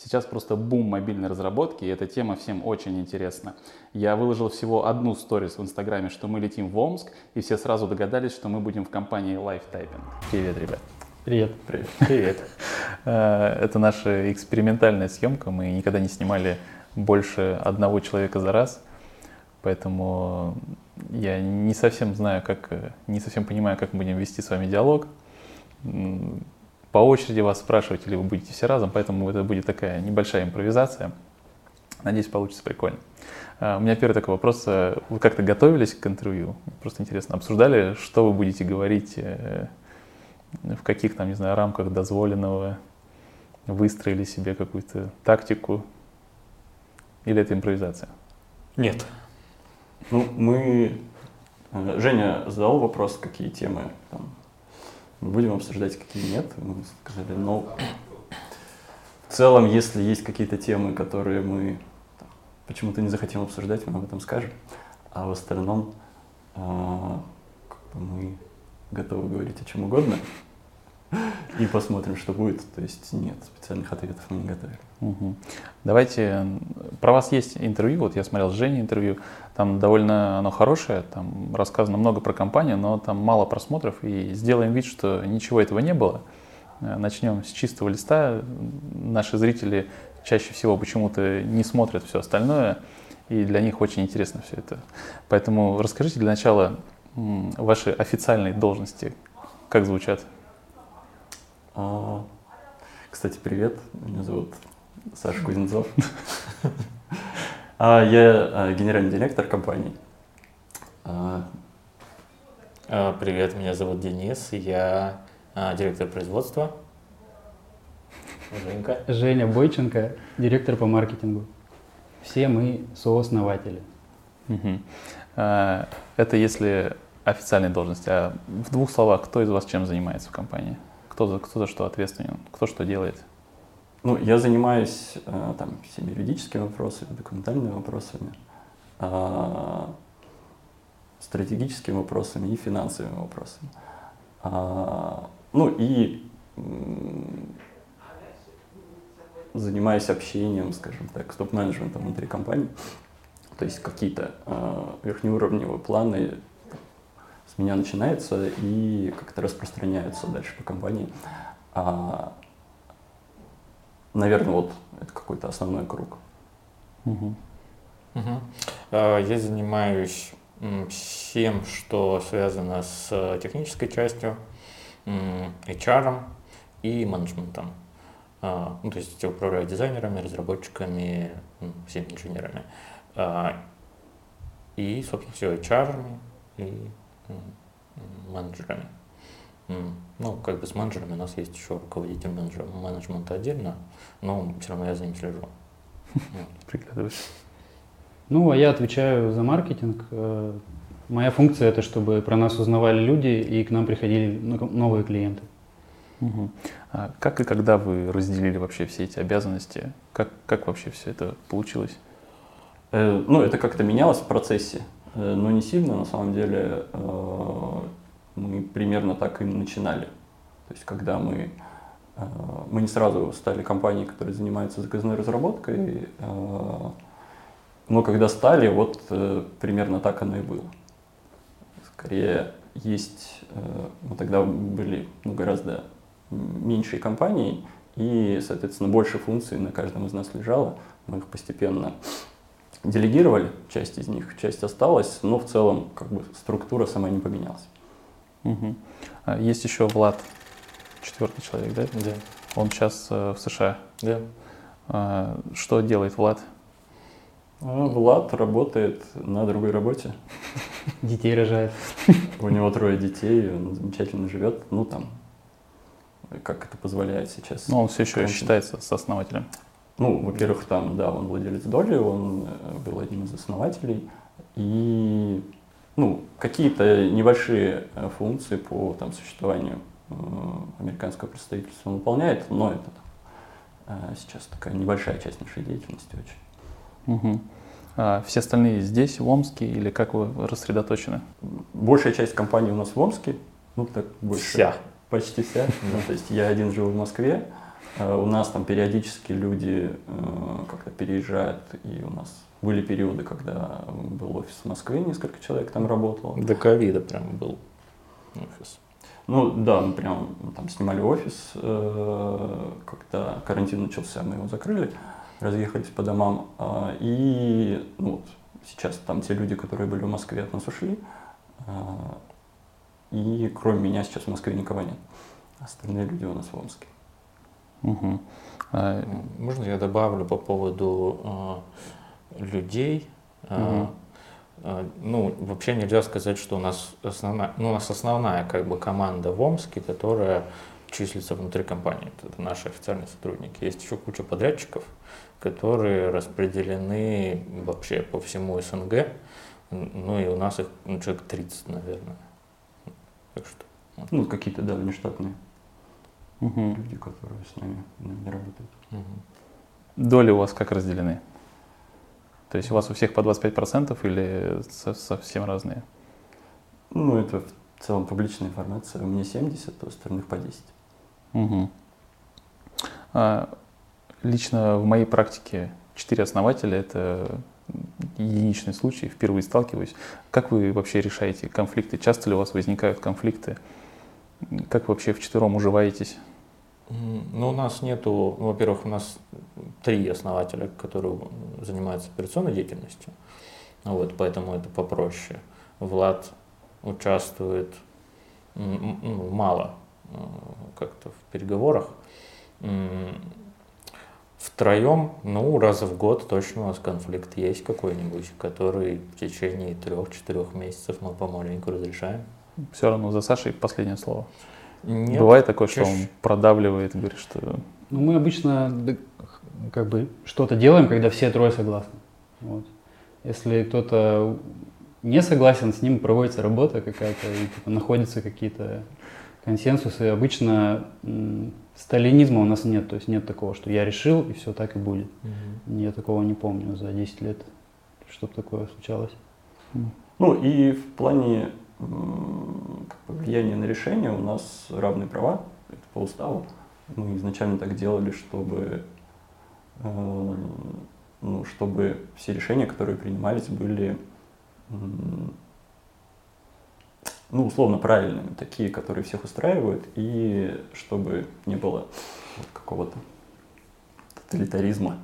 Сейчас просто бум мобильной разработки, и эта тема всем очень интересна. Я выложил всего одну сторис в Инстаграме, что мы летим в Омск, и все сразу догадались, что мы будем в компании Lifetyping. Привет, ребят. Привет. Привет. Привет. Э, это наша экспериментальная съемка. Мы никогда не снимали больше одного человека за раз, поэтому я не совсем знаю, как, не совсем понимаю, как мы будем вести с вами диалог по очереди вас спрашивать, или вы будете все разом, поэтому это будет такая небольшая импровизация. Надеюсь, получится прикольно. А, у меня первый такой вопрос. А, вы как-то готовились к интервью? Просто интересно, обсуждали, что вы будете говорить, э, в каких там, не знаю, рамках дозволенного, выстроили себе какую-то тактику? Или это импровизация? Нет. Ну, мы... Э, Женя задал вопрос, какие темы там, Будем обсуждать, какие нет. Мы сказали, но в целом, если есть какие-то темы, которые мы почему-то не захотим обсуждать, мы об этом скажем. А в остальном э, мы готовы говорить о чем угодно. И посмотрим, что будет. То есть нет, специальных ответов мы не готовили. Угу. Давайте, про вас есть интервью, вот я смотрел с Женей интервью, там довольно оно хорошее, там рассказано много про компанию, но там мало просмотров, и сделаем вид, что ничего этого не было. Э, начнем с чистого листа. Наши зрители чаще всего почему-то не смотрят все остальное, и для них очень интересно все это. Поэтому расскажите для начала ваши официальные должности, как звучат? А, кстати, привет, меня зовут Саша Кузнецов. А, я а, генеральный директор компании. Привет, меня зовут Денис, я директор производства. Женька. Женя Бойченко, директор по маркетингу. Все мы сооснователи. Угу. Это если официальные должности. А в двух словах, кто из вас чем занимается в компании? Кто за, кто за что ответственен, кто что делает? Ну, я занимаюсь э, там всеми юридическими вопросами, документальными вопросами, э, стратегическими вопросами и финансовыми вопросами. Э, ну и занимаюсь общением, скажем так, с топ-менеджментом внутри компании. То есть какие-то э, верхнеуровневые планы с меня начинаются и как-то распространяются дальше по компании. А, наверное, вот это какой-то основной круг. Угу. Угу. Я занимаюсь всем, что связано с технической частью, HR и менеджментом. А, ну, то есть управляю дизайнерами, разработчиками, всеми инженерами. А, и, собственно, все HR и менеджерами. Ну, как бы с менеджерами у нас есть еще руководитель менеджера, менеджмента отдельно, но все равно я за ним слежу. Приглядываешь. Ну, а я отвечаю за маркетинг. Э, моя функция это, чтобы про нас узнавали люди и к нам приходили новые клиенты. Угу. А как и когда вы разделили вообще все эти обязанности? Как, как вообще все это получилось? Э, ну, это как-то менялось в процессе. Э, но не сильно, на самом деле, э, мы примерно так и начинали. То есть, когда мы, э, мы не сразу стали компанией, которая занимается заказной разработкой, но когда стали, вот примерно так оно и было. Скорее, есть, мы тогда были ну, гораздо меньшей компанией, и, соответственно, больше функций на каждом из нас лежало. Мы их постепенно делегировали часть из них, часть осталась, но в целом как бы структура сама не поменялась. Угу. Есть еще Влад, четвертый человек, да? Да. Он сейчас э, в США. Да. А, что делает Влад? А Влад работает на другой работе. Детей рожает. У него трое детей, он замечательно живет. Ну там, как это позволяет сейчас. Но он все еще считается сооснователем. Ну, во-первых, там, да, он владелец доли, он э, был одним из основателей. И, ну, какие-то небольшие э, функции по там, существованию э, американского представительства он выполняет, но это сейчас такая небольшая часть нашей деятельности очень. Угу. А все остальные здесь, в Омске, или как вы рассредоточены? Большая часть компании у нас в Омске, ну так больше. Вся. Почти вся. Ну, то есть я один живу в Москве, у нас там периодически люди э, как-то переезжают, и у нас были периоды, когда был офис в Москве, несколько человек там работало. До ковида прям был офис. Ну да, мы прям там снимали офис, э, когда карантин начался, мы его закрыли, разъехались по домам. А, и ну, вот, сейчас там те люди, которые были в Москве, от нас ушли. А, и кроме меня сейчас в Москве никого нет. Остальные люди у нас в Омске. Угу. А... Можно я добавлю по поводу э, людей? Угу. Ну, вообще нельзя сказать, что у нас основная, ну, у нас основная как бы команда в Омске, которая числится внутри компании. Это наши официальные сотрудники. Есть еще куча подрядчиков, которые распределены вообще по всему СНГ. Ну и у нас их ну, человек 30, наверное. Так что. Ну, какие-то, да, внештатные угу. люди, которые с нами, нами работают. Угу. Доли у вас как разделены? То есть у вас у всех по 25% или совсем разные? Ну, это в целом публичная информация. У меня 70, а у остальных по 10. Угу. А, лично в моей практике 4 основателя – это единичный случай, впервые сталкиваюсь. Как вы вообще решаете конфликты? Часто ли у вас возникают конфликты? Как вы вообще вчетвером уживаетесь? Ну, у нас нету, во-первых, у нас три основателя, которые занимаются операционной деятельностью, вот, поэтому это попроще. Влад участвует ну, мало э, как-то в переговорах. Втроем, ну, раз в год точно у нас конфликт есть какой-нибудь, который в течение трех-четырех месяцев мы помаленьку разрешаем. Все равно за Сашей последнее слово. Нет, Бывает такое, чаще... что он продавливает, говорит, что... Ну, мы обычно как бы что-то делаем, когда все трое согласны. Вот. Если кто-то не согласен, с ним проводится работа какая-то, и типа, находятся какие-то консенсусы. Обычно сталинизма у нас нет, то есть нет такого, что я решил, и все так и будет. Угу. Я такого не помню за 10 лет, чтобы такое случалось. Ну и в плане влияние на решение у нас равные права, это по уставу. Мы изначально так делали, чтобы, э, ну, чтобы все решения, которые принимались, были ну, условно правильными, такие, которые всех устраивают, и чтобы не было какого-то тоталитаризма.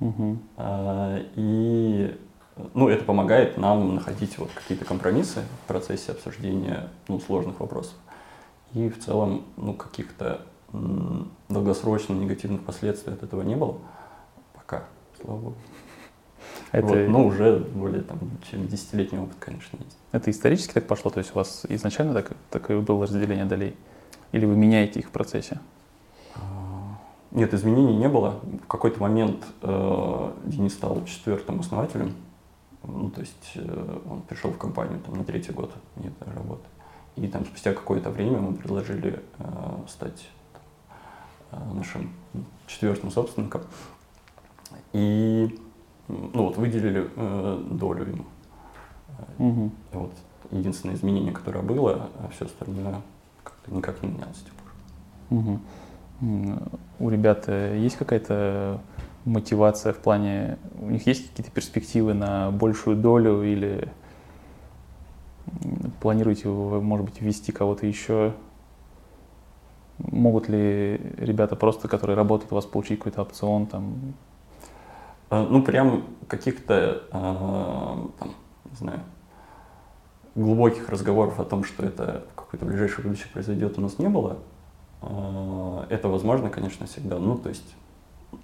Угу. А, и ну, это помогает нам находить вот какие-то компромиссы в процессе обсуждения ну, сложных вопросов. И в целом, ну, каких-то долгосрочных негативных последствий от этого не было. Пока, слава богу. Это... Вот, но уже более там, чем десятилетний опыт, конечно, есть. Это исторически так пошло? То есть у вас изначально так, такое было разделение долей? Или вы меняете их в процессе? А, нет, изменений не было. В какой-то момент э, Денис стал четвертым основателем ну, то есть э, он пришел в компанию там, на третий год нет работы. И там спустя какое-то время мы предложили э, стать э, нашим четвертым собственником. И ну, вот, выделили э, долю ему. Угу. Вот единственное изменение, которое было, а все остальное как-то никак не менялось с тех пор. Угу. У ребят э, есть какая-то мотивация в плане, у них есть какие-то перспективы на большую долю или планируете вы, может быть, ввести кого-то еще? Могут ли ребята просто, которые работают у вас, получить какой-то опцион там? А, ну, прям каких-то, а, там, не знаю, глубоких разговоров о том, что это в какой-то ближайшей будущее произойдет, у нас не было. А, это возможно, конечно, всегда. Ну, то есть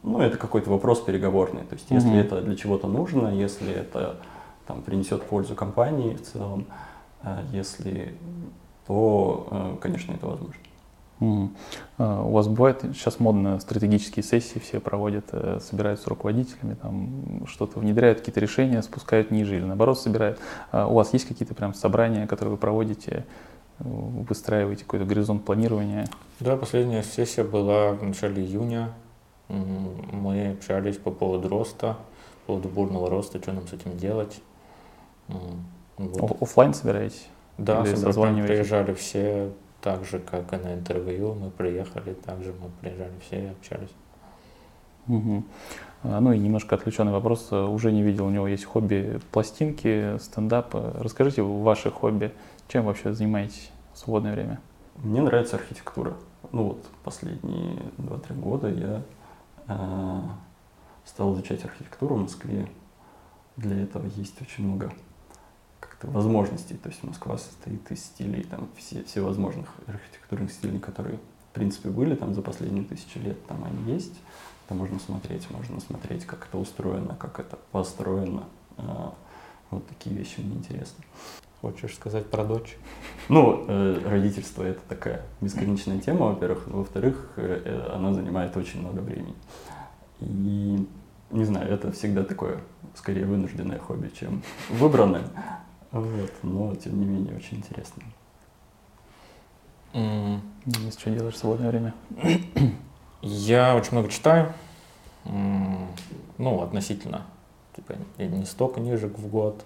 ну, это какой-то вопрос переговорный. То есть, если mm это для чего-то нужно, если это там, принесет пользу компании в целом, э, если, то, э, конечно, это возможно. Mm. у вас бывает, сейчас модно стратегические сессии все проводят, э, собираются с руководителями, там что-то внедряют, какие-то решения спускают ниже или наоборот собирают. у вас есть какие-то прям собрания, которые вы проводите, выстраиваете какой-то горизонт планирования? Да, последняя сессия была в начале июня мы общались по поводу роста, по поводу бурного роста, что нам с этим делать. Вот. Оффлайн собираетесь? Да, Или приезжали все, так же, как и на интервью, мы приехали, также мы приезжали все и общались. Угу. Ну и немножко отвлеченный вопрос. У Жени видел, у него есть хобби пластинки, стендап. Расскажите ваши хобби. Чем вообще занимаетесь в свободное время? Мне нравится архитектура. Ну вот последние 2-3 года я стал изучать архитектуру в Москве. Для этого есть очень много как-то возможностей. То есть Москва состоит из стилей, там все, все возможных архитектурных стилей, которые в принципе были там за последние тысячи лет, там они есть. Это можно смотреть, можно смотреть, как это устроено, как это построено. А, вот такие вещи мне интересны. Хочешь сказать про дочь? Ну, э, родительство это такая бесконечная тема, во-первых. Во-вторых, э, э, она занимает очень много времени. И не знаю, это всегда такое, скорее вынужденное хобби, чем выбранное. Вот, но тем не менее очень интересно. Mm. Есть что делаешь в свободное время? Я очень много читаю. Ну, относительно. Типа, не 100 книжек в год,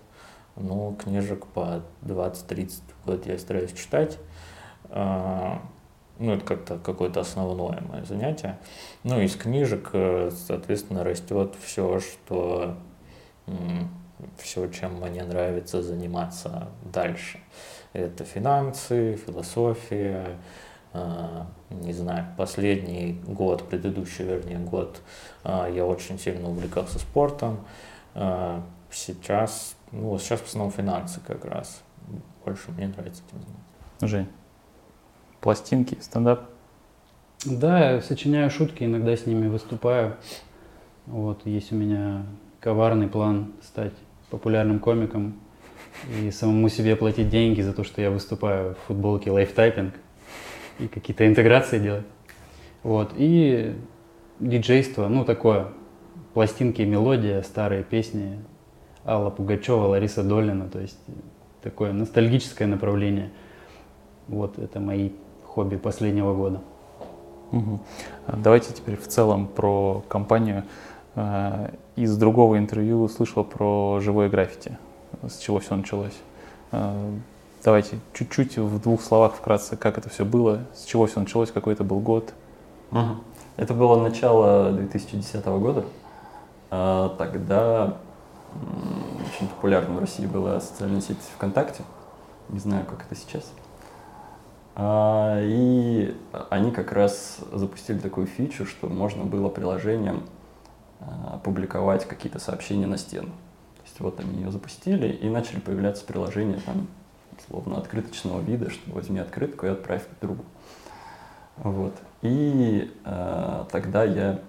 но книжек по 20-30 в год я стараюсь читать. А, ну, это как-то какое-то основное мое занятие. Ну, из книжек, э, соответственно, растет все, что все, чем мне нравится заниматься дальше. Это финансы, философия, а, не знаю, последний год, предыдущий, вернее, год, а, я очень сильно увлекался спортом. Сейчас, ну, сейчас в основном финансы как раз. Больше мне нравится этим заниматься. Жень, пластинки, стендап? Да, я сочиняю шутки, иногда с ними выступаю. Вот, есть у меня коварный план стать популярным комиком и самому себе платить деньги за то, что я выступаю в футболке Live Typing и какие-то интеграции делать. Вот. И диджейство, ну такое, пластинки, мелодия, старые песни, Алла Пугачева, Лариса Долина, то есть такое ностальгическое направление. Вот это мои хобби последнего года. Угу. Давайте теперь в целом про компанию. А, из другого интервью слышал про живое граффити, с чего все началось. А, Давайте чуть-чуть в двух словах вкратце, как это все было, с чего все началось, какой это был год. Угу. Это было начало 2010 года. Тогда очень популярна в России была социальная сеть ВКонтакте. Не знаю, как это сейчас. А, и они как раз запустили такую фичу, что можно было приложением а, публиковать какие-то сообщения на стену. То есть вот они ее запустили и начали появляться приложения там словно открыточного вида, что возьми открытку и отправь другу. Вот. И э, тогда я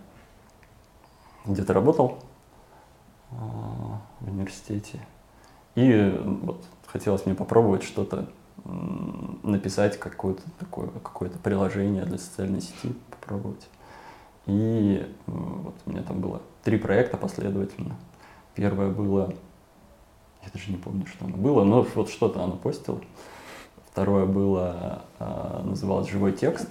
где-то работал в университете. И вот хотелось мне попробовать что-то написать какое-то такое какое-то приложение для социальной сети попробовать и вот у меня там было три проекта последовательно первое было я даже не помню, что оно было, но вот что-то оно постило. Второе было, а, называлось «Живой текст»,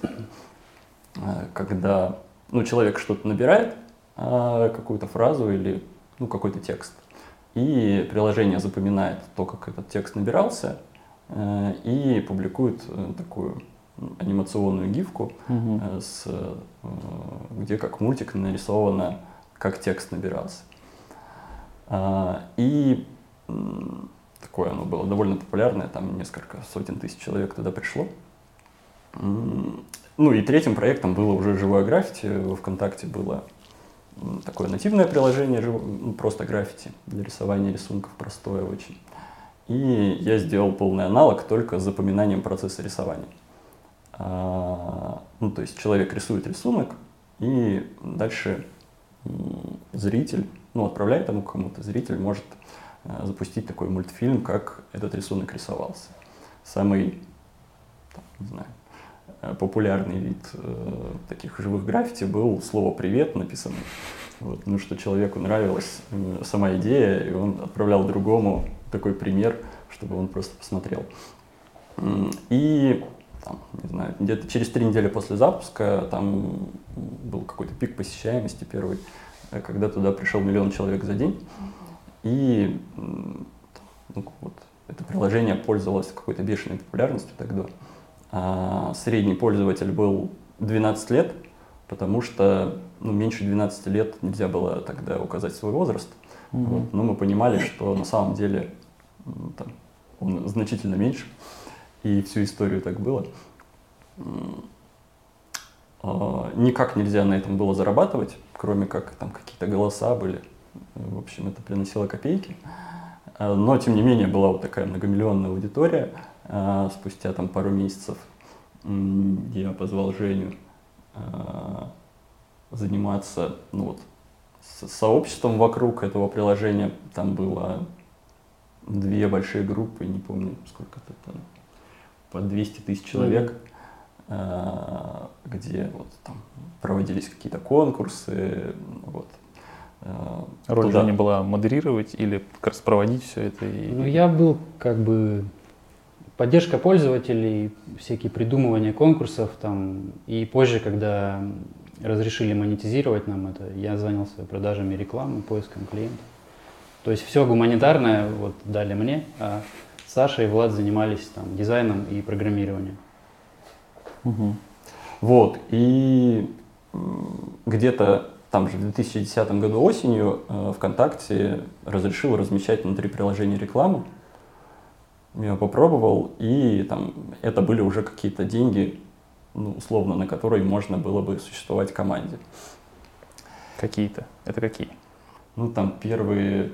а, когда ну, человек что-то набирает, какую-то фразу или ну, какой-то текст, и приложение запоминает то, как этот текст набирался, и публикует э, такую анимационную гифку, угу. с, э, где как мультик нарисовано, как текст набирался. И такое оно было довольно популярное, там несколько сотен тысяч человек туда пришло. Ну и третьим проектом было уже живое граффити. Во ВКонтакте было такое нативное приложение, ну, просто граффити для рисования рисунков, простое очень. И я сделал полный аналог только с запоминанием процесса рисования. А, ну, то есть человек рисует рисунок, и дальше зритель, ну, отправляет ему кому-то, зритель может Э, запустить такой мультфильм, как этот рисунок рисовался. Самый, там, не знаю, популярный вид э, таких живых граффити был слово «привет» написано. Вот, ну, что человеку нравилась э, сама идея, и он отправлял другому такой пример, чтобы он просто посмотрел. И там, не знаю, где-то через три недели после запуска там был какой-то пик посещаемости первый, когда туда пришел миллион человек за день. И ну, вот, это приложение пользовалось какой-то бешеной популярностью тогда. А средний пользователь был 12 лет, потому что ну, меньше 12 лет нельзя было тогда указать свой возраст. Угу. Вот. Но мы понимали, что на самом деле там, он значительно меньше, и всю историю так было. А, никак нельзя на этом было зарабатывать, кроме как там какие-то голоса были. В общем, это приносило копейки. А, но, тем не менее, была вот такая многомиллионная аудитория. А, спустя там пару месяцев я позвал Женю заниматься ну, вот, с сообществом вокруг этого приложения. Там было две большие группы, не помню, сколько это там, по 200 тысяч человек. Mm-hmm Э, где вот там проводились какие-то конкурсы, вот. Э, Роль Туда... Жени была модерировать или как раз проводить все это? И... Ну, я был как бы поддержка пользователей, всякие придумывания конкурсов там. И позже, когда разрешили монетизировать нам это, я занялся продажами рекламы, поиском клиентов. То есть все гуманитарное вот дали мне, а Саша и Влад занимались там дизайном и программированием. Угу. Вот, и где-то там же в 2010 году осенью э, ВКонтакте разрешил размещать внутри приложения рекламу. Я попробовал, и там это были уже какие-то деньги, ну, условно, на которые можно было бы существовать команде. Какие-то? Это какие? Ну, там первые...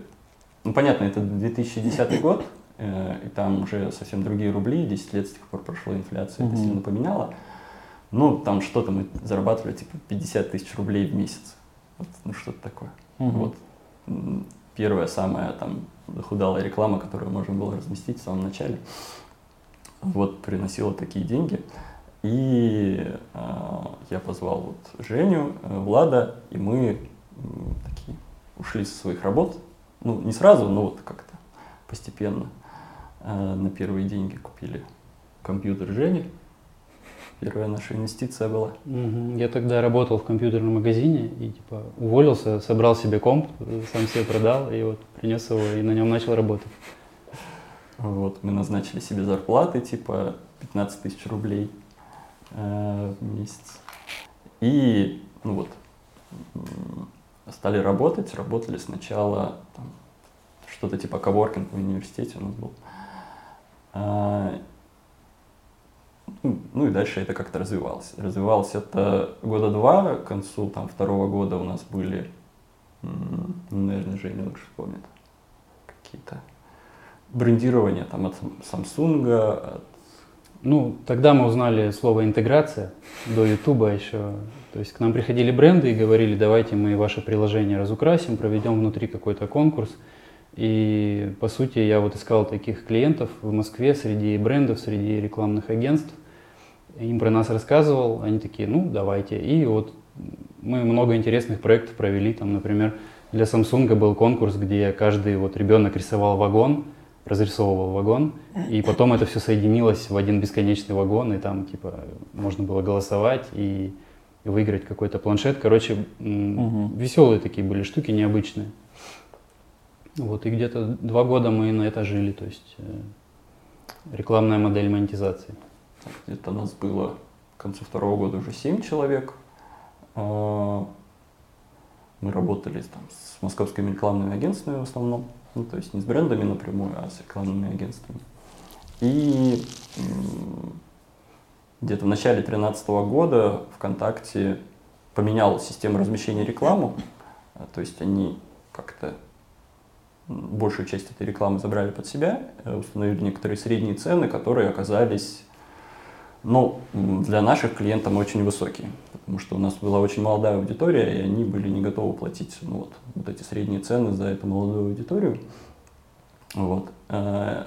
Ну, понятно, это 2010 год, Э, и там уже совсем другие рубли, 10 лет с тех пор прошло, инфляция mm-hmm. это сильно поменяла. Ну, там что-то мы зарабатывали, типа 50 тысяч рублей в месяц. Вот, ну, что-то такое. Mm-hmm. Вот первая самая там захудалая реклама, которую можно было разместить в самом начале, вот приносила такие деньги. И э, я позвал вот Женю, э, Влада, и мы э, такие ушли со своих работ. Ну, не сразу, но вот как-то постепенно. Э, на первые деньги купили компьютер Жени. Первая наша инвестиция была. Я тогда работал в компьютерном магазине и типа уволился, собрал себе комп, сам себе продал и вот принес его и на нем начал работать. Вот, мы назначили себе зарплаты типа 15 тысяч рублей э, в месяц. И, ну вот, стали работать, работали сначала там, что-то типа коворкинг в университете у нас был. Ну, ну и дальше это как-то развивалось. Развивалось это года два, к концу там, второго года у нас были, наверное, Женя лучше помнит, какие-то брендирования там от Samsung, от ну, тогда мы узнали слово интеграция до Ютуба еще. То есть к нам приходили бренды и говорили, давайте мы ваше приложение разукрасим, проведем внутри какой-то конкурс. И по сути я вот искал таких клиентов в Москве среди брендов, среди рекламных агентств. Им про нас рассказывал, они такие, ну давайте. И вот мы много интересных проектов провели. Там, например, для Samsung был конкурс, где каждый вот ребенок рисовал вагон, разрисовывал вагон, и потом это все соединилось в один бесконечный вагон, и там типа можно было голосовать и выиграть какой-то планшет. Короче, угу. веселые такие были штуки, необычные. Вот, и где-то два года мы на это жили, то есть э, рекламная модель монетизации. Где-то нас было к концу второго года уже семь человек. А, мы работали там, с московскими рекламными агентствами в основном, ну, то есть не с брендами напрямую, а с рекламными агентствами. И где-то в начале 2013 года ВКонтакте поменял систему размещения рекламы, то есть они как-то большую часть этой рекламы забрали под себя, э, установили некоторые средние цены, которые оказались ну, для наших клиентов очень высокие, потому что у нас была очень молодая аудитория, и они были не готовы платить ну, вот, вот эти средние цены за эту молодую аудиторию. Вот. Э,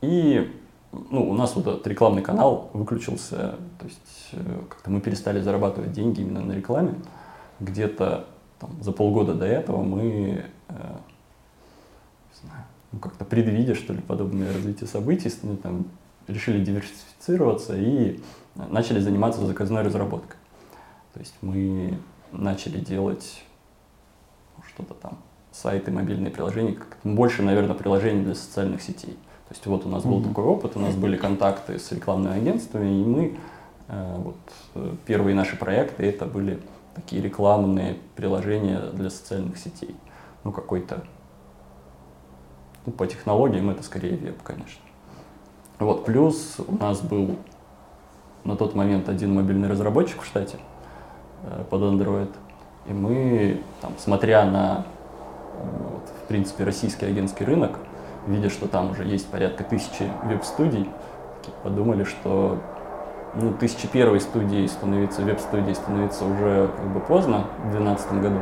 и ну, у нас вот этот рекламный канал выключился, то есть э, как-то мы перестали зарабатывать деньги именно на рекламе. Где-то там, за полгода до этого мы ну, как-то предвидя, что ли, подобное развитие событий, ну, там, решили диверсифицироваться и начали заниматься заказной разработкой. То есть мы начали делать что-то там, сайты, мобильные приложения, больше, наверное, приложений для социальных сетей. То есть вот у нас был такой опыт, у нас были контакты с рекламными агентствами, и мы, э, вот, э, первые наши проекты, это были такие рекламные приложения для социальных сетей. Ну, какой-то, ну, по технологиям это скорее веб, конечно. Вот, плюс у нас был на тот момент один мобильный разработчик в штате э, под Android, и мы, там, смотря на, вот, в принципе, российский агентский рынок, видя, что там уже есть порядка тысячи веб-студий, подумали, что ну, тысячи первой студии становиться, веб-студией становиться уже как бы поздно, в 2012 году,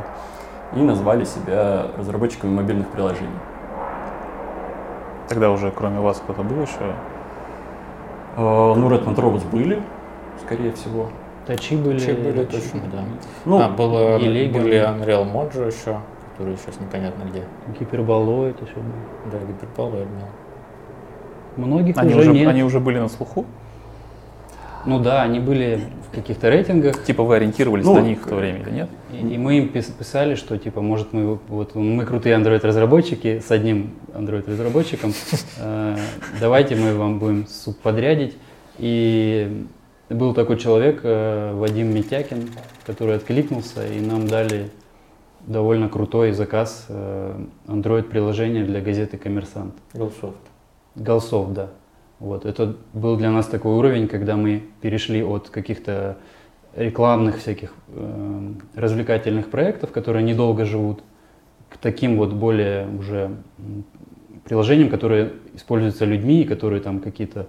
и назвали себя разработчиками мобильных приложений. Тогда уже кроме вас кто-то был еще? Uh, ну, Redmond Robots были, скорее всего. Тачи были. Тачи были точно, да. Ну, а, было, были Unreal Mojo еще который сейчас непонятно где. Гиперболоид еще был. Да, гиперболоид был. Многих они уже, уже нет. Они уже были на слуху? Ну да, они были в каких-то рейтингах. Типа вы ориентировались ну, на них в то время или нет? И, и мы им писали, что типа, может мы вот мы крутые Android-разработчики с одним Android-разработчиком, э, давайте мы вам будем субподрядить. И был такой человек, э, Вадим Митякин, который откликнулся, и нам дали довольно крутой заказ э, Android-приложения для газеты «Коммерсант». Голсофт. Голсофт, да. Вот. Это был для нас такой уровень, когда мы перешли от каких-то рекламных всяких э, развлекательных проектов, которые недолго живут, к таким вот более уже приложениям, которые используются людьми, и которые там какие-то...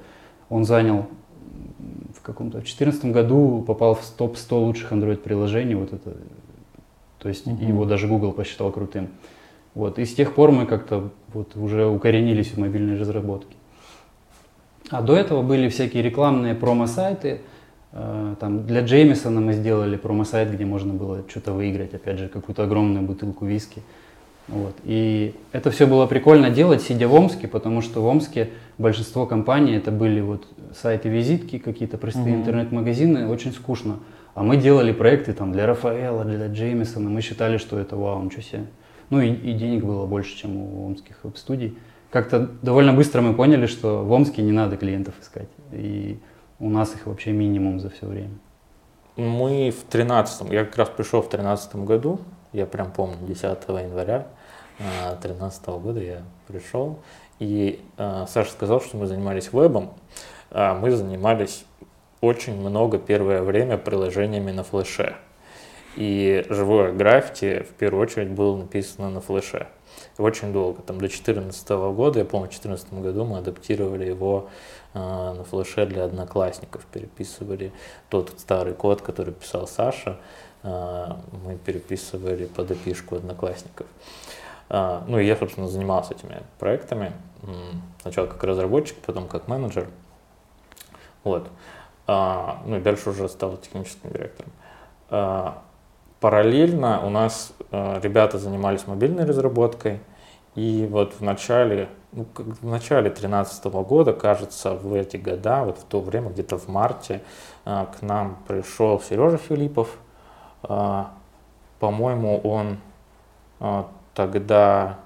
Он занял в каком-то... В 2014 году попал в топ-100 лучших Android-приложений. Вот это то есть угу. его даже Google посчитал крутым. Вот. И с тех пор мы как-то вот уже укоренились в мобильной разработке. А до этого были всякие рекламные промо-сайты. Э, там для Джеймисона мы сделали промо-сайт, где можно было что-то выиграть, опять же, какую-то огромную бутылку виски. Вот. И это все было прикольно делать, сидя в Омске, потому что в Омске большинство компаний это были вот сайты-визитки, какие-то простые mm интернет-магазины, очень скучно. А мы делали проекты там для Рафаэла, для Джеймисона, мы считали, что это вау, ничего себе. Ну и, и денег было больше, чем у омских веб-студий. Как-то довольно быстро мы поняли, что в Омске не надо клиентов искать. И у нас их вообще минимум за все время. Мы в 13 я как раз пришел в 13 году, я прям помню, 10 января 2013 года я пришел, и э, Саша сказал, что мы занимались вебом, а мы занимались очень много первое время приложениями на флеше. И живое граффити в первую очередь было написано на флеше. Очень долго, там до 2014 года, я помню, в 2014 году мы адаптировали его э, на флеше для одноклассников, переписывали тот старый код, который писал Саша, э, мы переписывали под опишку одноклассников. Э, ну и я, собственно, занимался этими проектами, сначала как разработчик, потом как менеджер. Вот. А, ну и дальше уже стал техническим директором. А, параллельно у нас а, ребята занимались мобильной разработкой, и вот в начале, ну, в начале 2013 года, кажется, в эти года, вот в то время, где-то в марте, к нам пришел Сережа Филиппов. По-моему, он тогда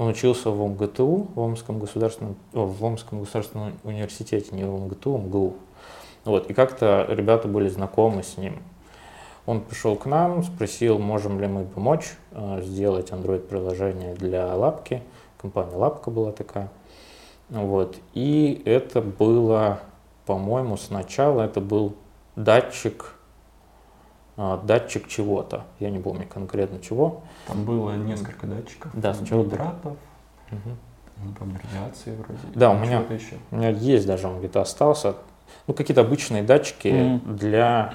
он учился в МГТУ, в Омском государственном, в Омском государственном университете, не в МГТУ, МГУ. Вот, и как-то ребята были знакомы с ним. Он пришел к нам, спросил, можем ли мы помочь э, сделать Android-приложение для лапки. Компания Лапка была такая. Вот. И это было, по-моему, сначала это был датчик, э, датчик чего-то. Я не помню конкретно чего. Там было несколько датчиков. Да, сначала гидратов. Угу. Ну, там радиации вроде. Да, у меня, еще. у меня есть даже, он где-то остался ну, какие-то обычные датчики mm. для,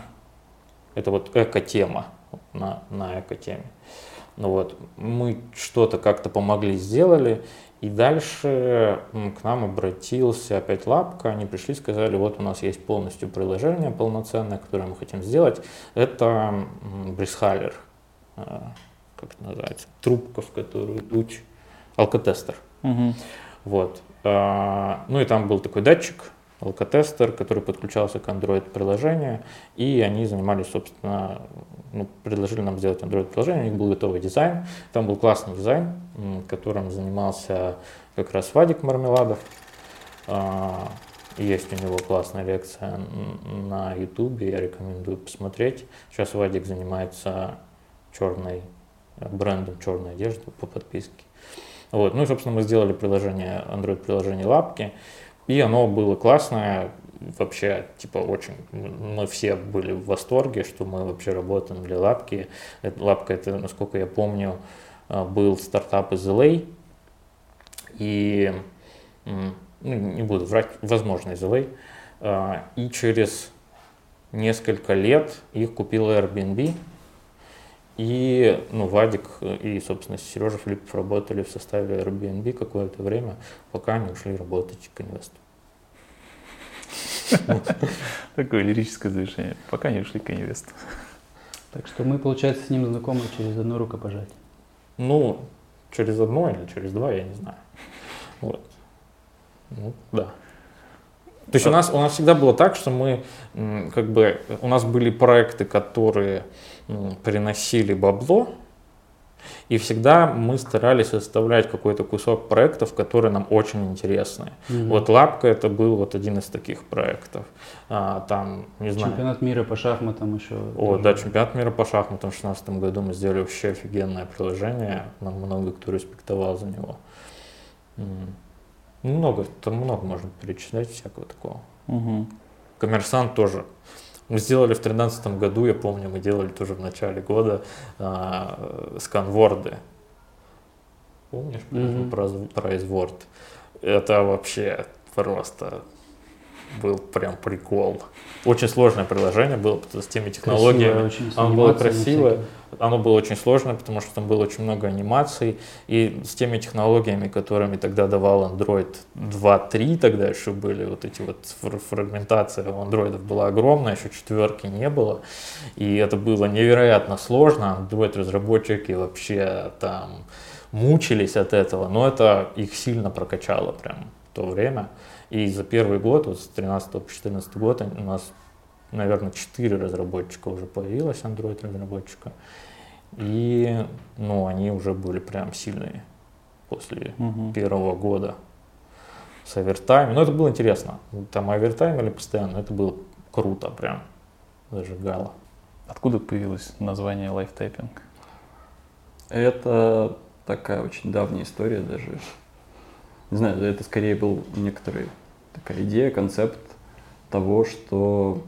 это вот эко-тема, на, на эко-теме. Ну вот, мы что-то как-то помогли, сделали, и дальше к нам обратился опять лапка, они пришли, сказали, вот у нас есть полностью приложение полноценное, которое мы хотим сделать. Это брисхалер, э, как это называется, трубка, в которую дуть, алкотестер. Угу. Вот. А, ну и там был такой датчик, алкотестер, который подключался к Android-приложению, и они занимались, собственно, ну, предложили нам сделать Android-приложение, у них был готовый дизайн, там был классный дизайн, которым занимался как раз Вадик Мармеладов, а, есть у него классная лекция на YouTube, я рекомендую посмотреть. Сейчас Вадик занимается черной, брендом черной одежды по подписке. Вот. Ну и, собственно, мы сделали приложение, Android-приложение Лапки, и оно было классное, вообще, типа, очень, мы все были в восторге, что мы вообще работаем для Лапки. Лапка, это, насколько я помню, а, был стартап из LA, и ну, не буду врать, возможно, из LA. А, и через несколько лет их купила Airbnb. И ну, Вадик и, собственно, Сережа Филиппов работали в составе Airbnb какое-то время, пока они ушли работать к инвестору. Такое лирическое завершение. Пока не ушли к инвесту. Так что мы, получается, с ним знакомы через одно рукопожатие. Ну, через одно или через два, я не знаю. Вот. Ну, да. То есть у нас, у нас всегда было так, что мы, как бы, у нас были проекты, которые приносили бабло, и всегда мы старались составлять какой-то кусок проектов, которые нам очень интересны. Mm-hmm. Вот Лапка это был вот один из таких проектов. А, там, не знаю. Чемпионат мира по шахматам еще. О, тоже. да, чемпионат мира по шахматам в 2016 году мы сделали вообще офигенное приложение. Нам много кто респектовал за него. Много, там много можно перечислять всякого такого. Угу. Коммерсант тоже. Мы сделали в 2013 году, я помню, мы делали тоже в начале года а, сканворды. Помнишь mm-hmm. про, про изворд? Это вообще просто был прям прикол. Очень сложное приложение было с теми технологиями. Красивое, очень, оно было красивое, оно было очень сложное, потому что там было очень много анимаций. И с теми технологиями, которыми тогда давал Android 2.3, тогда еще были вот эти вот фрагментация у андроидов была огромная, еще четверки не было. И это было невероятно сложно. Android-разработчики вообще там мучились от этого, но это их сильно прокачало прям в то время. И за первый год, вот с 13 по 14 год, у нас, наверное, 4 разработчика уже появилось, Android разработчика. И, ну, они уже были прям сильные после угу. первого года с овертайм. Но это было интересно. Там овертайм или постоянно, это было круто прям, зажигало. Откуда появилось название Live Typing? Это такая очень давняя история даже. Не знаю, это скорее был некоторый такая идея, концепт того, что,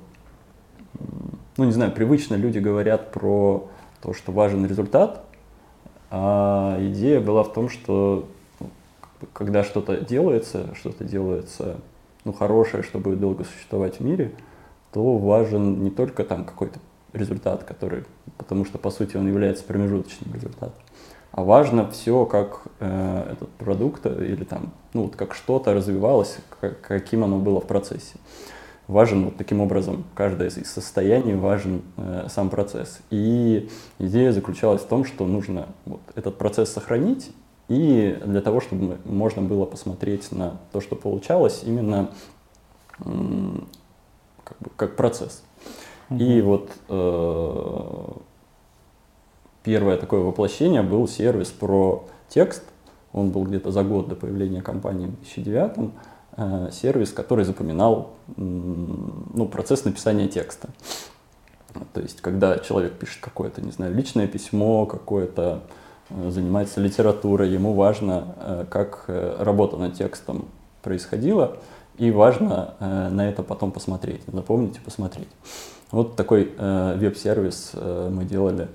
ну не знаю, привычно люди говорят про то, что важен результат, а идея была в том, что ну, когда что-то делается, что-то делается ну, хорошее, чтобы долго существовать в мире, то важен не только там какой-то результат, который, потому что по сути он является промежуточным результатом, а важно все, как э, этот продукт или там, ну вот как что-то развивалось, как, каким оно было в процессе. Важен вот таким образом каждое из состояний, важен э, сам процесс. И идея заключалась в том, что нужно вот этот процесс сохранить, и для того, чтобы можно было посмотреть на то, что получалось, именно как, бы, как процесс. Mm-hmm. И вот э, первое такое воплощение был сервис про текст. Он был где-то за год до появления компании в 2009 э, сервис, который запоминал ну, процесс написания текста. То есть, когда человек пишет какое-то, не знаю, личное письмо, какое-то э, занимается литературой, ему важно, э, как работа над текстом происходила, и важно на это потом посмотреть, запомнить и посмотреть. Вот такой веб-сервис мы делали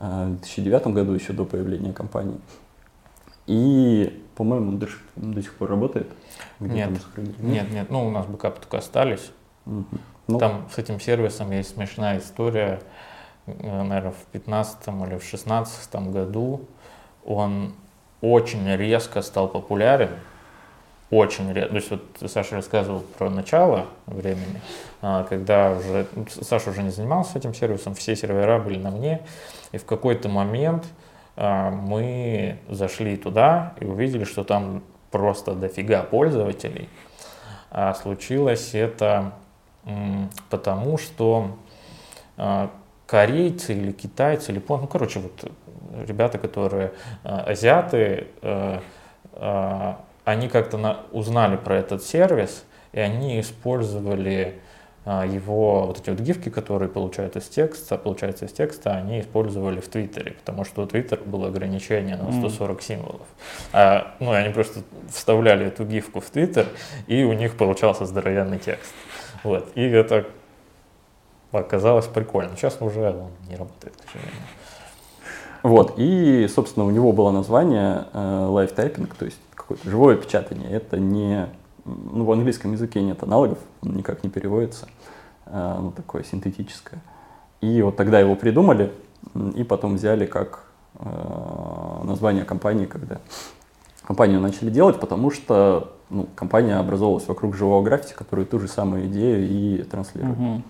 Э, в 2009 году, еще до появления компании. И, по-моему, до, до сих пор работает. Где нет, нет, нет, ну у нас бэкапы только остались. Угу. Ну. Там с этим сервисом есть смешная история. Э, Наверное, в 15 или в 16 году он очень резко стал популярен очень редко. То есть вот Саша рассказывал про начало времени, а, когда уже ну, Саша уже не занимался этим сервисом, все сервера были на мне, и в какой-то момент мы зашли туда и увидели, что там просто дофига пользователей. А случилось это потому, что а, корейцы или китайцы, или японцы, ну, короче, вот ребята, которые а, азиаты, а, они как-то узнали про этот сервис, и они использовали его, вот эти вот гифки, которые получают из текста, получаются из текста, они использовали в Твиттере, потому что у Твиттера было ограничение на 140 mm. символов. А, ну, они просто вставляли эту гифку в Твиттер, и у них получался здоровенный текст. Вот. И это оказалось прикольно. Сейчас уже он не работает, к сожалению. Вот, и, собственно, у него было название э, live typing, то есть какое-то живое печатание. Это не, ну, в английском языке нет аналогов, он никак не переводится, ну, такое синтетическое. И вот тогда его придумали, и потом взяли как э, название компании, когда компанию начали делать, потому что ну, компания образовалась вокруг живого граффити, который ту же самую идею и транслирует. Угу.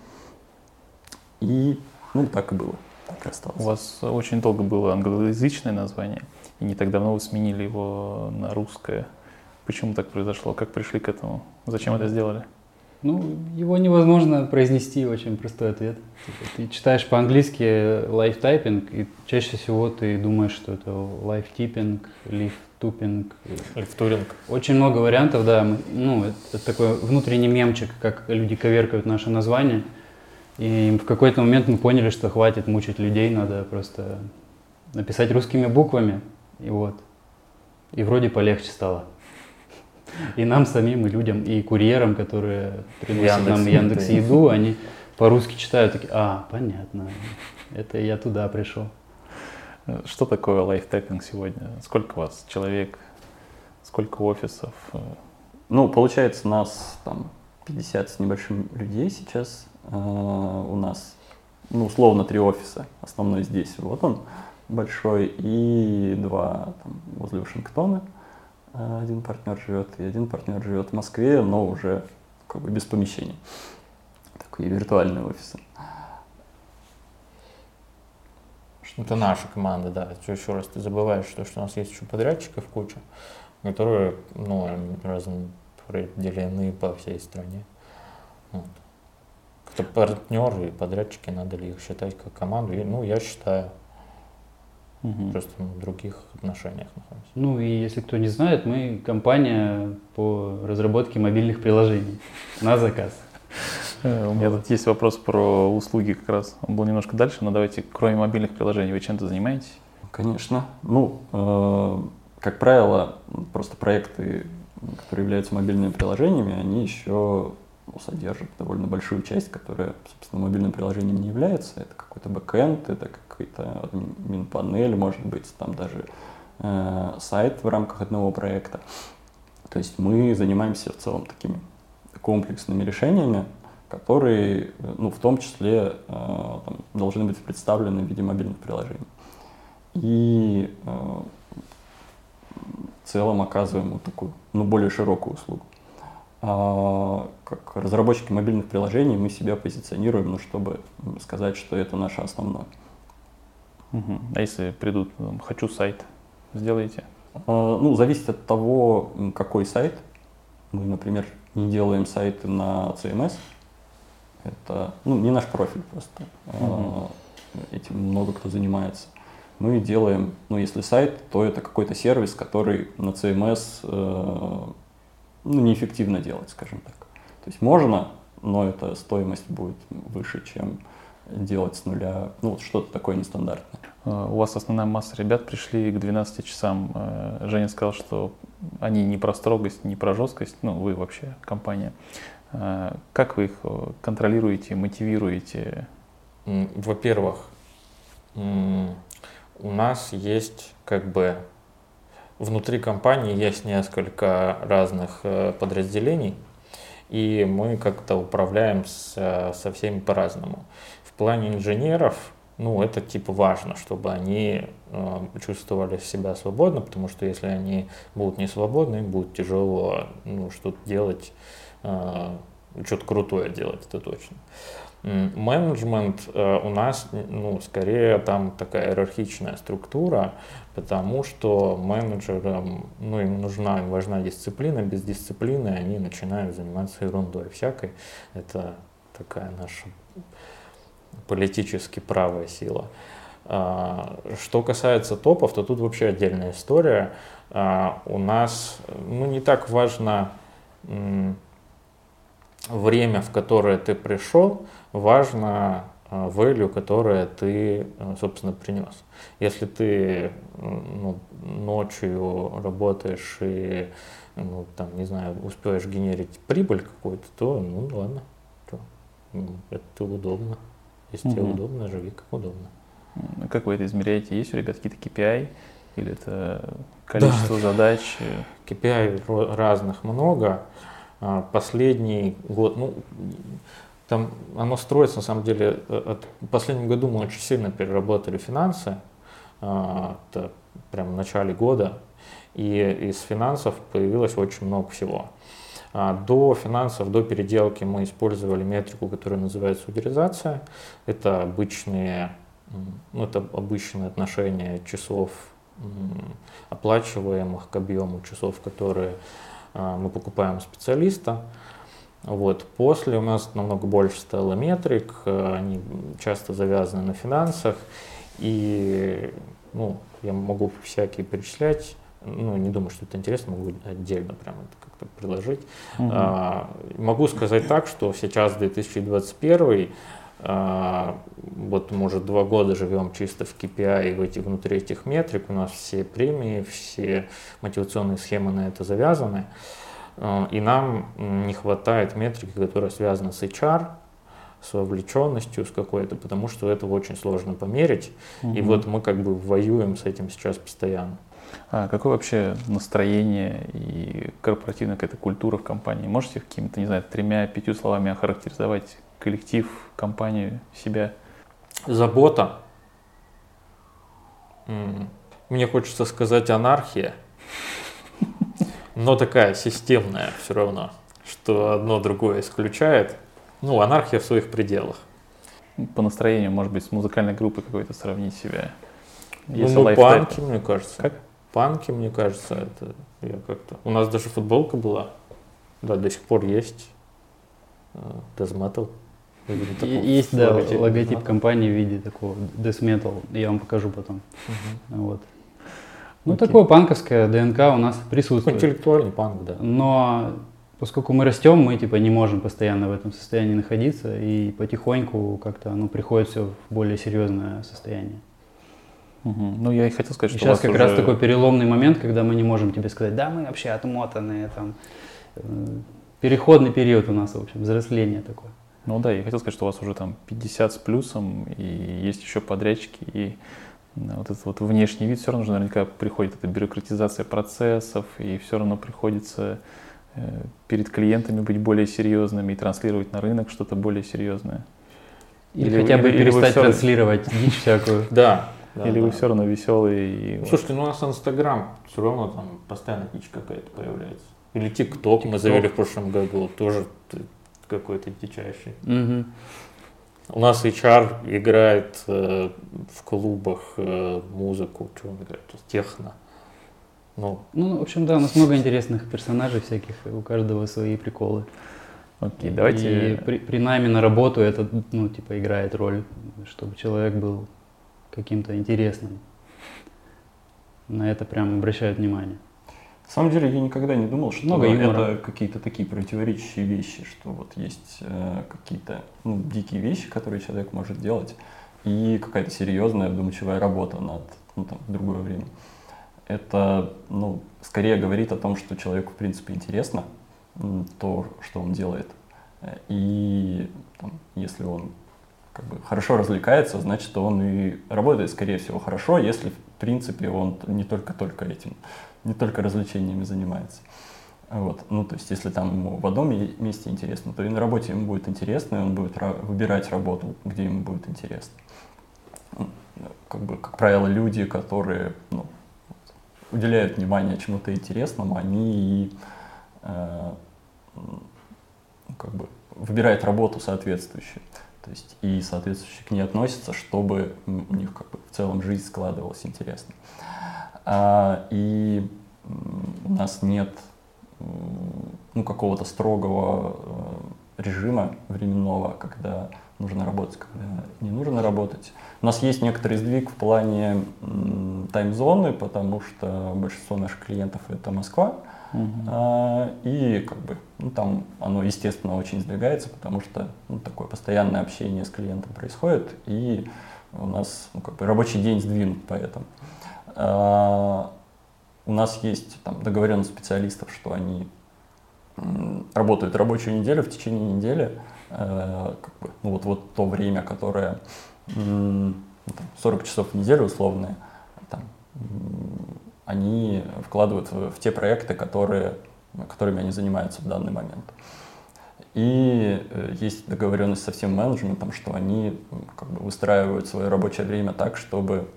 И ну, так и было. Так и осталось. У вас очень долго было англоязычное название, и не так давно вы сменили его на русское. Почему так произошло? Как пришли к этому? Зачем это сделали? Ну, его невозможно произнести, очень простой ответ. Типа, ты читаешь по-английски typing, и чаще всего ты думаешь, что это live тупинг. Лифтуринг. Очень много вариантов, да. Ну, это, это такой внутренний мемчик, как люди коверкают наше название. И в какой-то момент мы поняли, что хватит мучить людей, надо просто написать русскими буквами. И вот. И вроде полегче стало. И нам самим, и людям, и курьерам, которые приносят Яндекс, нам Яндекс Еду, они по-русски читают, такие, а, понятно, это я туда пришел. Что такое лайфтеппинг сегодня? Сколько у вас человек? Сколько офисов? Ну, получается, нас там 50 с небольшим людей сейчас. Э, у нас, ну, условно, три офиса. Основной здесь, вот он, большой, и два там, возле Вашингтона. Э, один партнер живет, и один партнер живет в Москве, но уже как бы без помещений. Такие виртуальные офисы. Это наша команда, да. Еще раз ты забываешь, что, что у нас есть еще подрядчиков куча, которые, ну, распределены по всей стране. Вот. Кто партнеры и подрядчики, надо ли их считать как команду? И, ну, я считаю. Угу. Просто мы в других отношениях находимся. Ну и если кто не знает, мы компания по разработке мобильных приложений на заказ. Э, у меня тут есть вопрос про услуги как раз. Он был немножко дальше, но давайте, кроме мобильных приложений, вы чем-то занимаетесь? Конечно. Ну, э, как правило, просто проекты, которые являются мобильными приложениями, они еще ну, содержат довольно большую часть, которая, собственно, мобильным приложением не является. Это какой-то бэкэнд, это какой-то админ-панель, может быть, там даже э, сайт в рамках одного проекта. То есть мы занимаемся в целом такими комплексными решениями, которые, ну, в том числе, э, там, должны быть представлены в виде мобильных приложений. И э, в целом оказываем вот такую, ну, более широкую услугу. А, как разработчики мобильных приложений мы себя позиционируем, ну, чтобы сказать, что это наше основное. Угу. А если придут, хочу сайт, сделаете? А, ну, зависит от того, какой сайт. Мы, например, не делаем сайты на CMS, это ну, не наш профиль просто. Mm-hmm. Этим много кто занимается. Мы делаем, ну, если сайт, то это какой-то сервис, который на CMS э, ну, неэффективно делать, скажем так. То есть можно, но эта стоимость будет выше, чем делать с нуля, ну, вот что-то такое нестандартное. А, у вас основная масса ребят пришли к 12 часам. Э, Женя сказал, что они не про строгость, не про жесткость, ну, вы вообще компания. Э, как вы их э, контролируете, мотивируете? Во-первых, у нас есть как бы внутри компании есть несколько разных э, подразделений, и мы как-то управляем с, со всеми по-разному. Плане инженеров, ну, это типа важно, чтобы они э, чувствовали себя свободно, потому что если они будут не свободны, им будет тяжело ну, что-то делать Э, что-то крутое делать, это точно. Менеджмент э, у нас, ну, скорее там такая иерархичная структура, потому что менеджерам, ну, им нужна, им важна дисциплина, без дисциплины они начинают заниматься ерундой всякой. Это такая наша политически правая сила. А, что касается топов, то тут вообще отдельная история. А, у нас ну, не так важно время, в которое ты пришел, важно а, value, которое ты, собственно, принес. Если ты ну, ночью работаешь и, ну, там, не знаю, успеваешь генерить прибыль какую-то, то, ну, ладно, то, это удобно. Если угу. тебе удобно, живи как удобно. Как вы это измеряете? Есть у ребят какие-то KPI? Или это количество да. задач? KPI разных много. А, последний год, ну, там оно строится, на самом деле, э, от, в последнем году мы очень сильно переработали финансы, а, это прям в начале года, и из финансов появилось очень много всего. А, до финансов, до переделки мы использовали метрику, которая называется утилизация. Это обычные, ну, это обычное отношение часов оплачиваемых к объему часов, которые а, мы покупаем специалиста. Вот. После у нас намного больше стало метрик, они часто завязаны на финансах, и ну, я могу всякие перечислять, ну, не думаю, что это интересно, могу отдельно прямо это как-то предложить. Угу. А, могу сказать так, что сейчас 2021 а, вот мы уже два года живем чисто в KPI и в эти, внутри этих метрик, у нас все премии, все мотивационные схемы на это завязаны, а, и нам не хватает метрики, которая связана с HR, с вовлеченностью, с какой-то, потому что это очень сложно померить, угу. и вот мы как бы воюем с этим сейчас постоянно. А какое вообще настроение и корпоративная какая-то культура в компании? Можете какими-то, не знаю, тремя-пятью словами охарактеризовать коллектив, компанию, себя? Забота. Мне хочется сказать анархия, но такая системная все равно, что одно другое исключает. Ну, анархия в своих пределах. По настроению, может быть, с музыкальной группой какой-то сравнить себя. Ну, мы панки, мне кажется. Как? Панки, мне кажется, это я как-то. У нас даже футболка была. Да, до сих пор есть. Death Metal. Есть, да, логотип, логотип компании в виде такого Death Metal. Я вам покажу потом. Угу. Вот. Ну, Окей. такое панковское ДНК у нас присутствует. Интеллектуальный панк, да. Но поскольку мы растем, мы типа не можем постоянно в этом состоянии находиться, и потихоньку как-то оно приходит все в более серьезное состояние. Угу. Ну, я и хотел сказать, и что сейчас как уже... раз такой переломный момент, когда мы не можем тебе сказать, да, мы вообще отмотанные, там, э, переходный период у нас, в общем, взросление такое. Ну да, я хотел сказать, что у вас уже там 50 с плюсом, и есть еще подрядчики, и вот этот вот внешний вид все равно же наверняка приходит эта бюрократизация процессов, и все равно приходится э, перед клиентами быть более серьезными и транслировать на рынок что-то более серьезное. Или, или хотя бы или перестать транслировать дичь всякую. Да, да, Или да. вы все равно веселый? И... Слушайте, ну у нас Инстаграм все равно там постоянно дичь какая-то появляется. Или ТикТок мы завели в прошлом году, тоже какой-то дичайший. Угу. У нас HR играет э, в клубах э, музыку, что он играет, техно. Ну. ну, в общем, да, у нас много интересных персонажей всяких, у каждого свои приколы. Окей, давайте. И при, при найме на работу это, ну, типа, играет роль, чтобы человек был каким-то интересным. На это прям обращают внимание. На самом деле я никогда не думал, что Много это какие-то такие противоречащие вещи, что вот есть э, какие-то ну, дикие вещи, которые человек может делать, и какая-то серьезная, вдумчивая работа над ну, там, в другое время. Это ну, скорее говорит о том, что человеку в принципе интересно то, что он делает. И там, если он как бы хорошо развлекается, значит, он и работает, скорее всего, хорошо, если, в принципе, он не только-только этим, не только развлечениями занимается. Вот. Ну, то есть, если там ему в одном месте интересно, то и на работе ему будет интересно, и он будет выбирать работу, где ему будет интересно. Ну, как бы, как правило, люди, которые ну, уделяют внимание чему-то интересному, они и э, как бы выбирают работу соответствующую. То есть и соответствующие к ней относятся, чтобы у них как бы в целом жизнь складывалась интересно. А, и у нас нет ну, какого-то строгого э, режима временного, когда нужно работать, когда не нужно работать. У нас есть некоторый сдвиг в плане тайм-зоны, потому что большинство наших клиентов это Москва. Uh-huh. А, и как бы ну, там оно, естественно, очень сдвигается, потому что ну, такое постоянное общение с клиентом происходит, и у нас ну, как бы рабочий день сдвинут поэтому. А, у нас есть там договоренность специалистов, что они работают рабочую неделю, в течение недели, э, как бы, ну вот, вот то время, которое ну, там, 40 часов в неделю условные, там, они вкладывают в, в те проекты, которые, которыми они занимаются в данный момент. И э, есть договоренность со всем менеджментом, что они как бы выстраивают свое рабочее время так, чтобы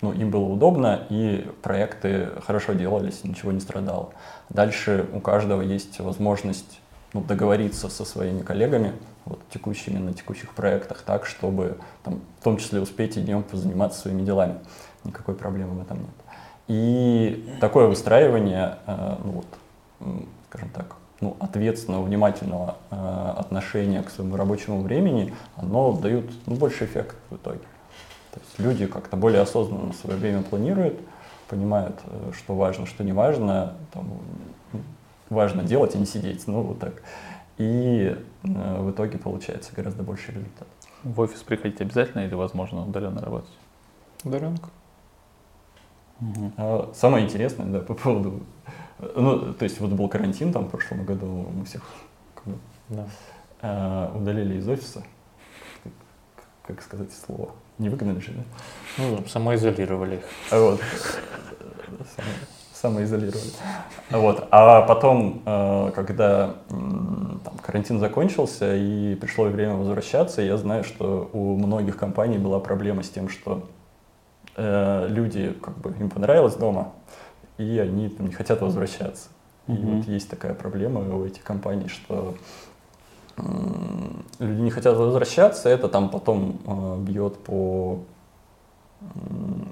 ну, им было удобно, и проекты хорошо делались, ничего не страдало. Дальше у каждого есть возможность ну, договориться со своими коллегами, вот, текущими на текущих проектах, так, чтобы там, в том числе успеть и днем позаниматься своими делами. Никакой проблемы в этом нет. И такое выстраивание, э, ну, вот, скажем так, ну, ответственного, внимательного э, отношения к своему рабочему времени, оно дает ну, больше эффект в итоге. То есть люди как-то более осознанно свое время планируют, понимают, э, что важно, что не важно, там, важно делать, а не сидеть, ну вот так. И э, в итоге получается гораздо больше результат. В офис приходить обязательно или возможно удаленно работать? Удаленка. Угу. А самое интересное, да, по поводу, ну, то есть вот был карантин там в прошлом году, мы всех да. э, удалили из офиса, как, сказать слово, не выгнали же, да? Ну, самоизолировали их. А вот, самоизолировали. Вот. А потом, э, когда там, карантин закончился и пришло время возвращаться, я знаю, что у многих компаний была проблема с тем, что э, люди, как бы, им понравилось дома, и они там, не хотят возвращаться. И mm-hmm. вот есть такая проблема у этих компаний, что люди не хотят возвращаться, это там потом э, бьет по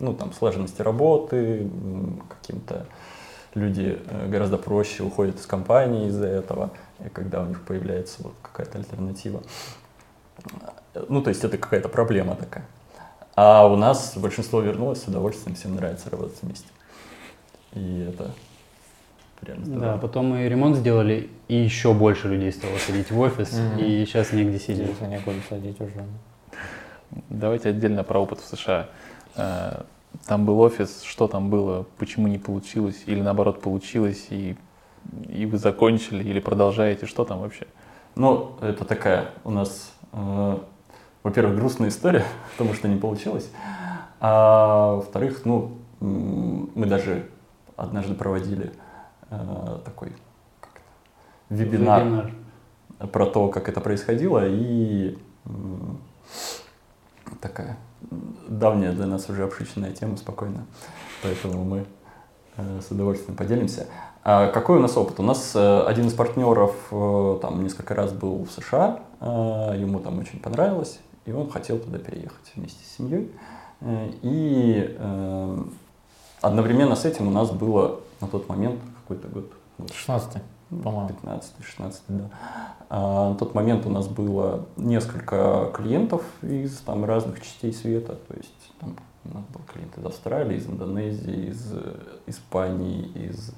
ну, там, сложности работы, каким-то люди э, гораздо проще уходят из компании из-за этого, и когда у них появляется вот какая-то альтернатива. Ну, то есть это какая-то проблема такая. А у нас большинство вернулось с удовольствием, всем нравится работать вместе. И это прям здорово. Да, потом мы ремонт сделали, и еще больше людей стало ходить в офис, mm-hmm. и сейчас негде сидеть. Сейчас некуда садить уже. Давайте отдельно про опыт в США. Э, там был офис, что там было, почему не получилось, или наоборот получилось, и, и вы закончили, или продолжаете, что там вообще? Ну, это такая у нас, э, во-первых, грустная история, потому что не получилось, а во-вторых, ну, мы даже однажды проводили э, такой вебинар, вебинар про то, как это происходило, и э, такая давняя для нас уже обшиченная тема спокойно, поэтому мы э, с удовольствием поделимся. А какой у нас опыт? У нас э, один из партнеров э, там несколько раз был в США, э, ему там очень понравилось, и он хотел туда переехать вместе с семьей. Э, и э, одновременно с этим у нас было на тот момент какой-то год. 16 по-моему. 15-16, да. А, на тот момент у нас было несколько клиентов из там, разных частей света. То есть там, у нас был клиент из Австралии, из Индонезии, из Испании, из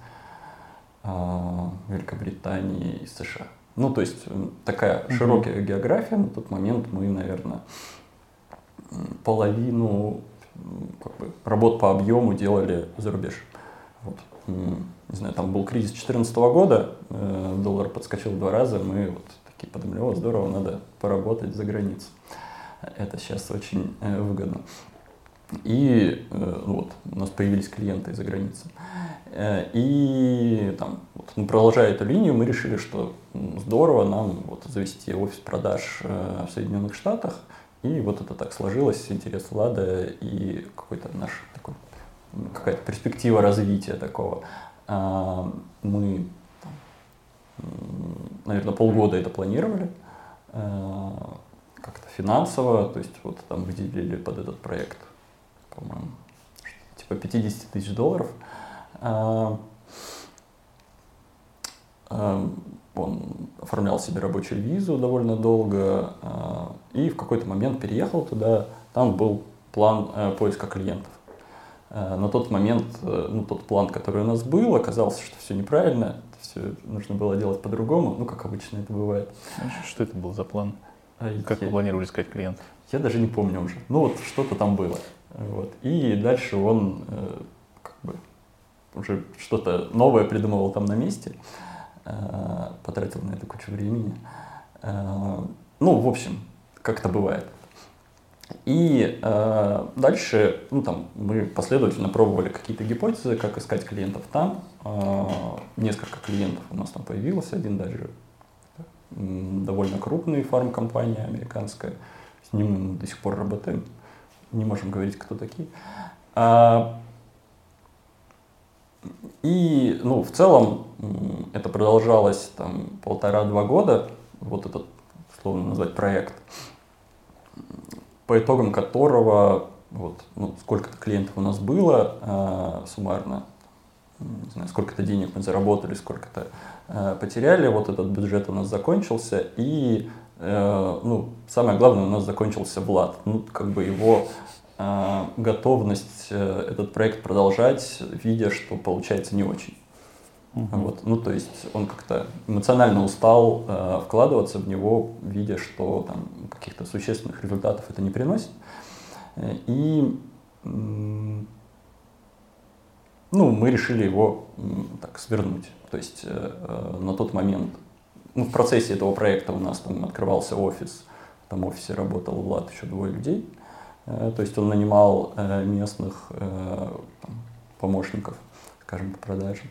а, Великобритании, из США. Ну, то есть такая mm-hmm. широкая география. На тот момент мы, наверное, половину как бы, работ по объему делали за рубеж. Вот не знаю, там был кризис 2014 года, э, доллар подскочил два раза, мы вот такие подумали, о, здорово, надо поработать за границу. Это сейчас очень э, выгодно. И э, вот, у нас появились клиенты из-за границы. И там, вот, ну, продолжая эту линию, мы решили, что здорово нам вот, завести офис продаж в Соединенных Штатах. И вот это так сложилось, интерес Влада и какой-то наш такой какая-то перспектива развития такого. Мы, наверное, полгода это планировали. Как-то финансово, то есть вот там выделили под этот проект, по-моему, типа 50 тысяч долларов. А, а, он оформлял себе рабочую визу довольно долго а, и в какой-то момент переехал туда. Там был план э, поиска клиентов. На тот момент, э, ну, тот план, который у нас был, оказался, что все неправильно, все нужно было делать по-другому, ну, как обычно это бывает. Что это был за план? Как я, вы планировали искать клиентов? Я даже не помню уже. Ну, вот что-то там было. Вот. И дальше он э, как бы уже что-то новое придумывал там на месте, э, потратил на это кучу времени. Э, ну, в общем, как это бывает. И э, дальше ну, там, мы последовательно пробовали какие-то гипотезы, как искать клиентов там. Э, несколько клиентов у нас там появилось, один даже довольно крупный фармкомпания американская. С ним мы до сих пор работаем. Не можем говорить, кто такие. А, и, ну, в целом, это продолжалось там полтора-два года, вот этот, условно назвать, проект, по итогам которого, вот, ну, сколько-то клиентов у нас было э, суммарно, не знаю, сколько-то денег мы заработали, сколько-то э, потеряли, вот этот бюджет у нас закончился, и, э, ну, самое главное, у нас закончился Влад, ну, как бы его э, готовность э, этот проект продолжать, видя, что получается не очень. Uh-huh. Вот, ну, то есть он как-то эмоционально устал э, вкладываться в него, видя, что там каких-то существенных результатов это не приносит. Э, и ну, мы решили его так свернуть. То есть э, э, на тот момент, ну, в процессе этого проекта у нас там открывался офис, в этом офисе работал Влад, еще двое людей. Э, то есть он нанимал э, местных э, там, помощников, скажем, по продажам.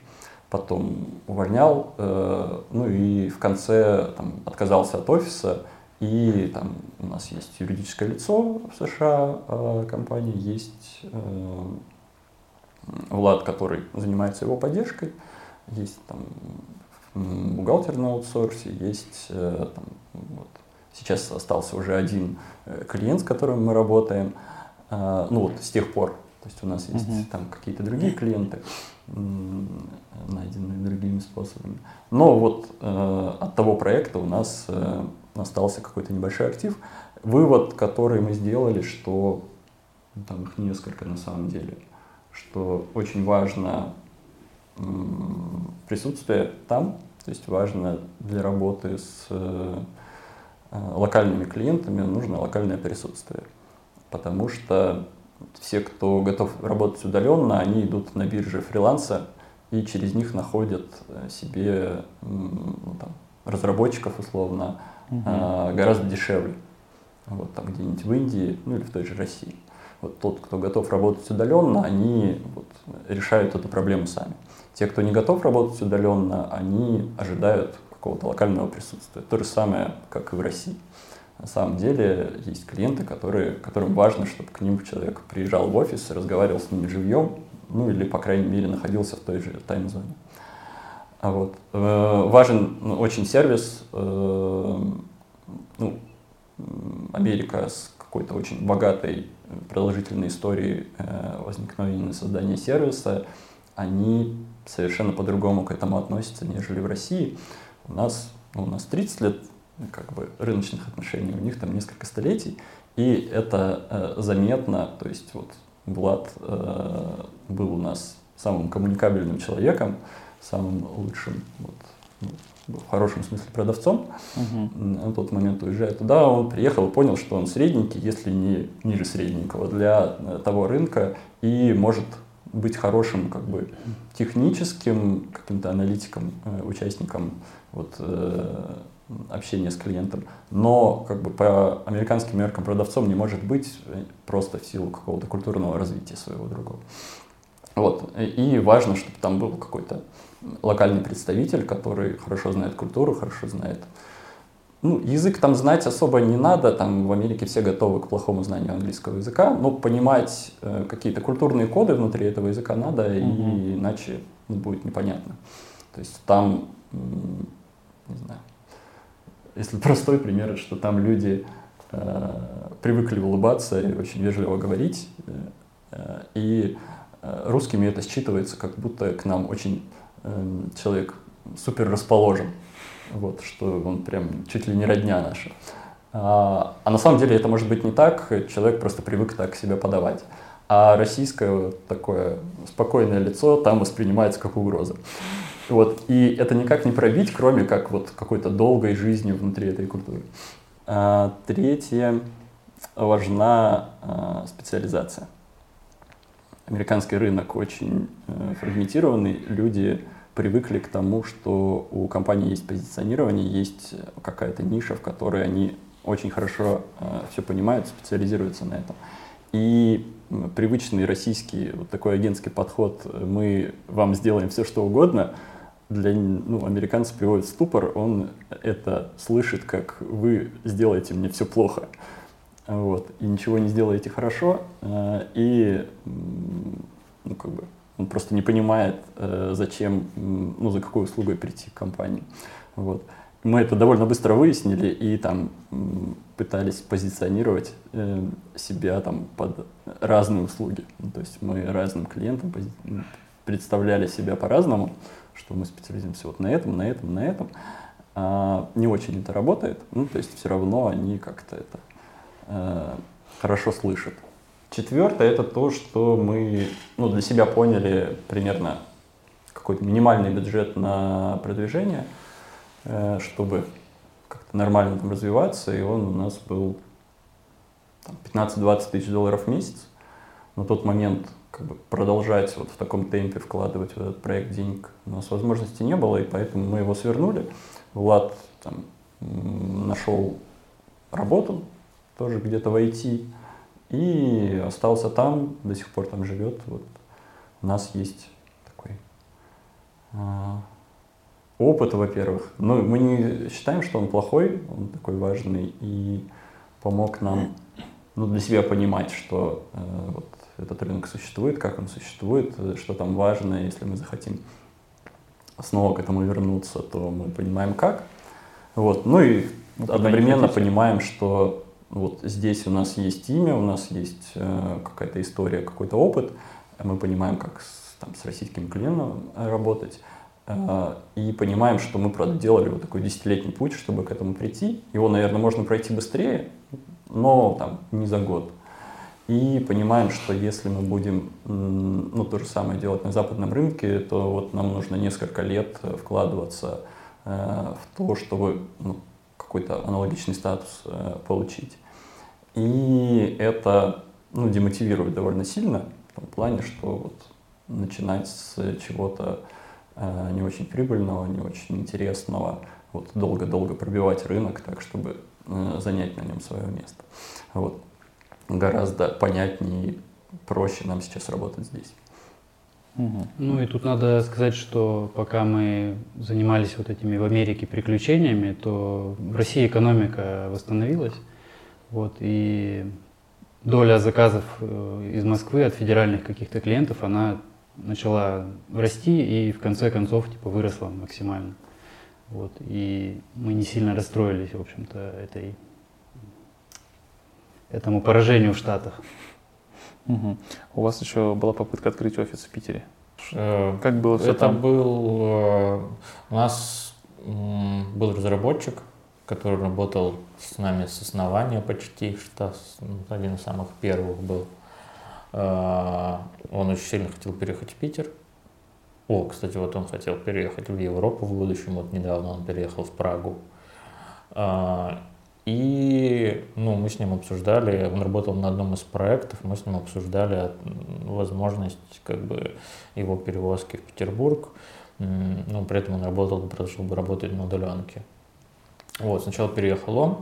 Потом увольнял, ну и в конце там, отказался от офиса. И там у нас есть юридическое лицо в США, компания, есть Влад, который занимается его поддержкой, есть там бухгалтер на аутсорсе, есть э, там, вот, сейчас остался уже один э, клиент, с которым мы работаем, э, ну вот с тех пор, то есть у нас есть uh-huh. там какие-то другие клиенты, найденные другими способами. Но вот э, от того проекта у нас э, остался какой-то небольшой актив. Вывод, который мы сделали, что ну, там их несколько на самом деле – что очень важно присутствие там, то есть важно для работы с э, локальными клиентами нужно локальное присутствие, потому что все, кто готов работать удаленно, они идут на бирже фриланса и через них находят э, себе ну, там, разработчиков условно угу. гораздо дешевле. Вот там где-нибудь в Индии, ну или в той же России вот тот, кто готов работать удаленно, они вот, решают эту проблему сами. Те, кто не готов работать удаленно, они ожидают какого-то локального присутствия. То же самое, как и в России. На самом деле есть клиенты, которые, которым важно, чтобы к ним человек приезжал в офис, разговаривал с ними живьем, ну или, по крайней мере, находился в той же тайм-зоне. А вот. Э, важен ну, очень сервис. Э, ну, Америка с какой-то очень богатой продолжительной истории э, возникновения создания сервиса, они совершенно по-другому к этому относятся, нежели в России. У нас, ну, у нас 30 лет как бы рыночных отношений, у них там несколько столетий, и это э, заметно, то есть вот Влад э, был у нас самым коммуникабельным человеком, самым лучшим вот, ну, в хорошем смысле продавцом, угу. на тот момент уезжая туда, он приехал и понял, что он средненький, если не ниже средненького для э, того рынка и может быть хорошим как бы техническим каким-то аналитиком, э, участником вот, э, общения с клиентом, но как бы по американским меркам продавцом не может быть просто в силу какого-то культурного развития своего другого. Вот. И важно, чтобы там был какой-то локальный представитель, который хорошо знает культуру, хорошо знает... Ну, язык там знать особо не надо, там в Америке все готовы к плохому знанию английского языка, но понимать э, какие-то культурные коды внутри этого языка надо, угу. и иначе ну, будет непонятно. То есть там, не знаю, если простой пример, что там люди э, привыкли улыбаться и очень вежливо говорить. И русскими это считывается, как будто к нам очень человек супер расположен. Вот, что он прям чуть ли не родня наша. А, а на самом деле это может быть не так, человек просто привык так себя подавать. А российское вот такое спокойное лицо там воспринимается как угроза. Вот. И это никак не пробить, кроме как вот какой-то долгой жизни внутри этой культуры. А, третье, важна а, специализация. Американский рынок очень а, фрагментированный, люди привыкли к тому, что у компании есть позиционирование, есть какая-то ниша, в которой они очень хорошо э, все понимают, специализируются на этом. И привычный российский вот такой агентский подход, мы вам сделаем все, что угодно, для ну, американца приводит ступор, он это слышит, как вы сделаете мне все плохо, вот, и ничего не сделаете хорошо, э, и ну, как бы, он просто не понимает, э, зачем, ну, за какой услугой прийти к компании. Вот. Мы это довольно быстро выяснили и там пытались позиционировать э, себя там под разные услуги. Ну, то есть мы разным клиентам представляли себя по-разному, что мы специализируемся вот на этом, на этом, на этом. А не очень это работает, ну, то есть все равно они как-то это э, хорошо слышат. Четвертое это то, что мы ну, для себя поняли примерно какой-то минимальный бюджет на продвижение, э, чтобы как-то нормально там развиваться, и он у нас был 15-20 тысяч долларов в месяц. На тот момент как бы продолжать вот в таком темпе вкладывать в этот проект денег у нас возможности не было, и поэтому мы его свернули. Влад там, нашел работу, тоже где-то в IT, и остался там, до сих пор там живет. Вот у нас есть такой а, опыт, во-первых. Но мы не считаем, что он плохой, он такой важный и помог нам ну, для себя понимать, что э, вот этот рынок существует, как он существует, что там важно, если мы захотим снова к этому вернуться, то мы понимаем как. Вот. Ну и одновременно понимаем, что вот здесь у нас есть имя, у нас есть э, какая-то история, какой-то опыт, мы понимаем, как с, там, с российским клиентом работать, э, и понимаем, что мы проделали вот такой десятилетний путь, чтобы к этому прийти. Его, наверное, можно пройти быстрее, но там не за год. И понимаем, что если мы будем ну, то же самое делать на западном рынке, то вот нам нужно несколько лет вкладываться э, в то, чтобы ну, какой-то аналогичный статус э, получить. И это ну, демотивирует довольно сильно, в том плане, что вот начинать с чего-то э, не очень прибыльного, не очень интересного, вот долго-долго пробивать рынок так, чтобы э, занять на нем свое место. Вот. Гораздо понятнее и проще нам сейчас работать здесь. Угу. Ну и тут надо сказать, что пока мы занимались вот этими в Америке приключениями, то в России экономика восстановилась. Вот, и доля заказов э, из Москвы от федеральных каких-то клиентов, она начала расти и в конце концов типа выросла максимально. Вот, и мы не сильно расстроились, в общем-то, этой, этому поражению в Штатах. Угу. У вас еще была попытка открыть офис в Питере. Э, как было все Это там? был... Э, у нас был разработчик, который работал с нами с основания почти, что ну, один из самых первых был. А, он очень сильно хотел переехать в Питер. О, кстати, вот он хотел переехать в Европу в будущем. Вот недавно он переехал в Прагу. А, и ну, мы с ним обсуждали, он работал на одном из проектов, мы с ним обсуждали возможность как бы, его перевозки в Петербург. Но при этом он работал, продолжил бы работать на удаленке. Вот, сначала переехал он,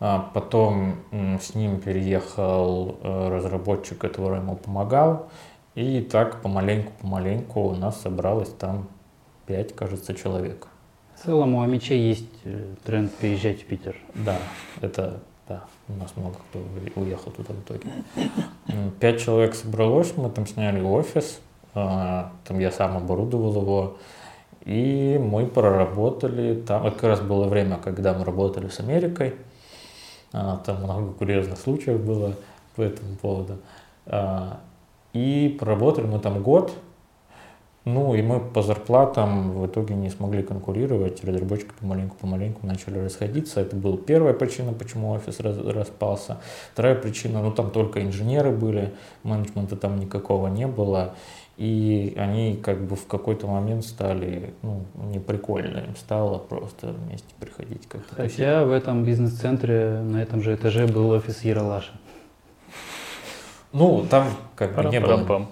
а потом с ним переехал э, разработчик, который ему помогал. И так помаленьку-помаленьку у нас собралось там пять, кажется, человек. В целом у Амичей есть э, тренд переезжать в Питер. Да, это да, у нас много кто уехал туда в итоге. Пять человек собралось, мы там сняли офис, а, там я сам оборудовал его. И мы проработали там, это как раз было время, когда мы работали с Америкой. А, там много курьезных случаев было по этому поводу. А, и проработали мы там год, ну и мы по зарплатам в итоге не смогли конкурировать, разработчики помаленьку-помаленьку начали расходиться. Это была первая причина, почему офис распался. Вторая причина, ну там только инженеры были, менеджмента там никакого не было. И они как бы в какой-то момент стали, ну, неприкольно им стало просто вместе приходить как-то. Хотя в этом бизнес-центре на этом же этаже был офис Яралаша. Ну, там как бы не было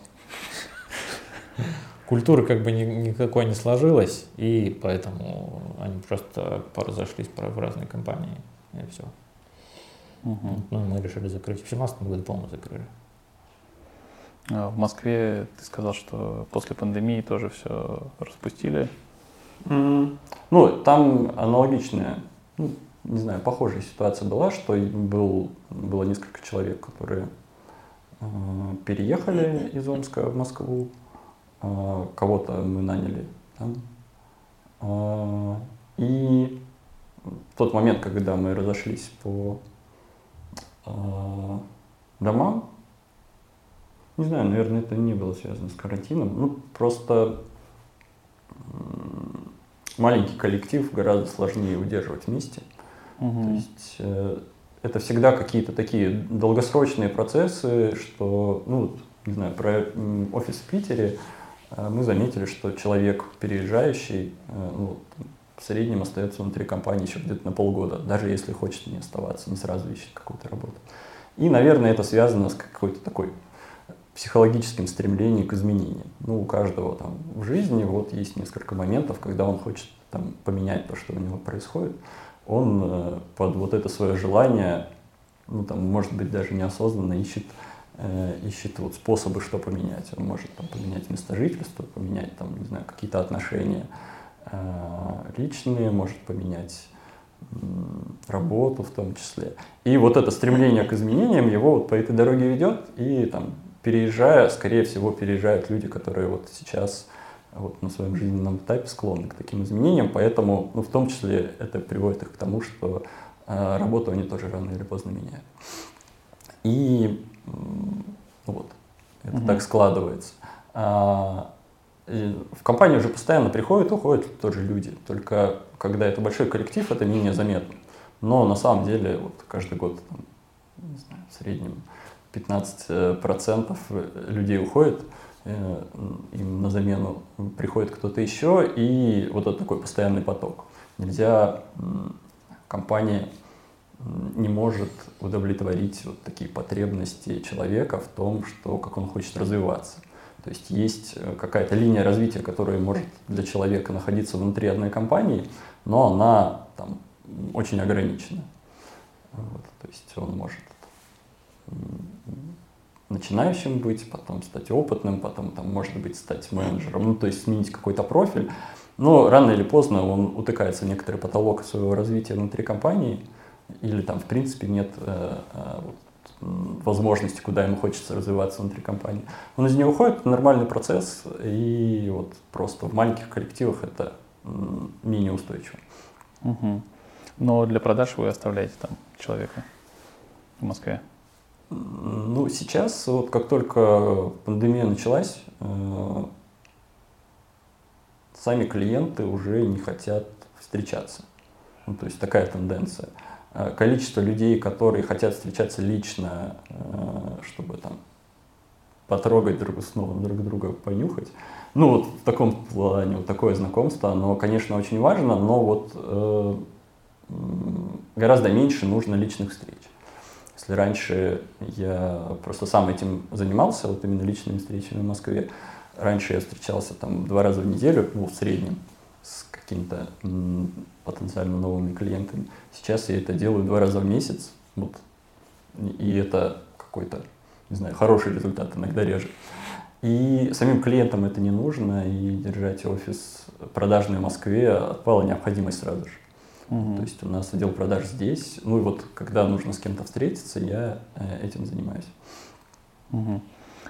культуры как бы ни, никакой не сложилось, и поэтому они просто разошлись в разные компании, и все. Угу. Ну, мы решили закрыть. В 2017 году, по-моему, закрыли. А в Москве ты сказал, что после пандемии тоже все распустили. Mm. Ну, там аналогичная, ну, не знаю, похожая ситуация была, что был, было несколько человек, которые э, переехали из Омска в Москву, а, кого-то мы наняли там. А, и в тот момент, когда мы разошлись по а, домам, не знаю, наверное, это не было связано с карантином, ну просто маленький коллектив гораздо сложнее удерживать вместе. Угу. То есть э, это всегда какие-то такие долгосрочные процессы, что, ну, не знаю, про офис в Питере, Э, мы заметили, что человек, переезжающий, э, ну, в среднем остается внутри компании еще где-то на полгода, даже если хочет не оставаться, не сразу ищет какую-то работу. И, наверное, это связано с какой-то такой психологическим стремлением к изменениям. Ну, у каждого там в жизни вот есть несколько моментов, когда он хочет там, поменять то, что у него происходит. Он э, под вот это свое желание, ну, там, может быть, даже неосознанно ищет Э, ищет вот способы, что поменять. Он может там, поменять место жительства, поменять там, не знаю, какие-то отношения э, личные, может поменять работу в том числе. И вот это стремление к изменениям его вот по этой дороге ведет, и там переезжая, скорее всего, переезжают люди, которые вот сейчас вот на своем жизненном этапе склонны к таким изменениям, поэтому ну, в том числе это приводит их к тому, что э, работу они тоже рано или поздно меняют. И вот. Это угу. так складывается. А, в компанию уже постоянно приходят, уходят тоже люди. Только когда это большой коллектив, это менее заметно. Но на самом деле вот каждый год там, не знаю, в среднем 15% людей уходит, э, им на замену приходит кто-то еще, и вот это такой постоянный поток. Нельзя компании не может удовлетворить вот такие потребности человека в том, что, как он хочет развиваться. То есть есть э, какая-то линия развития, которая может для человека находиться внутри одной компании, но она там очень ограничена. Вот, то есть он может начинающим быть, потом стать опытным, потом там, может быть, стать менеджером, ну, то есть сменить какой-то профиль. Но рано или поздно он утыкается в некоторый потолок своего развития внутри компании – или там в принципе нет э, э, возможности, куда ему хочется развиваться внутри компании. Он из нее уходит, нормальный процесс, и вот просто в маленьких коллективах это менее устойчиво. Угу. Но для продаж вы оставляете там человека в Москве? Ну, сейчас, вот как только пандемия началась, э, сами клиенты уже не хотят встречаться. Ну, то есть такая тенденция. Э, количество людей, которые хотят встречаться лично, э, чтобы там потрогать друг снова друг друга, понюхать. Ну вот в таком плане, вот такое знакомство, оно, конечно, очень важно, но вот э, гораздо меньше нужно личных встреч. Если раньше я просто сам этим занимался, вот именно личными встречами в Москве, раньше я встречался там два раза в неделю, ну, в среднем, с какими-то потенциально новыми клиентами. Сейчас я это делаю два раза в месяц, вот, и это какой-то, не знаю, хороший результат, иногда реже. И самим клиентам это не нужно, и держать офис продажный в Москве отпала необходимость сразу же. Угу. То есть у нас отдел продаж здесь, ну и вот когда нужно с кем-то встретиться, я э, этим занимаюсь. Угу.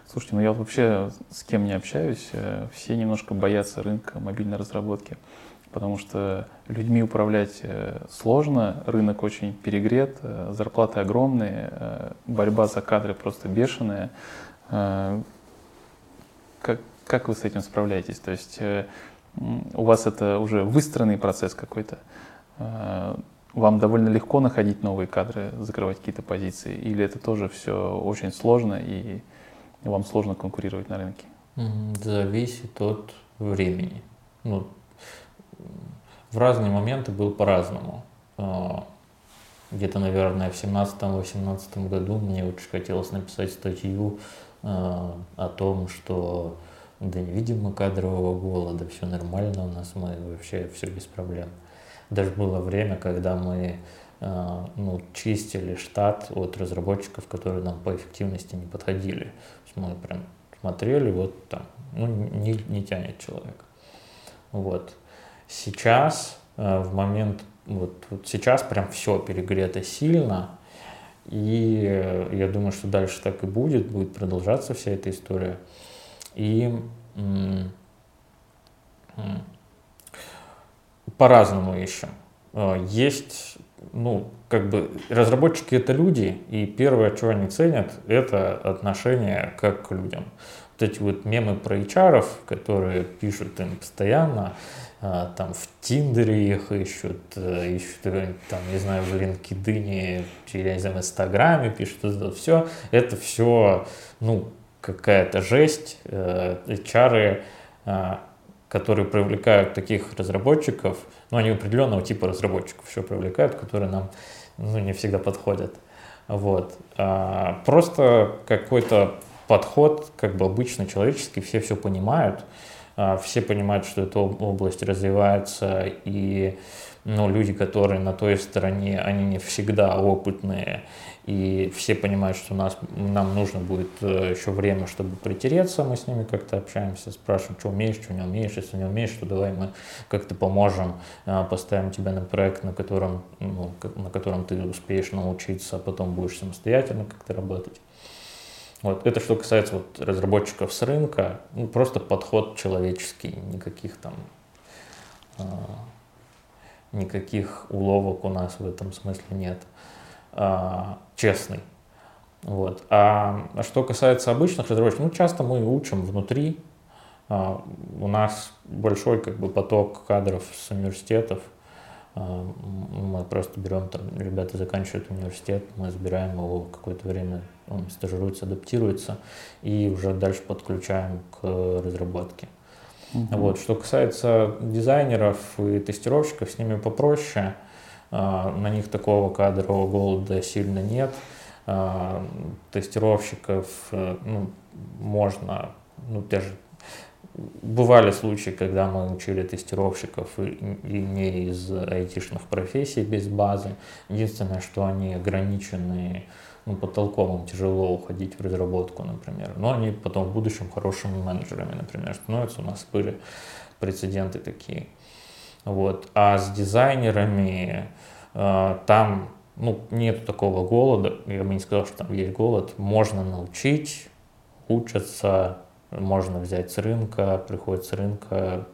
Слушайте, ну я вообще с кем не общаюсь, э, все немножко боятся рынка мобильной разработки. потому что людьми управлять э, сложно, рынок очень перегрет, зарплаты огромные, борьба за кадры просто бешеная. Как, как вы с этим справляетесь? То есть у вас это уже выстроенный процесс какой-то? Вам довольно легко находить новые кадры, закрывать какие-то позиции? Или это тоже все очень сложно и вам сложно конкурировать на рынке? Зависит от времени. Ну, в разные моменты был по-разному. А, где-то, наверное, в 17-18 году мне очень хотелось написать статью а, о том, что да не видим мы кадрового голода, все нормально у нас, мы вообще все без проблем. Даже было время, когда мы а, ну, чистили штат от разработчиков, которые нам по эффективности не подходили. мы прям смотрели, вот там, ну, не, не тянет человек. Вот. Сейчас, э, в момент, вот, вот сейчас прям все перегрето сильно, и э, я думаю, что дальше так и будет, будет продолжаться вся эта история. И по-разному ищем. Э, есть, ну, как бы разработчики это люди, и первое, что они ценят, это отношение как к людям. Вот эти вот мемы про HR, которые пишут им постоянно, а, там в Тиндере их ищут, э, ищут, там, не знаю, в LinkedIn, или, не знаю, в Инстаграме пишут, это все, это все, ну, какая-то жесть, HR, э, которые привлекают таких разработчиков, ну, они определенного типа разработчиков еще привлекают, которые нам, ну, не всегда подходят. Вот. А, просто какой-то подход, как бы обычно человеческий, все все понимают, а, все понимают, что эта область развивается, и ну, люди, которые на той стороне, они не всегда опытные, и все понимают, что нас, нам нужно будет э, еще время, чтобы притереться, мы с ними как-то общаемся, спрашиваем, что умеешь, что не умеешь, если не умеешь, то давай мы как-то поможем, а, поставим тебя на проект, на котором, ну, на котором ты успеешь научиться, а потом будешь самостоятельно как-то работать. Вот. Это что касается вот разработчиков с рынка, ну, просто подход человеческий, никаких там э, никаких уловок у нас в этом смысле нет. Э, честный. Вот. А, а что касается обычных разработчиков, ну, часто мы учим внутри. А, у нас большой как бы, поток кадров с университетов. А, мы просто берем, там, ребята заканчивают университет, мы забираем его какое-то время он стажируется, адаптируется, и уже дальше подключаем к разработке. Угу. Вот. Что касается дизайнеров и тестировщиков, с ними попроще. А, на них такого кадрового голода сильно нет. А, тестировщиков э, ну, можно, ну, даже бывали случаи, когда мы учили тестировщиков и, не из айтишных профессий без базы. Единственное, что они ограничены ну, потолковым тяжело уходить в разработку, например. Но они потом в будущем хорошими менеджерами, например, становятся. У нас были прецеденты такие. Вот. А с дизайнерами э, там ну, нет такого голода. Я бы не сказал, что там есть голод. Можно научить, учатся, можно взять с рынка, приходит с рынка,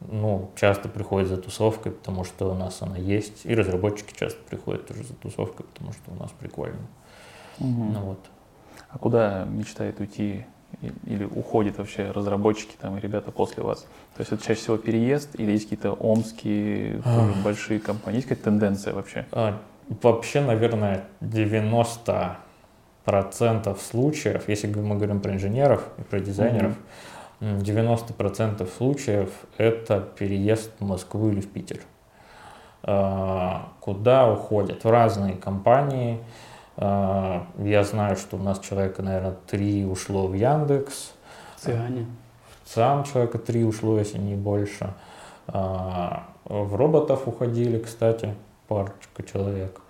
ну, часто приходят за тусовкой, потому что у нас она есть, и разработчики часто приходят тоже за тусовкой, потому что у нас прикольно. Угу. Ну, вот. А куда мечтает уйти или уходят вообще разработчики там и ребята после вас? То есть это чаще всего переезд или есть какие-то омские тоже большие компании? Есть какая-то тенденция вообще? А, вообще, наверное, 90 процентов случаев, если мы говорим про инженеров и про дизайнеров, mm 90 процентов случаев это переезд в Москву или в Питер. А, куда уходят? В разные компании. А, я знаю, что у нас человека, наверное, три ушло в Яндекс. В Циане. В ЦИАН человека три ушло, если не больше. А, в роботов уходили, кстати, парочка человек.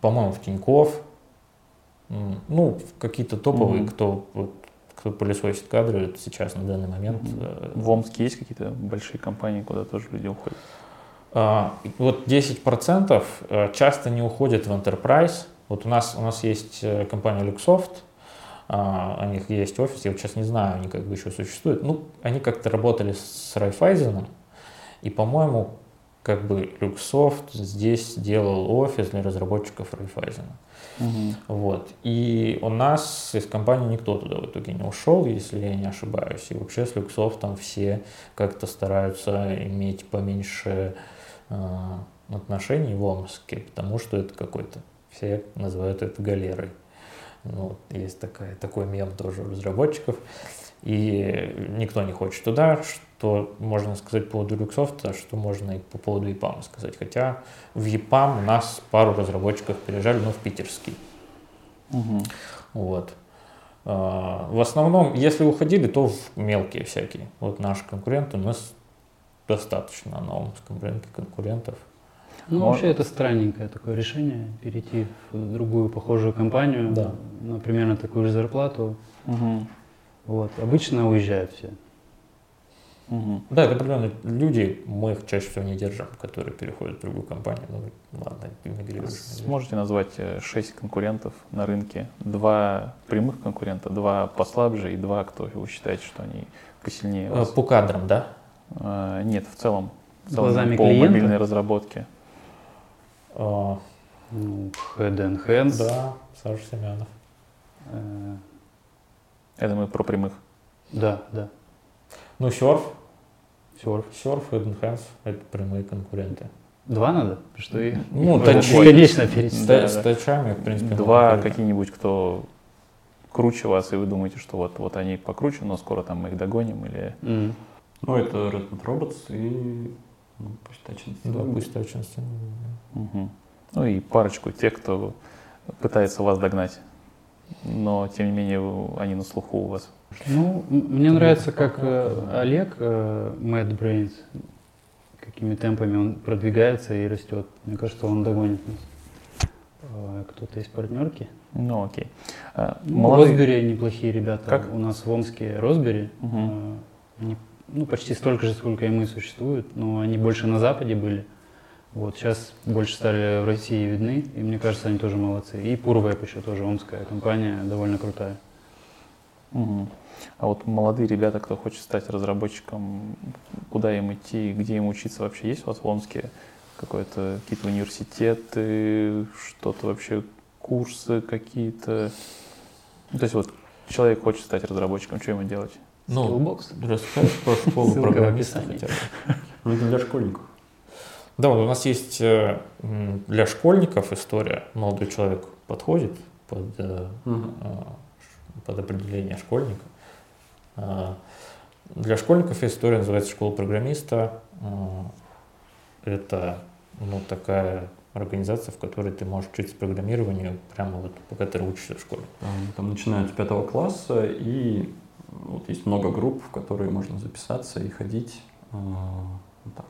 По-моему, в Тиньков. Ну, какие-то топовые, mm-hmm. кто вот, кто пылесосит кадры сейчас на данный момент. Э, в Омске есть какие-то большие компании, куда тоже люди уходят? А, вот 10% э, часто не уходят в enterprise. Вот у нас, у нас есть э, компания Luxoft, а, у них есть офис, я вот сейчас не знаю, они как бы еще существуют. Ну, они как-то работали с Райфайзеном, и, по-моему, как бы Люксофт здесь делал офис для разработчиков Райфайзена. Угу. Вот. И у нас из компании никто туда в итоге не ушел, если я не ошибаюсь. И вообще с Люксофтом все как-то стараются иметь поменьше э, отношений в Омске, потому что это какой-то, все называют это галерой. Ну, есть такая, такой мем тоже у разработчиков. И никто не хочет туда, что можно сказать по поводу Люксофта, что можно и по поводу EPAM сказать. Хотя в EPAM у нас пару разработчиков переезжали, но в питерский. Угу. Вот. А, в основном, если уходили, то в мелкие всякие. Вот наши конкуренты, у нас достаточно на омском рынке конкурентов. Ну, вообще это странненькое такое решение, перейти в другую похожую компанию, да. на примерно такую же зарплату. Угу. Вот. Обычно уезжают все. Угу. Да, это определенные люди, мы их чаще всего не держим, которые переходят в другую компанию. Ну, ладно, мигрируют. Сможете назвать э, шесть конкурентов на рынке? Два прямых конкурента, два послабже и два, кто вы считаете, что они посильнее э, вас? По кадрам, да? А, нет, в целом. В целом Глазами по клиента? мобильной разработке. А, ну, Head and Hands. Да, Саша Семенов. Это мы про прямых. Да, да. Ну, серф. Серф. Серф, Hidden Hands – это прямые конкуренты. Два надо? Что и ну, тач... бесконечно перечислять. Да, с тачами, в принципе. Два какие-нибудь, кто круче вас, и вы думаете, что вот, вот они покруче, но скоро там мы их догоним или... Mm. Ну, это Redmond Robots и ну, пусть Touch Да, пусть Touch угу. Ну и парочку тех, кто пытается вас догнать но тем не менее они на слуху у вас. Ну, мне нравится, как э, Олег, э, Mad Brains, какими темпами он продвигается и растет. Мне кажется, он догонит нас. Э, кто-то из партнерки. Ну, окей. А, ну, Молодые... Росбери неплохие ребята. Как? У нас в Омске Росбери. Угу. Они, ну, почти столько же, сколько и мы существуют, но они больше на Западе были. Вот, сейчас больше стали в России видны, и мне кажется, они тоже молодцы. И Пурвэп еще тоже омская компания, довольно крутая. Угу. А вот молодые ребята, кто хочет стать разработчиком, куда им идти, где им учиться вообще есть у вас в Омске? Какой-то, какие-то университеты, что-то вообще, курсы какие-то? Ну, то есть вот человек хочет стать разработчиком, что ему делать? Ну, Skillbox. расскажешь про школу программиста хотя бы. Ну, это для школьников. Да, вот у нас есть э, для школьников история. Молодой человек подходит под, угу. под определение школьника. Для школьников есть история, называется «Школа программиста». Это ну, такая организация, в которой ты можешь учиться программированию прямо вот пока ты учишься в школе. Там начинают с пятого класса, и вот есть много групп, в которые можно записаться и ходить. Вот так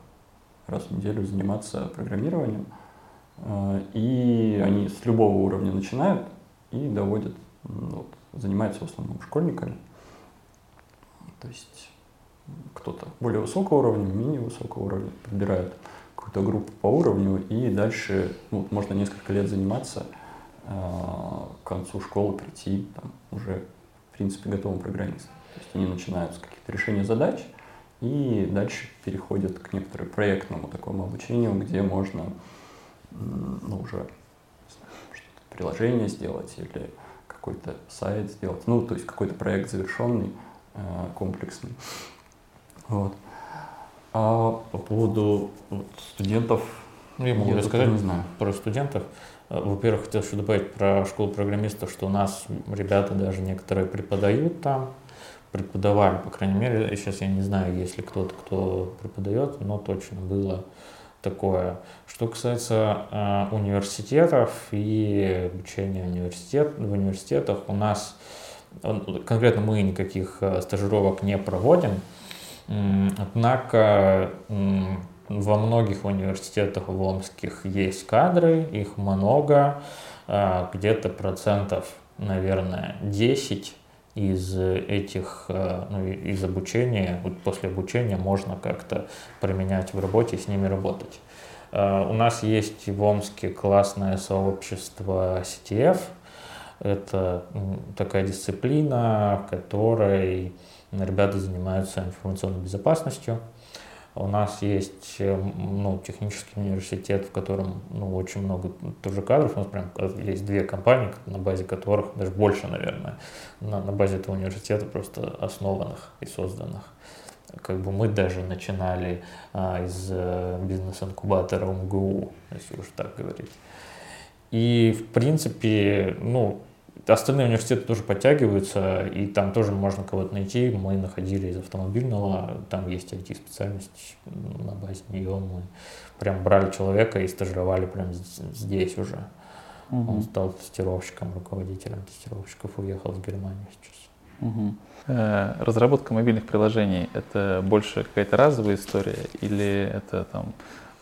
раз в неделю заниматься программированием. Э, и они с любого уровня начинают и доводят, вот, занимаются в основном школьниками. То есть кто-то более высокого уровня, менее высокого уровня подбирают какую-то группу по уровню, и дальше ну, вот, можно несколько лет заниматься, э, к концу школы прийти там, уже, принципе, готовым программистом. То есть они начинают с каких-то решений задач, и дальше переходят к некоторому проектному такому обучению, где можно ну, уже что-то приложение сделать или какой-то сайт сделать, ну, то есть какой-то проект завершенный, э, комплексный. Вот. А по поводу вот, студентов, ну, я могу я рассказать не знаю. про студентов. Э, во-первых, хотел еще добавить про школу программистов, что у нас ребята даже некоторые преподают там, преподавали, по крайней мере, сейчас я не знаю, есть ли кто-то, кто преподает, но точно было такое. Что касается э, университетов и обучения университет, в университетах, у нас конкретно мы никаких э, стажировок не проводим, однако во многих университетах в Омских есть кадры, их много, э, где-то процентов, наверное, 10 из этих, э, ну, из обучения, вот после обучения можно как-то применять в работе с ними работать. Э, у нас есть в Омске классное сообщество CTF, Это такая дисциплина, в которой ребята занимаются информационной безопасностью. У нас есть ну, технический университет, в котором ну, очень много тоже кадров. У нас прям есть две компании, на базе которых, даже больше, наверное, на, на базе этого университета просто основанных и созданных. Как бы мы даже начинали а, из э, бизнес-инкубатора МГУ, если уж так говорить. И, в принципе, ну, остальные университеты тоже подтягиваются, и там тоже можно кого-то найти. Мы находили из автомобильного, там есть IT-специальность, на базе нее мы прям брали человека и стажировали прям здесь уже. Угу. Он стал тестировщиком, руководителем тестировщиков, уехал в Германию сейчас. Угу. Разработка мобильных приложений – это больше какая-то разовая история или это там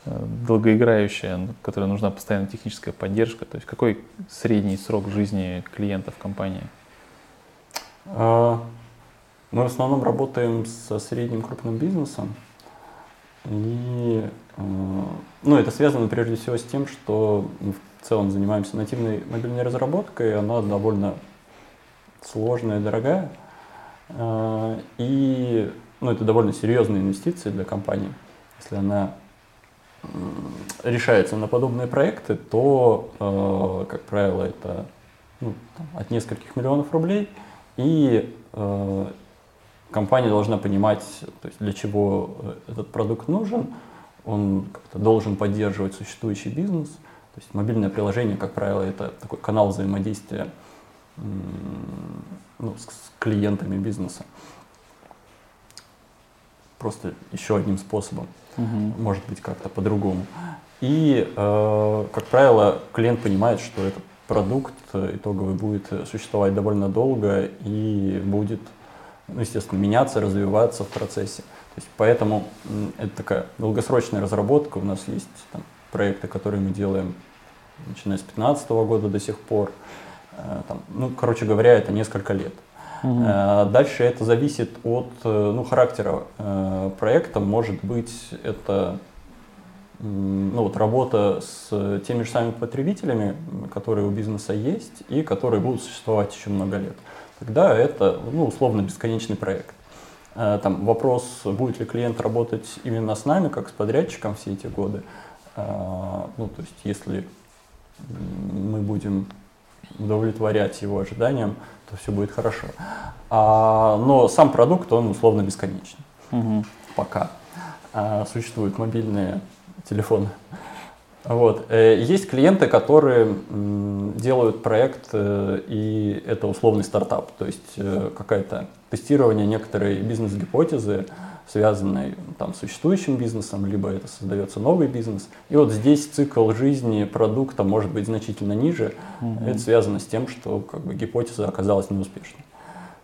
долгоиграющая, которой нужна постоянная техническая поддержка? То есть какой средний срок жизни клиента в компании? А, мы в основном работаем со средним крупным бизнесом. И э, ну, это связано прежде всего с тем, что мы в целом занимаемся нативной мобильной разработкой. Она довольно сложная и дорогая. Э, и ну, это довольно серьезные инвестиции для компании. Если она решается на подобные проекты, то, э, как правило, это ну, там, от нескольких миллионов рублей, и э, компания должна понимать, то есть для чего э, этот продукт нужен, он должен поддерживать существующий бизнес. То есть мобильное приложение, как правило, это такой канал взаимодействия ну, с, клиентами бизнеса. Просто еще одним способом угу. может быть как-то по-другому. И, э, как правило, клиент понимает, что этот продукт итоговый будет существовать довольно долго и будет, ну, естественно, меняться, развиваться в процессе. То есть, поэтому это такая долгосрочная разработка. У нас есть там, проекты, которые мы делаем начиная с 2015 года до сих пор. Э, там, ну, короче говоря, это несколько лет. Угу. Дальше это зависит от э, ну, характера э, проекта. Может быть, это ну, вот работа с теми же самыми потребителями, которые у бизнеса есть и которые будут существовать еще много лет. Тогда это ну, условно бесконечный проект. Там вопрос, будет ли клиент работать именно с нами, как с подрядчиком все эти годы. Ну, то есть, если мы будем удовлетворять его ожиданиям, то все будет хорошо. А, но сам продукт, он условно бесконечен. Угу. Пока а, существуют мобильные телефоны. Вот. Э, есть клиенты, которые делают проект, э, и это условный стартап, то есть э, какое-то тестирование некоторой бизнес-гипотезы, связанной там, с существующим бизнесом, либо это создается новый бизнес. И вот здесь цикл жизни продукта может быть значительно ниже. Угу. Это связано с тем, что как бы, гипотеза оказалась неуспешной.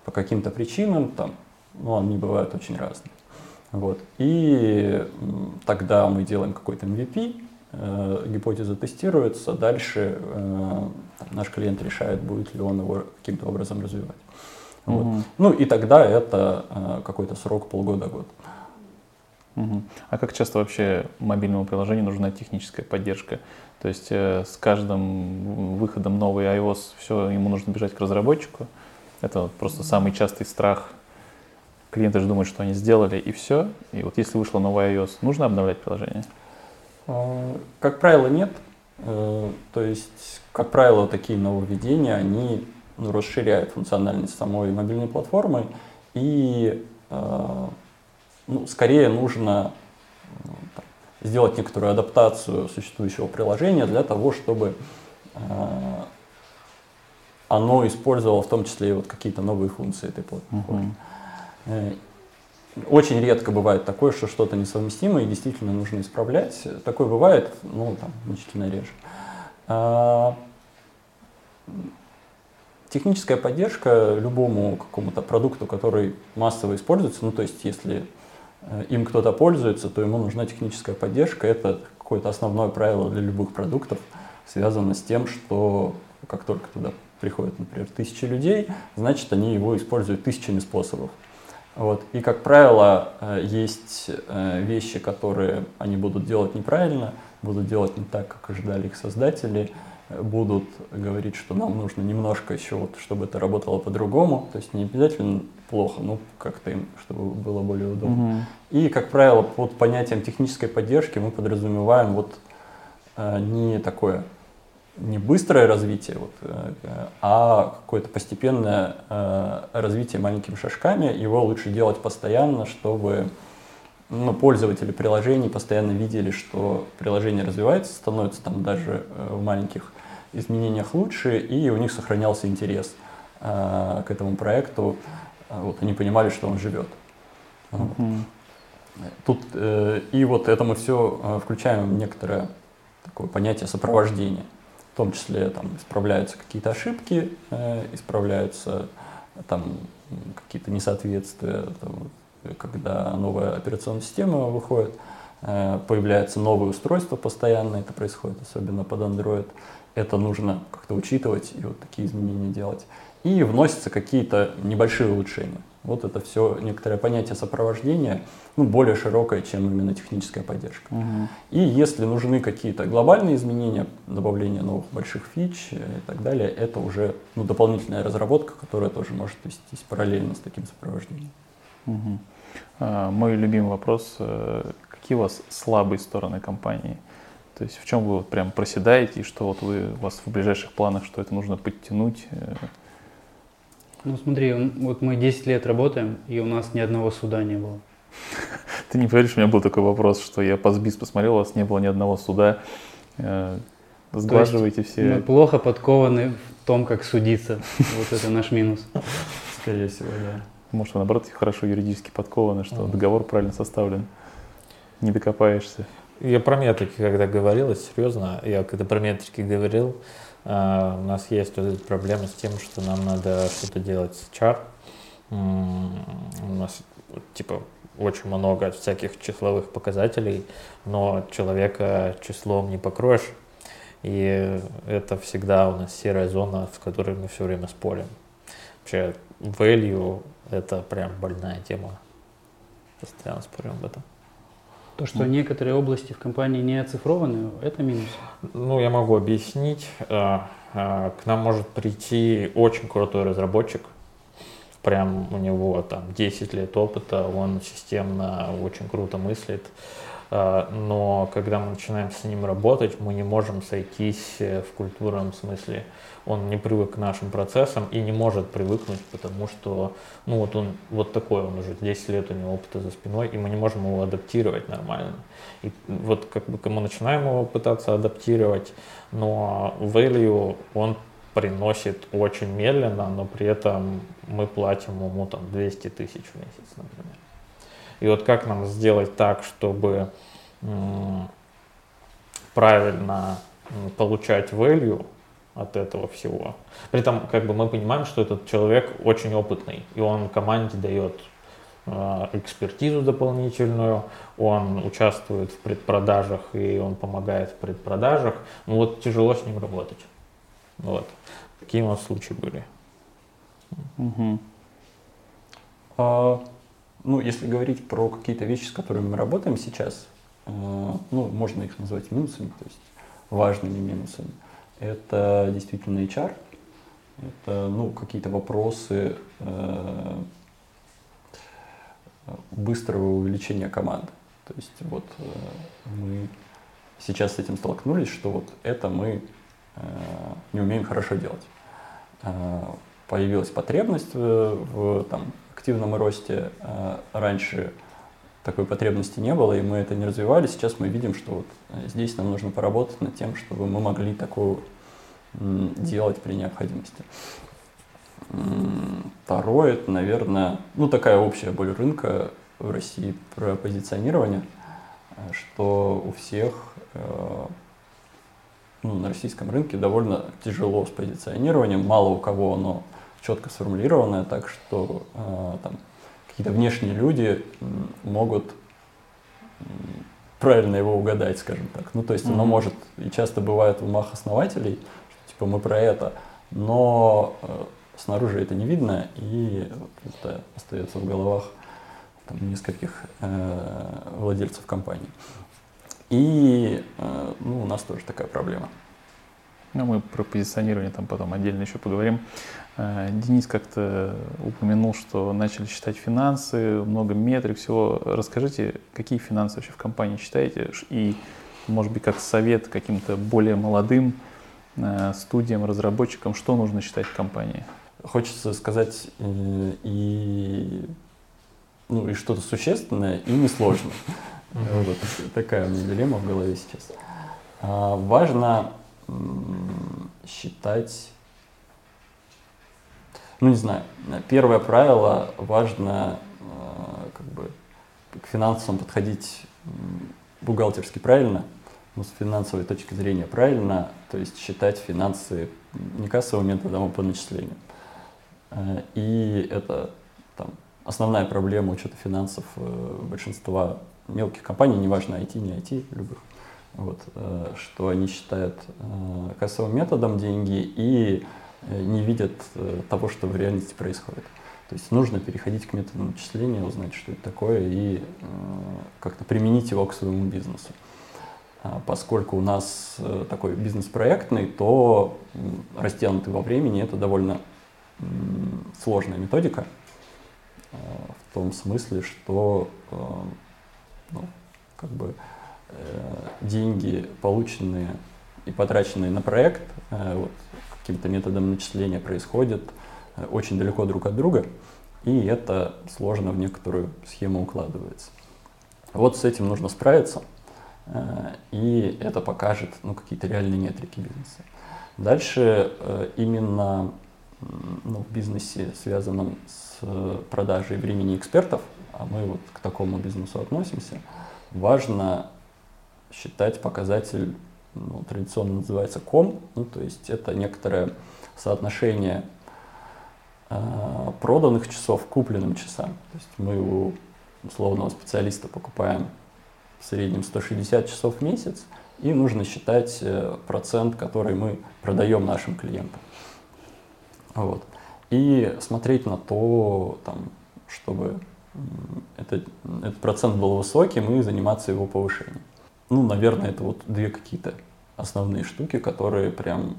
По каким-то причинам, там, ну, они бывают очень разные. Вот. И тогда мы делаем какой-то MVP, э, гипотеза тестируется, дальше э, наш клиент решает, будет ли он его каким-то образом развивать. Вот. Угу. Ну и тогда это э, какой-то срок полгода-год. Угу. А как часто вообще мобильному приложению нужна техническая поддержка? То есть э, с каждым выходом новый iOS все ему нужно бежать к разработчику? Это вот просто самый частый страх. Клиенты же думают, что они сделали и все. И вот если вышло новый iOS, нужно обновлять приложение? А, как правило, нет. Э, то есть, как правило, такие нововведения, они расширяет функциональность самой мобильной платформы, и э, ну, скорее нужно ну, там, сделать некоторую адаптацию существующего приложения для того, чтобы э, оно использовало в том числе и вот какие-то новые функции этой платформы. Uh-huh. Очень редко бывает такое, что что-то несовместимо и действительно нужно исправлять. Такое бывает, ну, там, значительно реже. Техническая поддержка любому какому-то продукту, который массово используется, ну то есть если э, им кто-то пользуется, то ему нужна техническая поддержка. Это какое-то основное правило для любых продуктов, связано с тем, что как только туда приходят, например, тысячи людей, значит, они его используют тысячами способов. Вот. И, как правило, э, есть э, вещи, которые они будут делать неправильно, будут делать не так, как ожидали их создатели, будут говорить, что нам нужно немножко еще, вот, чтобы это работало по-другому. То есть не обязательно плохо, но как-то им, чтобы было более удобно. Угу. И, как правило, под понятием технической поддержки мы подразумеваем вот э, не такое, не быстрое развитие, вот, э, а какое-то постепенное э, развитие маленькими шажками. Его лучше делать постоянно, чтобы ну, пользователи приложений постоянно видели, что приложение развивается, становится там даже э, в маленьких изменениях лучше, и у них сохранялся интерес э, к этому проекту. А вот они понимали, что он живет. Mm-hmm. Тут э, и вот это мы все э, включаем в некоторое такое понятие сопровождения. В том числе там исправляются какие-то ошибки, э, исправляются там какие-то несоответствия, там, когда новая операционная система выходит, э, появляются новые устройства постоянно, это происходит особенно под Android. Это нужно как-то учитывать и вот такие изменения делать. И вносятся какие-то небольшие улучшения. Вот это все некоторое понятие сопровождения, ну, более широкое, чем именно техническая поддержка. Угу. И если нужны какие-то глобальные изменения, добавление новых больших фич и так далее, это уже ну, дополнительная разработка, которая тоже может вестись параллельно с таким сопровождением. Угу. Мой любимый вопрос, э, какие у вас слабые стороны компании? То есть в чем вы вот прям проседаете, и что вот вы, у вас в ближайших планах, что это нужно подтянуть? Э? Ну смотри, вот мы 10 лет работаем, и у нас ни одного суда не было. Ты не поверишь, у меня был такой вопрос, что я по СБИС посмотрел, у вас не было ни одного суда. Э, сглаживаете все. Мы плохо подкованы в том, как судиться. Вот это наш минус. Скорее всего, да. Может, вы, наоборот, хорошо юридически подкованы, что договор правильно составлен. Не докопаешься. Я про метрики, когда говорил, серьезно, я когда про метрики говорил, uh, у нас есть вот эти проблемы с тем, что нам надо что-то делать с. Mm, у нас, типа, очень много всяких числовых показателей, но человека числом не покроешь. И это всегда у нас серая зона, в которой мы все время спорим. Вообще, value это прям больная тема. Постоянно спорим об этом. То, что некоторые области в компании не оцифрованы, это минус. Ну, я могу объяснить. Э, э, к нам может прийти очень крутой разработчик, прям у него там 10 лет опыта, он системно очень круто мыслит, но когда мы начинаем с ним работать, мы не можем сойтись в культурном смысле он не привык к нашим процессам и не может привыкнуть, потому что, ну вот он вот такой, он уже 10 лет у него опыта за спиной, и мы не можем его адаптировать нормально. И вот как бы мы начинаем его пытаться адаптировать, но value он приносит очень медленно, но при этом мы платим ему там 200 тысяч в месяц, например. И вот как нам сделать так, чтобы правильно получать value, от этого всего. При этом, как бы мы понимаем, что этот человек очень опытный, и он команде дает э, экспертизу дополнительную, он участвует в предпродажах и он помогает в предпродажах. Ну вот тяжело с ним работать. Вот. Такие у нас случаи были. Угу. А, ну, если говорить про какие-то вещи, с которыми мы работаем сейчас, э, ну, можно их назвать минусами, то есть важными минусами это действительно HR, это ну, какие-то вопросы э, быстрого увеличения команды. То есть вот э, мы сейчас с этим столкнулись, что вот это мы не умеем хорошо делать. Появилась потребность в там, активном росте. Э, раньше такой потребности не было, и мы это не развивали. Сейчас мы видим, что вот э, здесь нам нужно поработать над тем, чтобы мы могли такую делать при необходимости. Второе, это, наверное, ну такая общая боль рынка в России про позиционирование, что у всех э, ну, на российском рынке довольно тяжело с позиционированием, мало у кого оно четко сформулированное, так что э, там какие-то внешние люди могут правильно его угадать, скажем так. Ну, то есть mm-hmm. оно может, и часто бывает в умах основателей, что типа мы про это, но э, снаружи это не видно, и это остается в головах там, нескольких э, владельцев компании. И э, ну, у нас тоже такая проблема. Ну, мы про позиционирование там потом отдельно еще поговорим. Э, Денис как-то упомянул, что начали считать финансы, много метрик, всего. Расскажите, какие финансы вообще в компании считаете? И, может быть, как совет каким-то более молодым э, студиям, разработчикам, что нужно считать в компании? Хочется сказать э, и, ну, и что-то существенное, и несложное. Вот такая у меня дилемма в голове сейчас. А, важно считать, ну не знаю, первое правило, важно а, как бы к финансам подходить бухгалтерски правильно, ну, с финансовой точки зрения правильно, то есть считать финансы не кассовым методом, а по начислению. А, и это там, основная проблема учета финансов э, большинства мелких компаний, неважно, IT, не IT, любых вот, э, что они считают э, кассовым методом деньги и э, не видят того, что в реальности происходит. То есть нужно переходить к методу начисления, узнать, что это такое, и как-то применить его к своему бизнесу. А поскольку у нас такой бизнес проектный, то растянутый во времени это довольно сложная методика, в том смысле, что ну, как бы Э, деньги, полученные и потраченные на проект, э, вот, каким-то методом начисления происходят э, очень далеко друг от друга, и это сложно в некоторую схему укладывается. Вот с этим нужно справиться, и это покажет ну, какие-то реальные метрики бизнеса. Дальше именно ну, в бизнесе, связанном с продажей времени экспертов, а мы вот к такому бизнесу относимся, важно считать показатель, ну, традиционно называется ком, ну, то есть это некоторое соотношение э, проданных часов к купленным часам. То есть мы у условного специалиста покупаем в среднем 160 часов в месяц, и нужно считать э, процент, который мы продаем нашим клиентам. Вот. И смотреть на то, там, чтобы этот, этот процент был высоким и заниматься его повышением. Ну, наверное, это вот две какие-то основные штуки, которые прям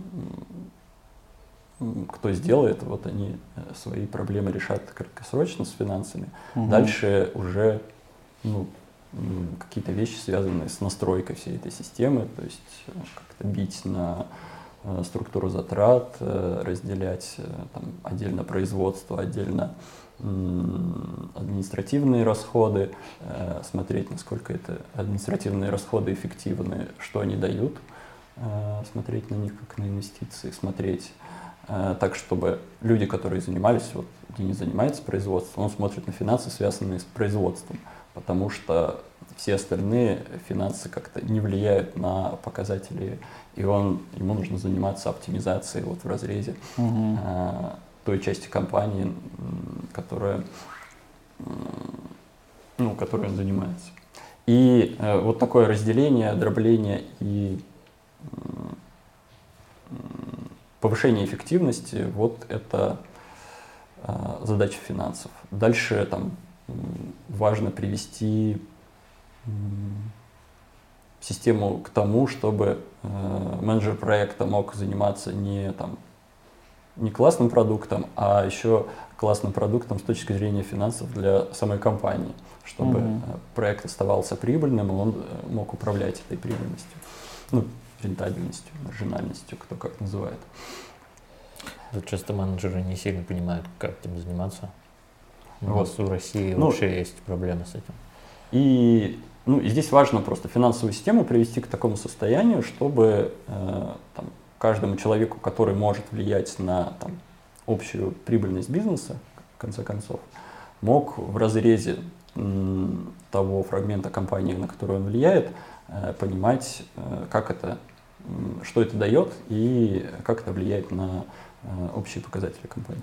кто сделает, вот они э, свои проблемы решат краткосрочно с финансами. Угу. Дальше уже ну, какие-то вещи, связанные с настройкой всей этой системы, то есть э, как-то бить на э, структуру затрат, разделять там, отдельно производство, отдельно административные расходы, э, смотреть, насколько это административные расходы эффективны, что они дают, э, смотреть на них как на инвестиции, смотреть э, так, чтобы люди, которые занимались, вот Денис занимается производством, он смотрит на финансы, связанные с производством, потому что все остальные финансы как-то не влияют на показатели, и он, ему нужно заниматься оптимизацией вот в разрезе. Угу той части компании, которая, ну, которой он занимается. И э, вот такое разделение, дробление и повышение эффективности, вот это э, задача финансов. Дальше там важно привести систему к тому, чтобы э, менеджер проекта мог заниматься не там не классным продуктом, а еще классным продуктом с точки зрения финансов для самой компании, чтобы mm проект оставался прибыльным, и он э, мог управлять этой прибыльностью, ну, рентабельностью, маржинальностью, кто как называет. Тут часто менеджеры не сильно понимают, как этим заниматься. У вот. нас в России ну, вообще есть проблемы с этим. И, ну, и здесь важно просто финансовую систему привести к такому состоянию, чтобы э, там, каждому человеку, который может влиять на там, общую прибыльность бизнеса, в конце концов, мог в разрезе того фрагмента компании, на который он влияет, э, понимать, э, как это, что это дает и как это влияет на э, общие показатели компании.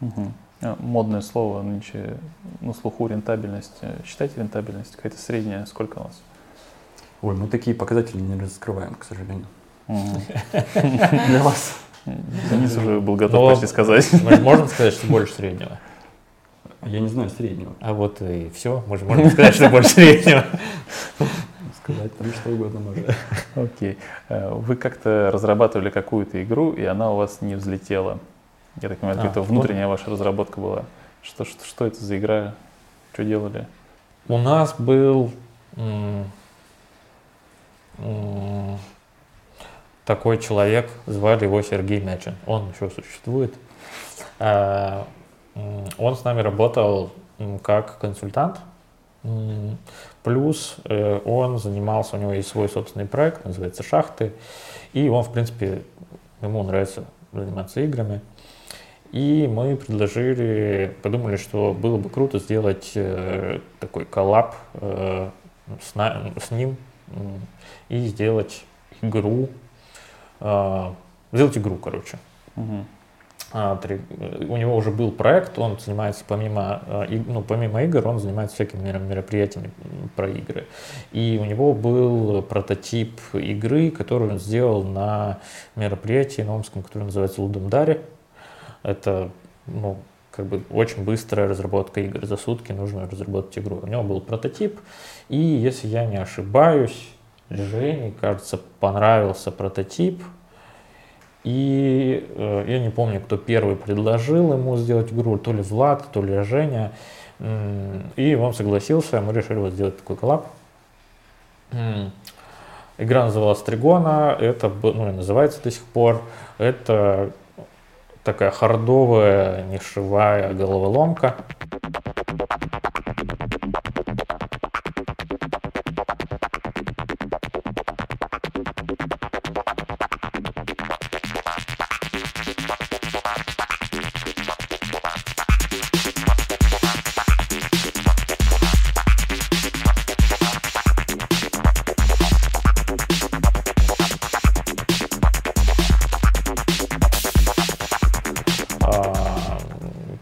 Угу. Модное слово нынче на слуху рентабельность. Считайте рентабельность, какая-то средняя, сколько у вас? Ой, мы такие показатели не раскрываем, к сожалению. Для вас. Денис уже был готов почти сказать. Можно сказать, что больше среднего? Я не знаю среднего. А вот и все. Можно, можно сказать, что больше среднего. сказать там что угодно можно. Окей. Э, вы как-то разрабатывали какую-то игру, и она у вас не взлетела. Я так понимаю, А, это внутренняя ваша разработка была. Что, что, что это за игра? Что делали? У нас был такой человек, звали его Сергей Мячин. Он еще существует. А, Он с нами работал как консультант. Плюс э, он занимался, у него есть свой собственный проект, называется «Шахты». И он, в принципе, ему нравится заниматься играми. И мы предложили, подумали, что было бы круто сделать э, такой коллаб э, с, ним и сделать игру, сделать игру, короче. А, три- э, у него уже был проект, он занимается помимо, э, ну, помимо игр, он занимается всякими мер- мероприятиями про игры. И у него был прототип игры, которую он сделал на мероприятии на Омском, которое называется Лудендари. Это, ну, как бы очень быстрая разработка игр. За сутки нужно разработать игру. У него был прототип, и, если я не ошибаюсь, Жене, кажется, понравился прототип, и э, я не помню, кто первый предложил ему сделать игру, то ли Влад, то ли Женя. И он согласился, мы решили вот сделать такой коллаб. Игра называлась Тригона, это ну, и называется до сих пор. Это такая хардовая, нишевая головоломка.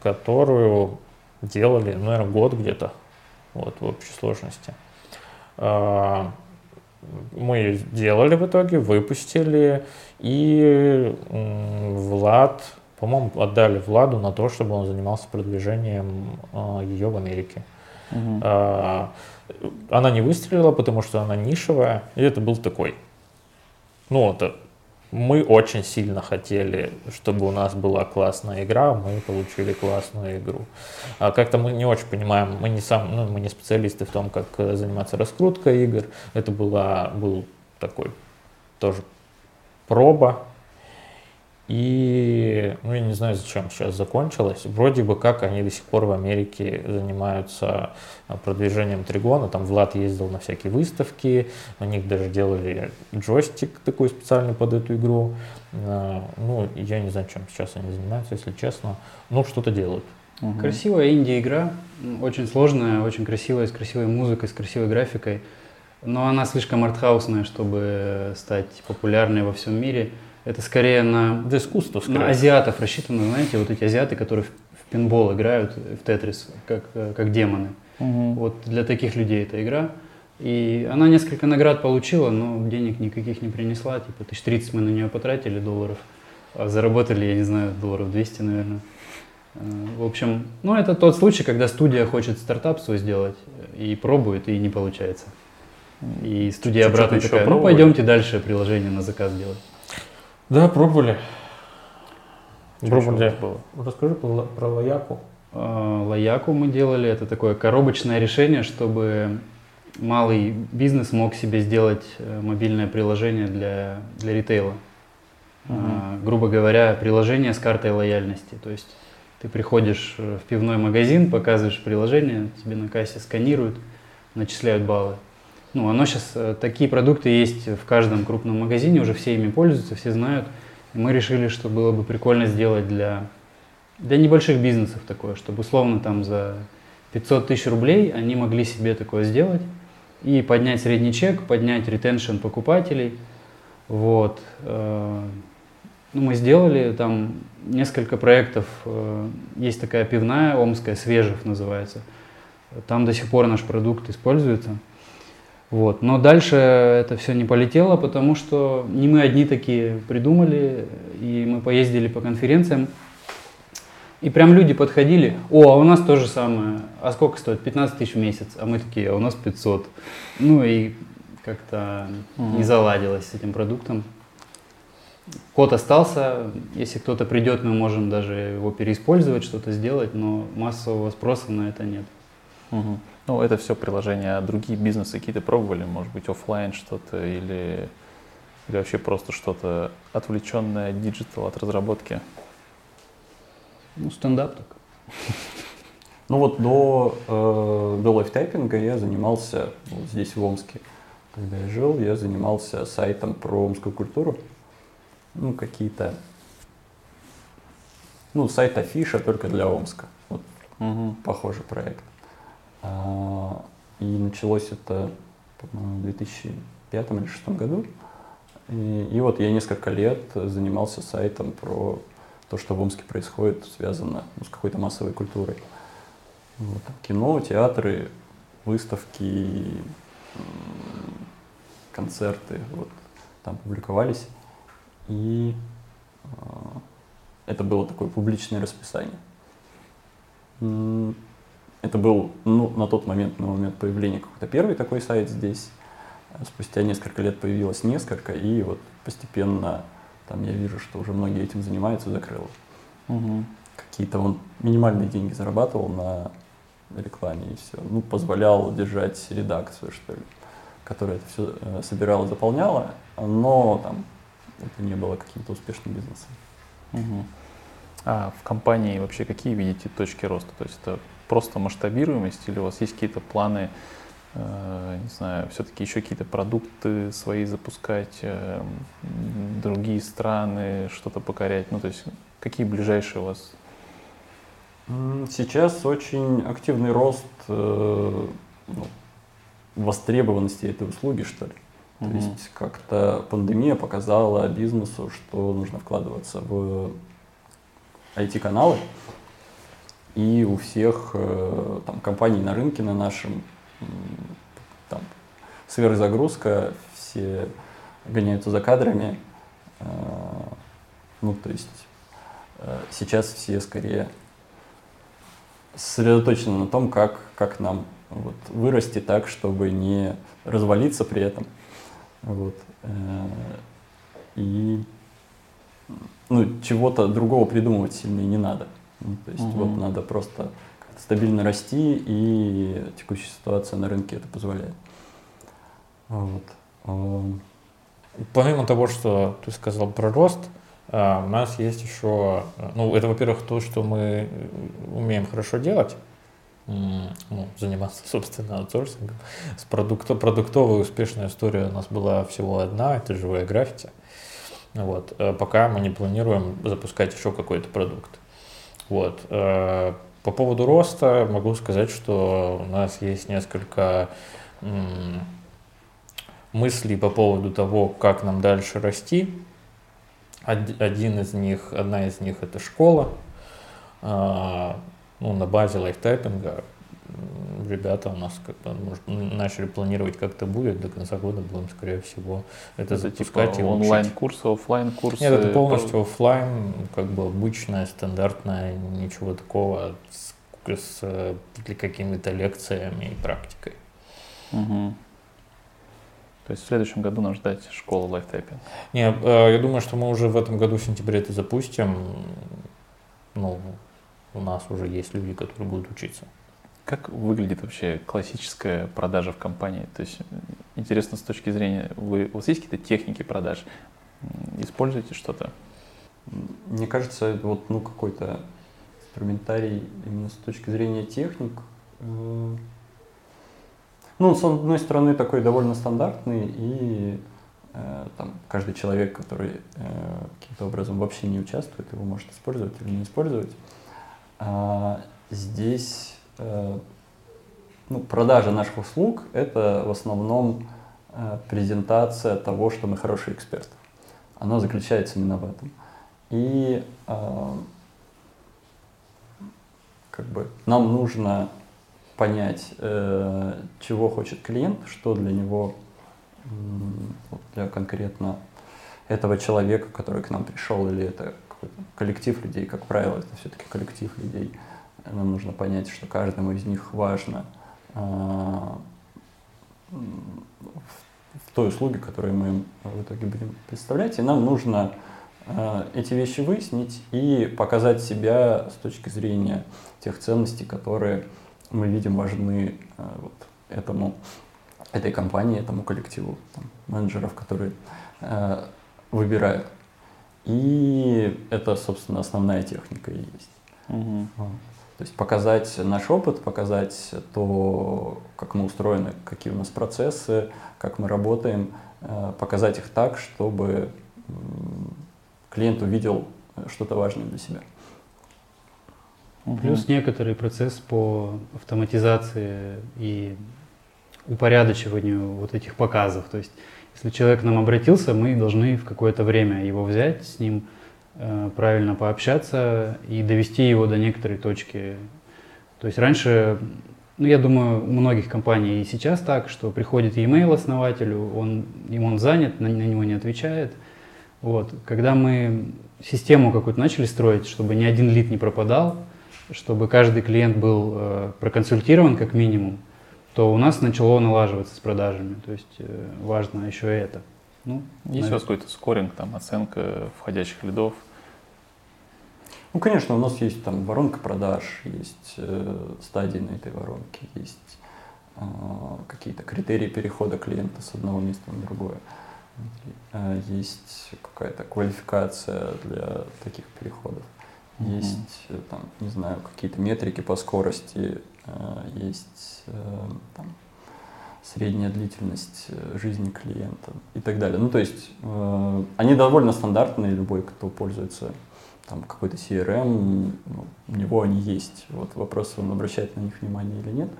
Которую делали, ну, наверное, год где-то, вот, в общей сложности. А, Мы ее сделали в итоге, выпустили, и Влад, по-моему, отдали Владу на то, чтобы он занимался продвижением ее в Америке. А, Она не выстрелила, потому что она нишевая, и это был такой. Ну, это мы очень сильно хотели, чтобы у нас была классная игра, мы получили классную игру. А как-то мы не очень понимаем, мы не сам, ну, мы не специалисты в том, как э, заниматься раскруткой игр. Это была, был такой тоже проба. И, ну, я не знаю, зачем сейчас закончилось. Вроде бы как они до сих пор в Америке занимаются а, продвижением Тригона. Там Влад ездил на всякие выставки, у них даже делали джойстик такой специальный под эту игру. А, Ну, я не знаю, чем сейчас они занимаются, если честно. Ну, что-то делают. Мгм. Красивая инди-игра, очень сложная, очень красивая, с красивой музыкой, с красивой графикой. Но она слишком артхаусная, чтобы стать популярной во всем мире. Это скорее на, Это искусство, на скорее. азиатов рассчитано, знаете, вот эти азиаты, которые в, в пинбол играют, в тетрис, как, э, как демоны. Мгм. Вот для таких людей эта игра. И она несколько наград получила, но денег никаких не принесла. Типа 1030 мы на нее потратили долларов, а заработали, я не знаю, долларов 200, наверное. Э, В общем, ну это тот случай, когда студия хочет стартап свой сделать и пробует, и не получается. И студия Чё- обратно что-то ещё такая, ну пробовали?» пойдемте дальше приложение на заказ делать. Да, пробовали. У Пробовали. было? Расскажи про, лояку. А, Лояку мы делали, это такое коробочное решение, чтобы малый бизнес мог себе сделать э, мобильное приложение для, для ритейла. А, грубо говоря, приложение с картой лояльности. То есть ты приходишь э, в пивной магазин, показываешь приложение, тебе на кассе сканируют, начисляют баллы. Ну, оно сейчас, такие продукты есть в каждом крупном магазине, уже все ими пользуются, все знают. И мы решили, что было бы прикольно сделать для, для небольших бизнесов такое, чтобы условно там за 500 тысяч рублей они могли себе такое сделать и поднять средний чек, поднять ретеншн покупателей. Вот. э, Ну, мы сделали там несколько проектов. э, Есть такая пивная омская, Свежев называется. Там до сих пор наш продукт используется. Вот. Но дальше это все не полетело, потому что не мы одни такие придумали, и мы поездили по конференциям, и прям люди подходили, о, а у нас то же самое, а сколько стоит? 15 тысяч в месяц, а мы такие, а у нас 500. Ну и как-то не заладилось с этим продуктом. Код остался, если кто-то придет, мы можем даже его переиспользовать, что-то сделать, но массового спроса на это нет. Угу. Ну, это все приложения, а другие бизнесы какие-то пробовали, может быть, офлайн что-то или, или вообще просто что-то отвлеченное digital от разработки? Ну, стендап так. Ну вот до, э, до Live Typing а я занимался вот здесь, в Омске. Когда я жил, я занимался сайтом про омскую культуру. Ну, какие-то... Ну, сайт афиша только для Омска. Вот Угу. похожий проект. А, и началось это, по-моему, в 2005 или 2006 году. И, и вот я несколько лет занимался сайтом про то, что в Омске происходит, связано ну, с какой-то массовой культурой. Вот, кино, театры, выставки, концерты вот, там публиковались. И а, это было такое публичное расписание. Это был ну, на тот момент, на момент появления какой-то первый такой сайт здесь. Спустя несколько лет появилось несколько, и вот постепенно там я вижу, что уже многие этим занимаются, закрыл. Угу. Какие-то он минимальные деньги зарабатывал на рекламе и все. Ну, позволял держать редакцию, что ли, которая это все собирала, заполняла, но там это не было каким-то успешным бизнесом. Угу. А в компании вообще какие видите точки роста? То есть это просто масштабируемость или у вас есть какие-то планы, э, не знаю, все-таки еще какие-то продукты свои запускать, э, другие страны, что-то покорять? Ну, то есть какие ближайшие у вас? Сейчас очень активный рост э, ну, востребованности этой услуги, что ли. То Мгм. есть как-то пандемия показала бизнесу, что нужно вкладываться в IT-каналы. И у всех э, там, компаний на рынке на нашем там, сверхзагрузка, все гоняются за кадрами. Э, Ну, то есть э, сейчас все скорее сосредоточены на том, как, как нам вот, вырасти так, чтобы не развалиться при этом. Вот. И ну, чего-то другого придумывать сильно не надо. То есть Мгм. вот надо просто как-то стабильно расти, и текущая ситуация на рынке это позволяет. Вот. Эм, Помимо того, что ты сказал про рост, а, у нас есть еще, ну, это, во-первых, то, что мы э, умеем хорошо делать, ну, заниматься, собственно, аутсорсингом. С продукто, продуктовой успешная история у нас была всего одна, это живое граффити. Вот. э, Пока мы не планируем запускать еще какой-то продукт. Вот. э, По поводу роста могу сказать, что у нас есть несколько мыслей по поводу того, как нам дальше расти. Од- Один из них, одна из них это школа. А, Ну, на базе Live Typing а ребята у нас как бы может, начали планировать, как это будет. До конца года будем, скорее всего, это Это типа запускать и учить. онлайн-курсы, офлайн-курсы? Нет, это полностью оффлайн, как бы обычная, стандартная, ничего такого с, с э, какими-то лекциями и практикой. Мгм. То есть в следующем году нам ждать школу лайфтайпинг. Не, э, я думаю, что мы уже в этом году в сентябре это запустим. Ну, у нас уже есть люди, которые будут учиться. Как выглядит вообще классическая продажа в компании? То есть интересно с точки зрения, вы, у вас есть какие-то техники продаж? Используете что-то? Мне кажется, вот ну, какой-то инструментарий именно с точки зрения техник. э, Ну, с одной стороны, такой довольно стандартный, и э, там каждый человек, который э, каким-то образом вообще не участвует, его может использовать или не использовать. А здесь ну, продажа наших услуг – это в основном э, презентация того, что мы хороший эксперт. Оно заключается именно в этом. И э, как бы нам нужно понять, э, чего хочет клиент, что для него, для конкретно этого человека, который к нам пришел, или это коллектив людей, как правило, это все-таки коллектив людей. Нам нужно понять, что каждому из них важно м, в той услуге, которую мы им в итоге будем представлять. И нам нужно э, эти вещи выяснить и показать себя с точки зрения тех ценностей, которые мы видим важны э, вот этому, этой компании, этому коллективу там, менеджеров, которые э, выбирают. И это, собственно, основная техника и есть. Угу. То есть показать наш опыт, показать то, как мы устроены, какие у нас процессы, как мы работаем, э, показать их так, чтобы клиент увидел что-то важное для себя. Плюс некоторый процесс по автоматизации и упорядочиванию вот этих показов. То есть, если человек к нам обратился, мы должны в какое-то время его взять, с ним правильно пообщаться и довести его до некоторой точки. То есть раньше, ну, я думаю, у многих компаний и сейчас так, что приходит e-mail основателю, он, им он занят, на, на него не отвечает. Вот. Когда мы систему какую-то начали строить, чтобы ни один лид не пропадал, чтобы каждый клиент был э, проконсультирован как минимум, то у нас начало налаживаться с продажами. То есть э, важно еще это. Ну, Есть у вас какой-то скоринг, там, оценка входящих лидов? Ну, конечно, у нас есть там воронка продаж, есть э, стадии на этой воронке, есть э, какие-то критерии перехода клиента с одного места на другое. Э, есть какая-то квалификация для таких переходов. Mm-hmm. Есть, э, там, не знаю, какие-то метрики по скорости, э, есть э, там, средняя длительность э, жизни клиента и так далее. Ну, то есть э, они довольно стандартные, любой, кто пользуется там какой-то CRM, ну, у него они есть. Вот вопрос, он обращает на них внимание или нет,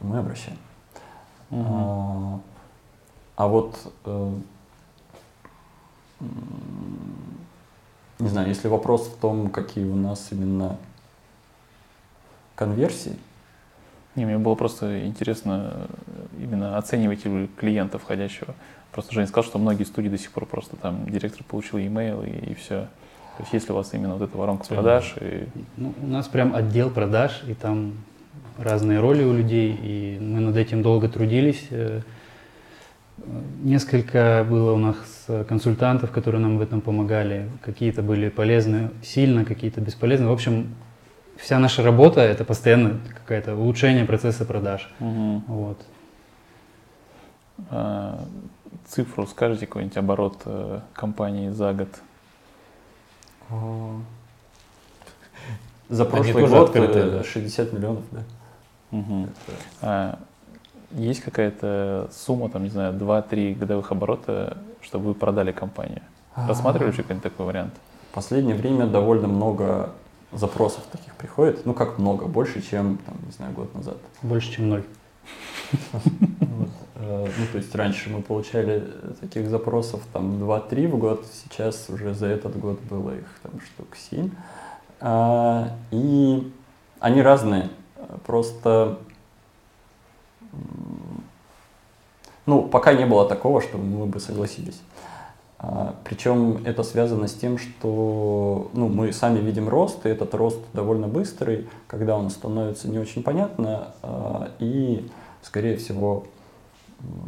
мы обращаем. Угу. А, а вот, э, не знаю, если вопрос в том, какие у нас именно конверсии, не, мне было просто интересно э, именно оцениваете ли клиента входящего. Просто Женя сказал, что многие студии до сих пор просто там директор получил e-mail и, и все. То есть если у вас именно вот эта воронка продаж и... Ну, у нас прям отдел продаж, и там разные роли у людей, и мы над этим долго трудились. Э, несколько было у нас консультантов, которые нам в этом помогали. Какие-то были полезны сильно, какие-то бесполезны. В общем, вся наша работа это постоянно какое-то улучшение процесса продаж. Угу. Вот. А, цифру скажите, какой-нибудь оборот э, компании за год? За прошлый год открытые, да. 60 миллионов, да. Угу. Это... А, есть какая-то сумма, там, не знаю, 2-3 годовых оборота, чтобы вы продали компанию? Рассматривали какой-нибудь такой вариант? В последнее время довольно много запросов таких приходит. Ну, как много, больше, чем, там, не знаю, год назад. Больше, чем ноль. Э, ну, то есть раньше мы получали таких запросов там 2-3 в год, сейчас уже за этот год было их там штук 7. А, и они разные, просто ну, пока не было такого, что мы бы согласились. А, Причем это связано с тем, что ну, мы сами видим рост, и этот рост довольно быстрый, когда он становится не очень понятно, а, и, скорее всего,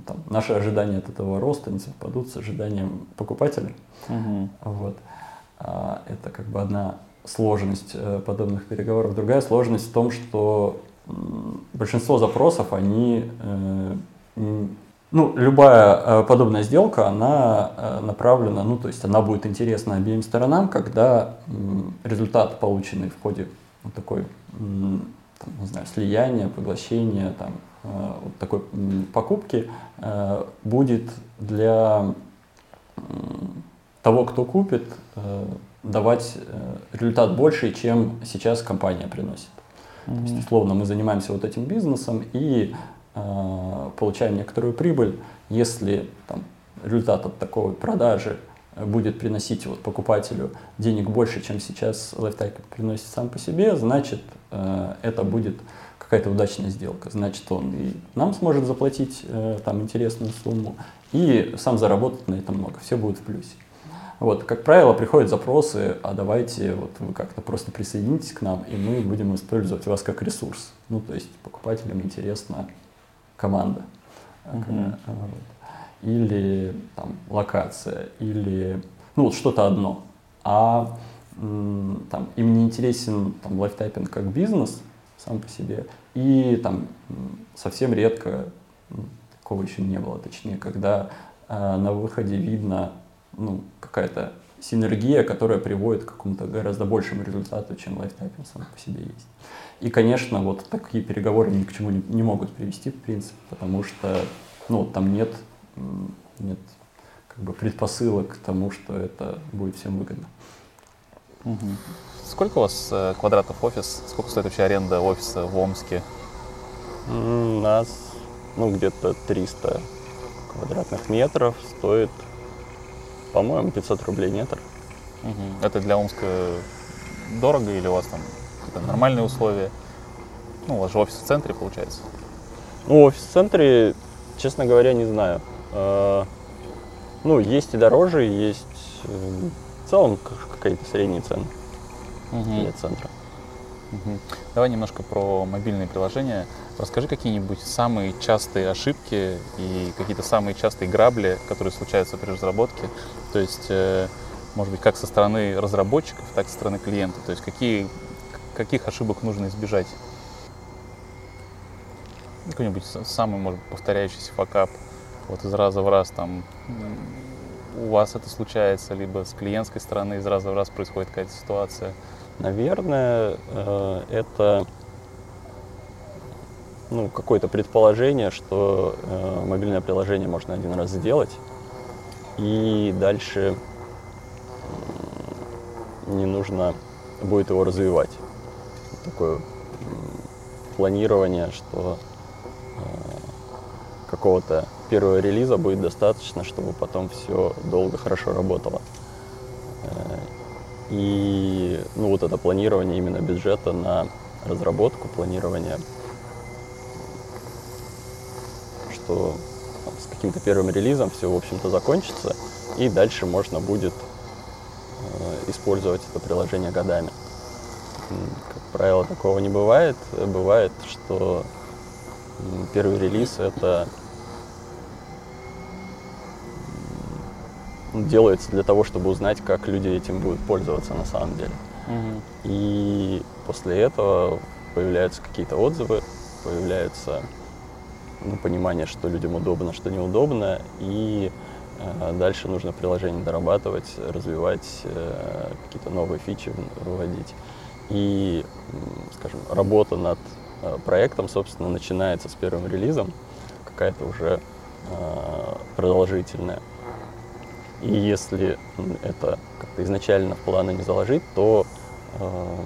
там, наши ожидания от этого роста не совпадут с ожиданием покупателя. Угу. Вот. А, это как бы одна сложность э, подобных переговоров. Другая сложность в том, что большинство запросов, они э, ну, любая э, подобная сделка, она э, направлена, ну, то есть она будет интересна обеим сторонам, когда результат, полученный в ходе вот такой, там, не знаю, слияния, поглощения, там, э, вот такой покупки, будет для того, кто купит, давать результат больше, чем сейчас компания приносит. Mm-hmm. То есть, условно, мы занимаемся вот этим бизнесом, и получаем некоторую прибыль, если там, результат от такой продажи будет приносить вот, покупателю денег больше, чем сейчас лайфтайк приносит сам по себе, значит, э, это будет какая-то удачная сделка. Значит, он и нам сможет заплатить э, там интересную сумму, и сам заработать на этом много. Все будет в плюсе. Вот, как правило, приходят запросы, а давайте вот вы как-то просто присоединитесь к нам, и мы будем использовать вас как ресурс. Ну, то есть покупателям интересно команда. Угу. Вот. или там локация, или ну вот что-то одно. А там, им не интересен там, Live Typing как бизнес сам по себе, и там совсем редко, такого еще не было, точнее, когда э, на выходе видно ну, какая-то синергия, которая приводит к какому-то гораздо большему результату, чем Live Typing сам по себе есть. И, конечно, вот такие переговоры ни к чему не, не могут привести, в принципе, потому что ну, там нет, нет как бы предпосылок к тому, что это будет всем выгодно. Угу. Сколько у вас э, квадратов офис? Сколько стоит вообще аренда офиса в Омске? У нас ну, где-то 300 квадратных метров стоит, по-моему, 500 рублей метр. Угу. Это для Омска дорого или у вас там какие-то нормальные условия? Ну, у вас же офис в центре, получается. Ну, офис в центре, честно говоря, не знаю. А, ну, есть и дороже, есть э, в целом какие-то средние цены угу. для центра. Угу. Давай немножко про мобильные приложения. Расскажи какие-нибудь самые частые ошибки и какие-то самые частые грабли, которые случаются при разработке. То есть, э, может быть, как со стороны разработчиков, так и со стороны клиента. То есть, какие, каких ошибок нужно избежать? Какой-нибудь самый, может повторяющийся факап, вот из раза в раз там у вас это случается, либо с клиентской стороны из раза в раз происходит какая-то ситуация? Наверное, э, это ну, какое-то предположение, что э, мобильное приложение можно один раз сделать, и дальше не нужно будет его развивать. Такое планирование, что э, какого-то первого релиза будет достаточно, чтобы потом все долго хорошо работало. Э, и ну, вот это планирование именно бюджета на разработку, планирование, что там, с каким-то первым релизом все, в общем-то, закончится, и дальше можно будет э, использовать это приложение годами. Как правило, такого не бывает. Бывает, что первый релиз — это делается для того, чтобы узнать, как люди этим будут пользоваться на самом деле. Угу. И после этого появляются какие-то отзывы, появляется ну, понимание, что людям удобно, что неудобно, и э, дальше нужно приложение дорабатывать, развивать, э, какие-то новые фичи выводить. И, скажем, работа над э, проектом, собственно, начинается с первым релизом, какая-то уже э, продолжительная. И если это как-то изначально в планы не заложить, то э,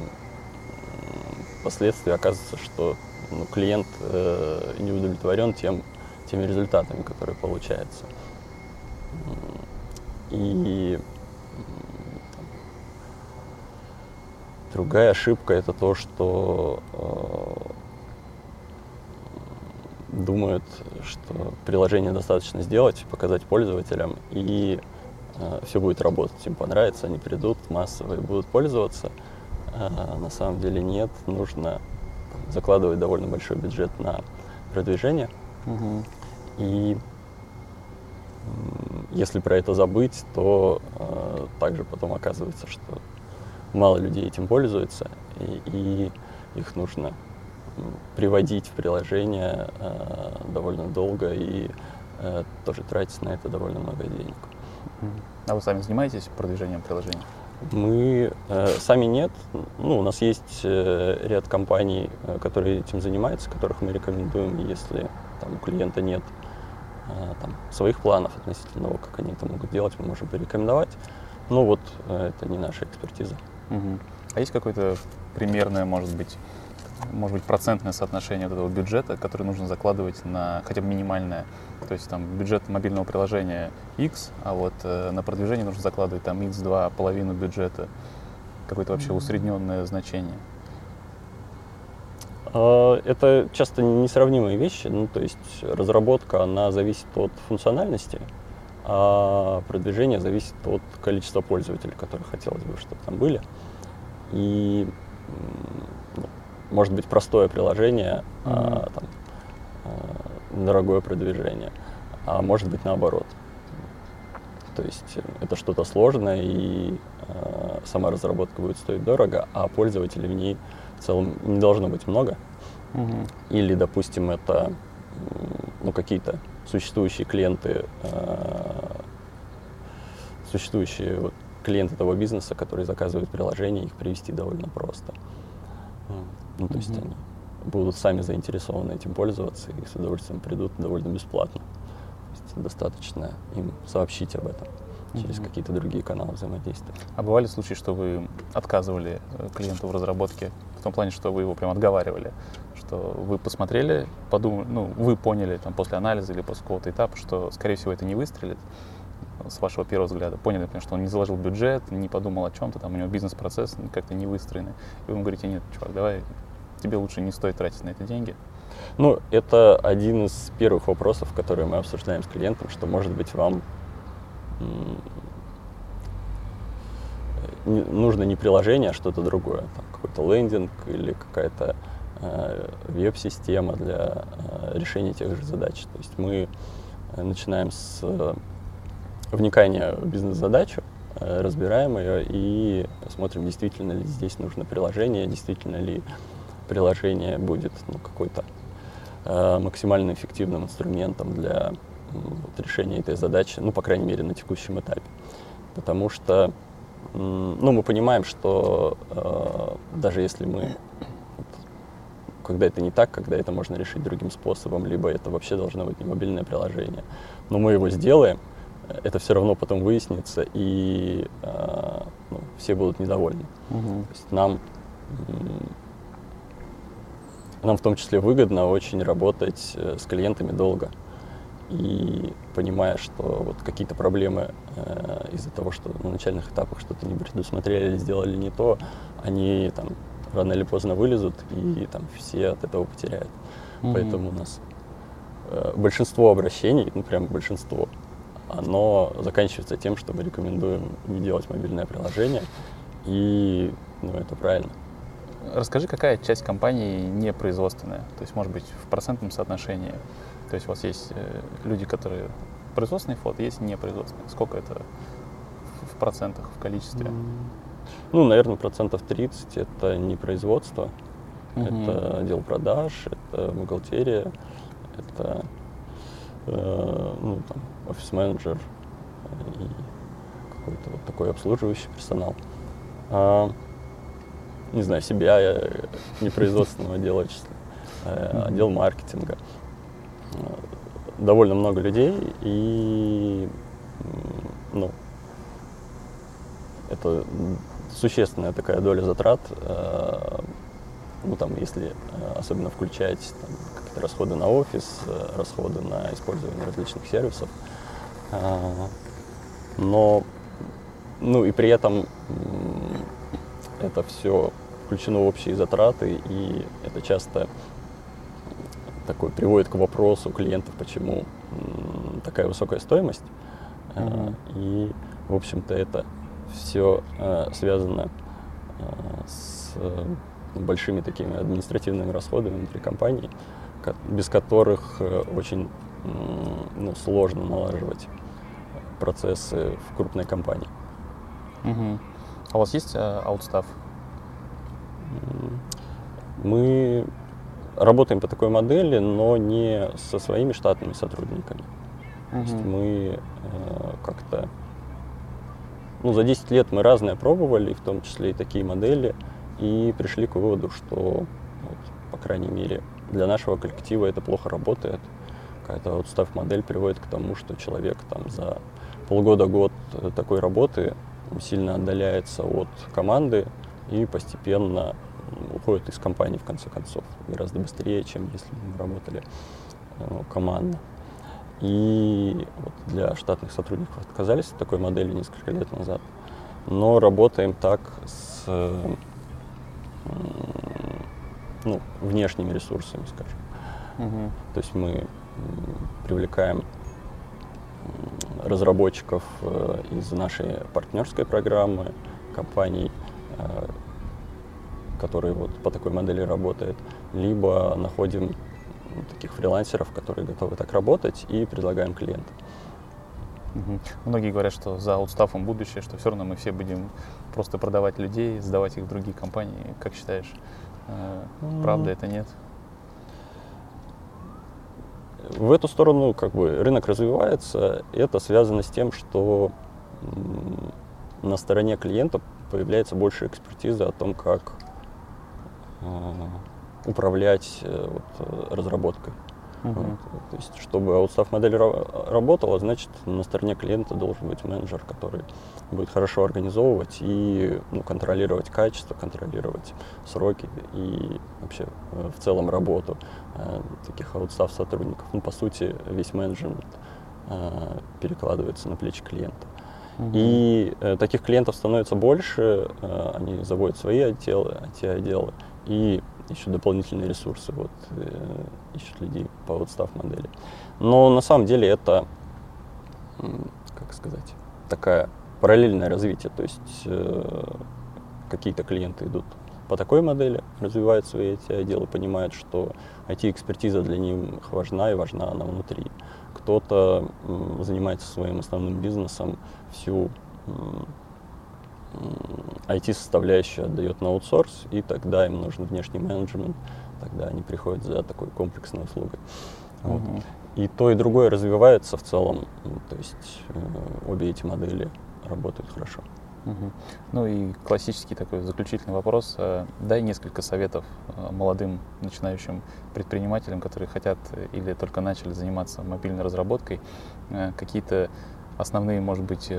впоследствии оказывается, что ну, клиент э, не удовлетворен тем, теми результатами, которые получаются. И другая ошибка это то, что э, думают, что приложение достаточно сделать, показать пользователям, и Э, все будет работать, им понравится, они придут массово и будут пользоваться. А на самом деле нет, нужно закладывать довольно большой бюджет на продвижение. Угу. И если про это забыть, то э, также потом оказывается, что мало людей этим пользуются, и, и их нужно приводить в приложение э, довольно долго и э, тоже тратить на это довольно много денег. А вы сами занимаетесь продвижением приложений? Мы э, сами нет. Ну, у нас есть э, ряд компаний, э, которые этим занимаются, которых мы рекомендуем, если там, у клиента нет э, там, своих планов относительно того, как они это могут делать, мы можем порекомендовать. Но вот э, это не наша экспертиза. Угу. А есть какое-то примерное, может быть, может быть, процентное соотношение вот этого бюджета, который нужно закладывать на хотя бы минимальное. То есть там бюджет мобильного приложения X, а вот э, на продвижение нужно закладывать там X2, половину бюджета. Какое-то вообще усредненное значение. А, это часто несравнимые вещи. Ну, то есть разработка, она зависит от функциональности, а продвижение зависит от количества пользователей, которые хотелось бы, чтобы там были. И может быть простое приложение, mm-hmm. а, там, а, дорогое продвижение. а может быть наоборот. То есть это что-то сложное, и э, сама разработка будет стоить дорого, а пользователей в ней в целом не должно быть много. Угу. Или, допустим, это ну, какие-то существующие клиенты, э, существующие вот, клиенты того бизнеса, которые заказывают приложение, их привести довольно просто. Ну, то есть они будут сами заинтересованы этим пользоваться и с удовольствием придут довольно бесплатно. То есть достаточно им сообщить об этом через угу. какие-то другие каналы взаимодействия. А бывали случаи, что вы отказывали э, клиенту в разработке, в том плане, что вы его прям отговаривали, что вы посмотрели, подумали, ну, вы поняли там после анализа или после какого-то этапа, что, скорее всего, это не выстрелит, с вашего первого взгляда, поняли, например, что он не заложил бюджет, не подумал о чем-то, там у него бизнес-процесс как-то не выстроенный, и вы говорите, нет, чувак, давай, тебе лучше не стоит тратить на это деньги. Ну, это один из первых вопросов, которые мы обсуждаем с клиентом, что, может быть, вам нужно не приложение, а что-то другое, там, какой-то лендинг или какая-то э, веб-система для э, решения тех же задач. То есть мы э, начинаем с вникания в бизнес-задачу, э, разбираем ее и смотрим, действительно ли здесь нужно приложение, действительно ли приложение будет ну, какой-то э, максимально эффективным инструментом для вот, решения этой задачи, ну, по крайней мере, на текущем этапе. Потому что, ну, мы понимаем, что э, даже если мы, когда это не так, когда это можно решить другим способом, либо это вообще должно быть не мобильное приложение, но мы его сделаем, это все равно потом выяснится, и э, ну, все будут недовольны. Угу. То есть нам, нам в том числе выгодно очень работать э, с клиентами долго и понимая, что вот какие-то проблемы э, из-за того, что на начальных этапах что-то не предусмотрели или сделали не то, они там рано или поздно вылезут и там все от этого потеряют. Mm-hmm. Поэтому у нас э, большинство обращений, ну прям большинство, оно заканчивается тем, что мы рекомендуем не делать мобильное приложение, и ну, это правильно. Расскажи, какая часть компании не производственная, то есть, может быть, в процентном соотношении то есть у вас есть э, люди, которые производственный флот, есть непроизводственный. Сколько это в процентах, в количестве? Ну, наверное, процентов 30 это не производство, угу. это отдел продаж, это бухгалтерия, это э, ну, там, офис-менеджер и какой-то вот такой обслуживающий персонал. А, не знаю, себя я непроизводственного отдела числа, э, отдел маркетинга. Довольно много людей, и ну, это существенная такая доля затрат, э, ну там, если э, особенно включать там, какие-то расходы на офис, расходы на использование различных сервисов, но, ну и при этом это все включено в общие затраты, и это часто такой приводит к вопросу клиентов, почему такая высокая стоимость. Mm-hmm. И, в общем-то, это все э, связано э, с большими такими административными расходами внутри компании, без которых очень ну, сложно налаживать процессы в крупной компании. Угу. А у вас есть э, аутстав? Мы работаем по такой модели, но не со своими штатными сотрудниками. Uh-huh. То есть мы э, как-то... Ну, за 10 лет мы разное пробовали, в том числе и такие модели, и пришли к выводу, что, вот, по крайней мере, для нашего коллектива это плохо работает. Какая-то вот став модель приводит к тому, что человек там за полгода-год такой работы сильно отдаляется от команды и постепенно уходят из компании в конце концов гораздо быстрее, чем если бы мы работали э, командно. И вот для штатных сотрудников отказались от такой модели несколько лет назад, но работаем так с э, ну, внешними ресурсами, скажем. Угу. То есть мы привлекаем разработчиков э, из нашей партнерской программы, компаний, которые вот по такой модели работают, либо находим ну, таких фрилансеров, которые готовы так работать, и предлагаем клиентам. Угу. Многие говорят, что за аутстафом будущее, что все равно мы все будем просто продавать людей, сдавать их в другие компании. Как считаешь, э, правда это нет? В эту сторону как бы рынок развивается. Это связано с тем, что на стороне клиента появляется больше экспертизы о том, как э, управлять э, вот, э, разработкой. Uh-huh. Вот. То есть, чтобы аутстав модель работала, значит, на стороне клиента должен быть менеджер, который будет хорошо организовывать и ну, контролировать качество, контролировать сроки и вообще в целом работу э, таких аутстав сотрудников. Ну, по сути, весь менеджмент э, перекладывается на плечи клиента. И э, таких клиентов становится больше, э, они заводят свои отделы, IT-отделы, и ищут дополнительные ресурсы, вот, э, ищут людей по отстав модели. Но на самом деле это, как сказать, такая параллельное развитие, то есть э, какие-то клиенты идут по такой модели, развивают свои эти отделы, понимают, что IT-экспертиза для них важна и важна она внутри. Кто-то занимается своим основным бизнесом, всю IT-составляющую отдает на аутсорс, и тогда им нужен внешний менеджмент, тогда они приходят за такой комплексной услугой. Вот. Uh-huh. И то, и другое развивается в целом, то есть э, обе эти модели работают хорошо. Угу. Ну и классический такой заключительный вопрос. Э, дай несколько советов э, молодым начинающим предпринимателям, которые хотят или только начали заниматься мобильной разработкой, какие-то основные, может быть,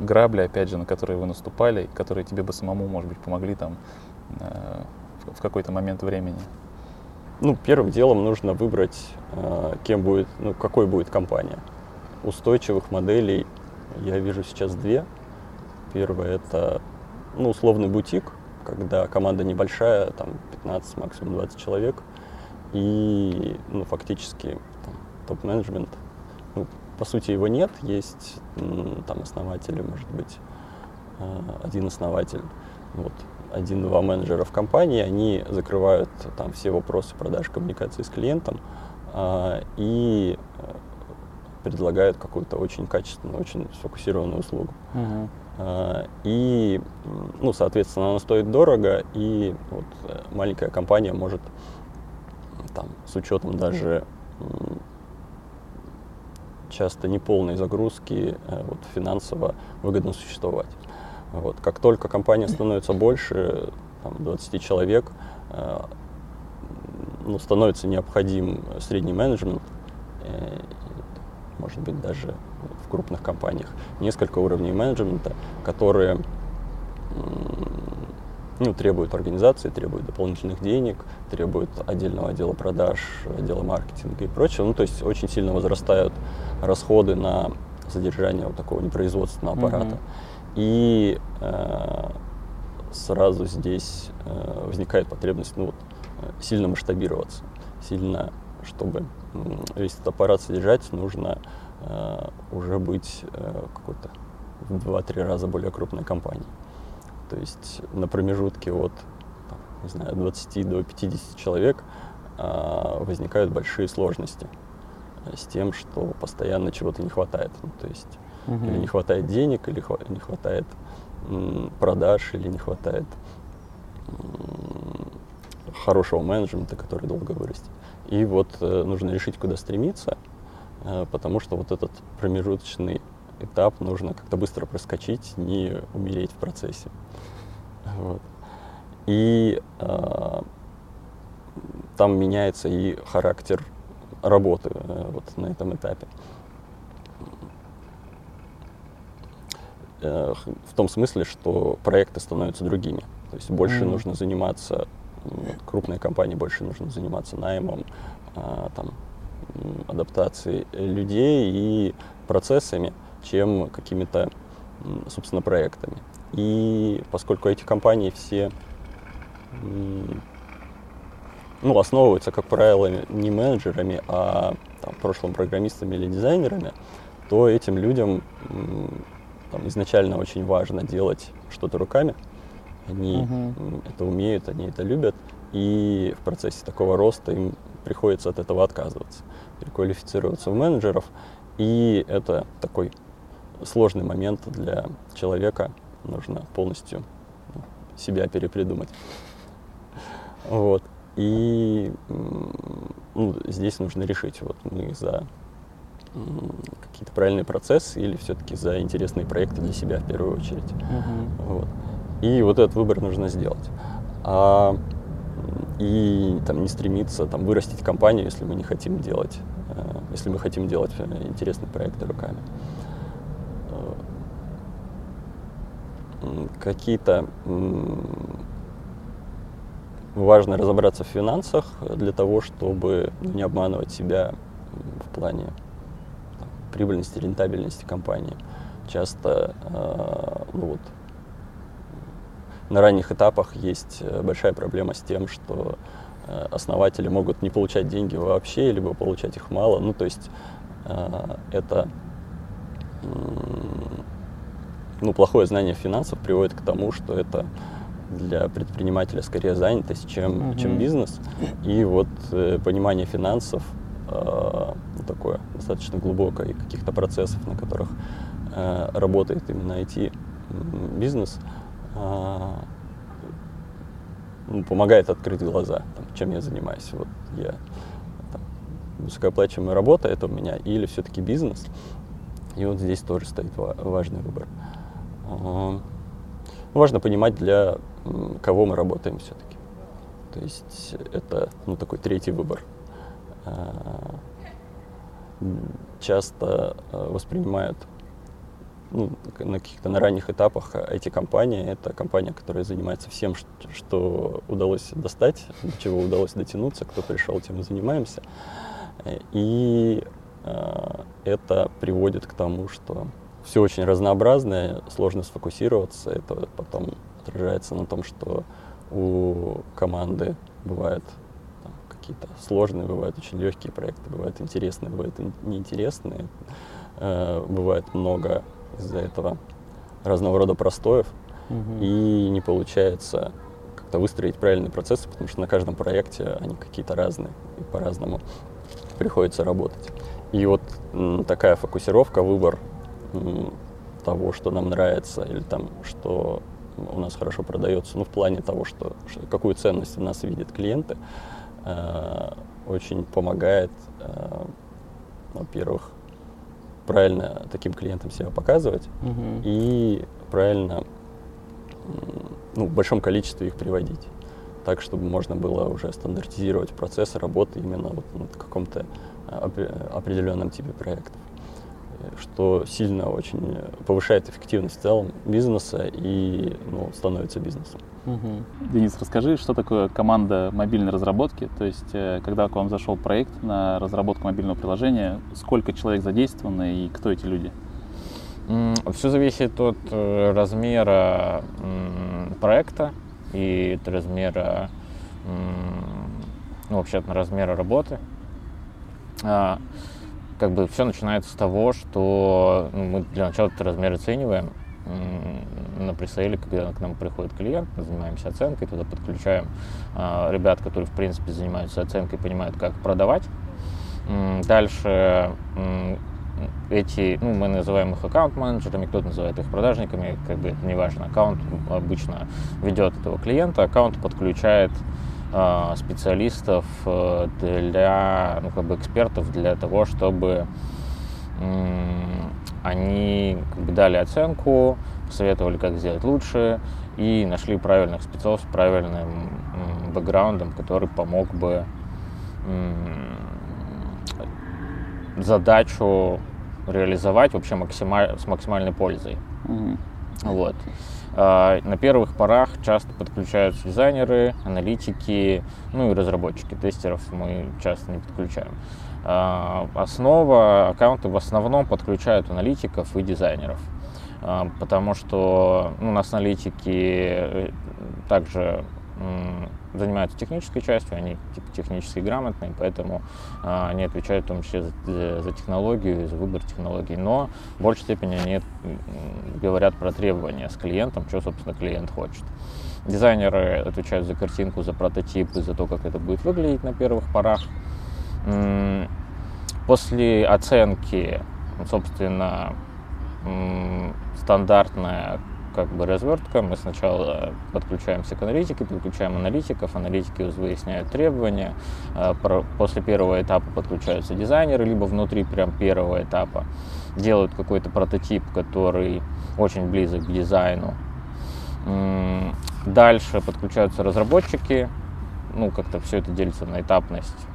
грабли, опять же, на которые вы наступали, которые тебе бы самому, может быть, помогли там в какой-то момент времени? Ну, первым делом нужно выбрать, э, кем будет, ну, какой будет компания. Устойчивых моделей я вижу сейчас две. Первое это, ну, условный бутик, когда команда небольшая, там 15, максимум 20 человек, и, ну, фактически топ-менеджмент, ну, по сути его нет, есть там основатели, может быть, э, один основатель, вот, один-два менеджера в компании, они закрывают там все вопросы продаж, коммуникации с клиентом а, и э, предлагают какую-то очень качественную, очень сфокусированную услугу. Uh-huh. И, ну, соответственно, она стоит дорого, и вот э, маленькая компания может там, с учетом даже часто неполной загрузки э, вот, финансово выгодно существовать. Вот. Как только компания становится больше, там, 20 человек, э, ну, становится необходим средний менеджмент, э, может быть, даже в крупных компаниях, несколько уровней менеджмента, которые ну, требуют организации, требуют дополнительных денег, требуют отдельного отдела продаж, отдела маркетинга и прочего. Ну, то есть очень сильно возрастают расходы на содержание вот такого непроизводственного аппарата. Mm-hmm. И э, сразу здесь э, возникает потребность ну, вот, сильно масштабироваться, сильно, чтобы весь этот аппарат содержать, нужно э, уже быть э, какой-то в 2-3 раза более крупной компанией. То есть на промежутке от не знаю, 20 до 50 человек э, возникают большие сложности с тем, что постоянно чего-то не хватает. Ну, то есть угу. или не хватает денег, или не хватает продаж, или не хватает хорошего менеджмента, который долго вырастет. И вот э, нужно решить, куда стремиться, э, потому что вот этот промежуточный этап нужно как-то быстро проскочить, не умереть в процессе. Вот. И э, там меняется и характер работы э, вот на этом этапе. Э, в том смысле, что проекты становятся другими. То есть больше mm-hmm. нужно заниматься, вот, крупной компании больше нужно заниматься наймом, э, там, адаптацией людей и процессами, чем какими-то, собственно, проектами. И поскольку эти компании все ну, основываются, как правило, не менеджерами, а там, прошлым программистами или дизайнерами, то этим людям там, изначально очень важно делать что-то руками. Они uh-huh. это умеют, они это любят. и в процессе такого роста им приходится от этого отказываться, переквалифицироваться в менеджеров, и это такой сложный момент для человека, нужно полностью ну, себя перепридумать. Вот. И ну, здесь нужно решить, вот мы за какие-то правильные процессы или все-таки за интересные проекты для себя в первую очередь. Uh-huh. Вот. И вот этот выбор нужно сделать. А, и там не стремиться там, вырастить компанию, если мы не хотим делать, э, если мы хотим делать э, интересные проекты руками. Э, какие-то важно разобраться в финансах для того, чтобы не обманывать себя в плане прибыльности, рентабельности компании. Часто э, ну вот, на ранних этапах есть э, большая проблема с тем, что э, основатели могут не получать деньги вообще, либо получать их мало. Ну, то есть это ну, плохое знание финансов приводит к тому, что это для предпринимателя скорее занятость, чем, угу. чем бизнес. И вот э, понимание финансов э, такое достаточно глубокое и каких-то процессов, на которых э, работает именно IT-бизнес, э, ну, помогает открыть глаза, там, чем я занимаюсь. Вот я там, высокооплачиваемая работа, это у меня, или все-таки бизнес. И вот здесь тоже стоит важный выбор. Э, важно понимать для кого мы работаем все-таки. То есть это ну, такой третий выбор. Часто а, воспринимают ну, на каких-то на ранних этапах эти компании это компания, которая занимается всем, что удалось достать, до чего удалось дотянуться, кто пришел, тем и занимаемся. И э, это приводит к тому, что все очень разнообразное, сложно сфокусироваться, это потом отражается на том, что у команды бывают какие-то сложные, бывают очень легкие проекты, бывают интересные, бывают неинтересные. Э, бывает много из-за этого разного рода простоев, угу. и не получается как-то выстроить правильные процессы, потому что на каждом проекте они какие-то разные, и по-разному приходится работать. И вот такая фокусировка, выбор того, что нам нравится, или там, что у нас хорошо продается, ну, в плане того, что, что какую ценность в нас видят клиенты, очень помогает, э, во-первых, правильно таким клиентам себя показывать угу. и правильно ну, в большом количестве их приводить так, чтобы можно было уже стандартизировать процессы работы именно вот на каком-то э, определенном типе проектов что сильно очень повышает эффективность в целом бизнеса и ну, становится бизнесом. Угу. Денис, расскажи, что такое команда мобильной разработки? То есть, э, когда к вам зашел проект на разработку мобильного приложения, сколько человек задействовано и кто эти люди? Все зависит от э, размера проекта и от размера, ну, вообще от размера работы. А, как бы все начинается с того, что ну, мы для начала этот размер оцениваем на пресейле, когда к нам приходит клиент, мы занимаемся оценкой, туда подключаем э, ребят, которые, в принципе, занимаются оценкой, понимают, как продавать. Дальше эти, ну, мы называем их аккаунт-менеджерами, кто-то называет их продажниками, как бы это не. Аккаунт обычно ведет этого клиента, аккаунт подключает Э, специалистов для, ну, как бы экспертов для того, чтобы они как бы дали оценку, посоветовали, как сделать лучше, и нашли правильных спецов с правильным бэкграундом, который помог бы задачу реализовать вообще максималь, с максимальной пользой. Mm-hmm. Вот. А, на первых порах часто подключаются дизайнеры, аналитики, ну и разработчики. Тестеров мы часто не подключаем. А, основа, аккаунты в основном подключают аналитиков и дизайнеров. А, потому что ну, у нас аналитики э, также занимаются технической частью, они типа, технически грамотные, поэтому а, они отвечают в том числе за, за технологию, за выбор технологий. Но в большей степени они говорят про требования с клиентом, что, собственно, клиент хочет. Дизайнеры отвечают за картинку, за прототипы, за то, как это будет выглядеть на первых порах. После оценки, собственно, стандартная как бы развертка. Мы сначала подключаемся к аналитике, подключаем аналитиков, аналитики выясняют требования. А, после первого этапа подключаются дизайнеры, либо внутри прям первого этапа делают какой-то прототип, который очень близок к дизайну. Дальше подключаются разработчики, ну как-то все это делится на этапность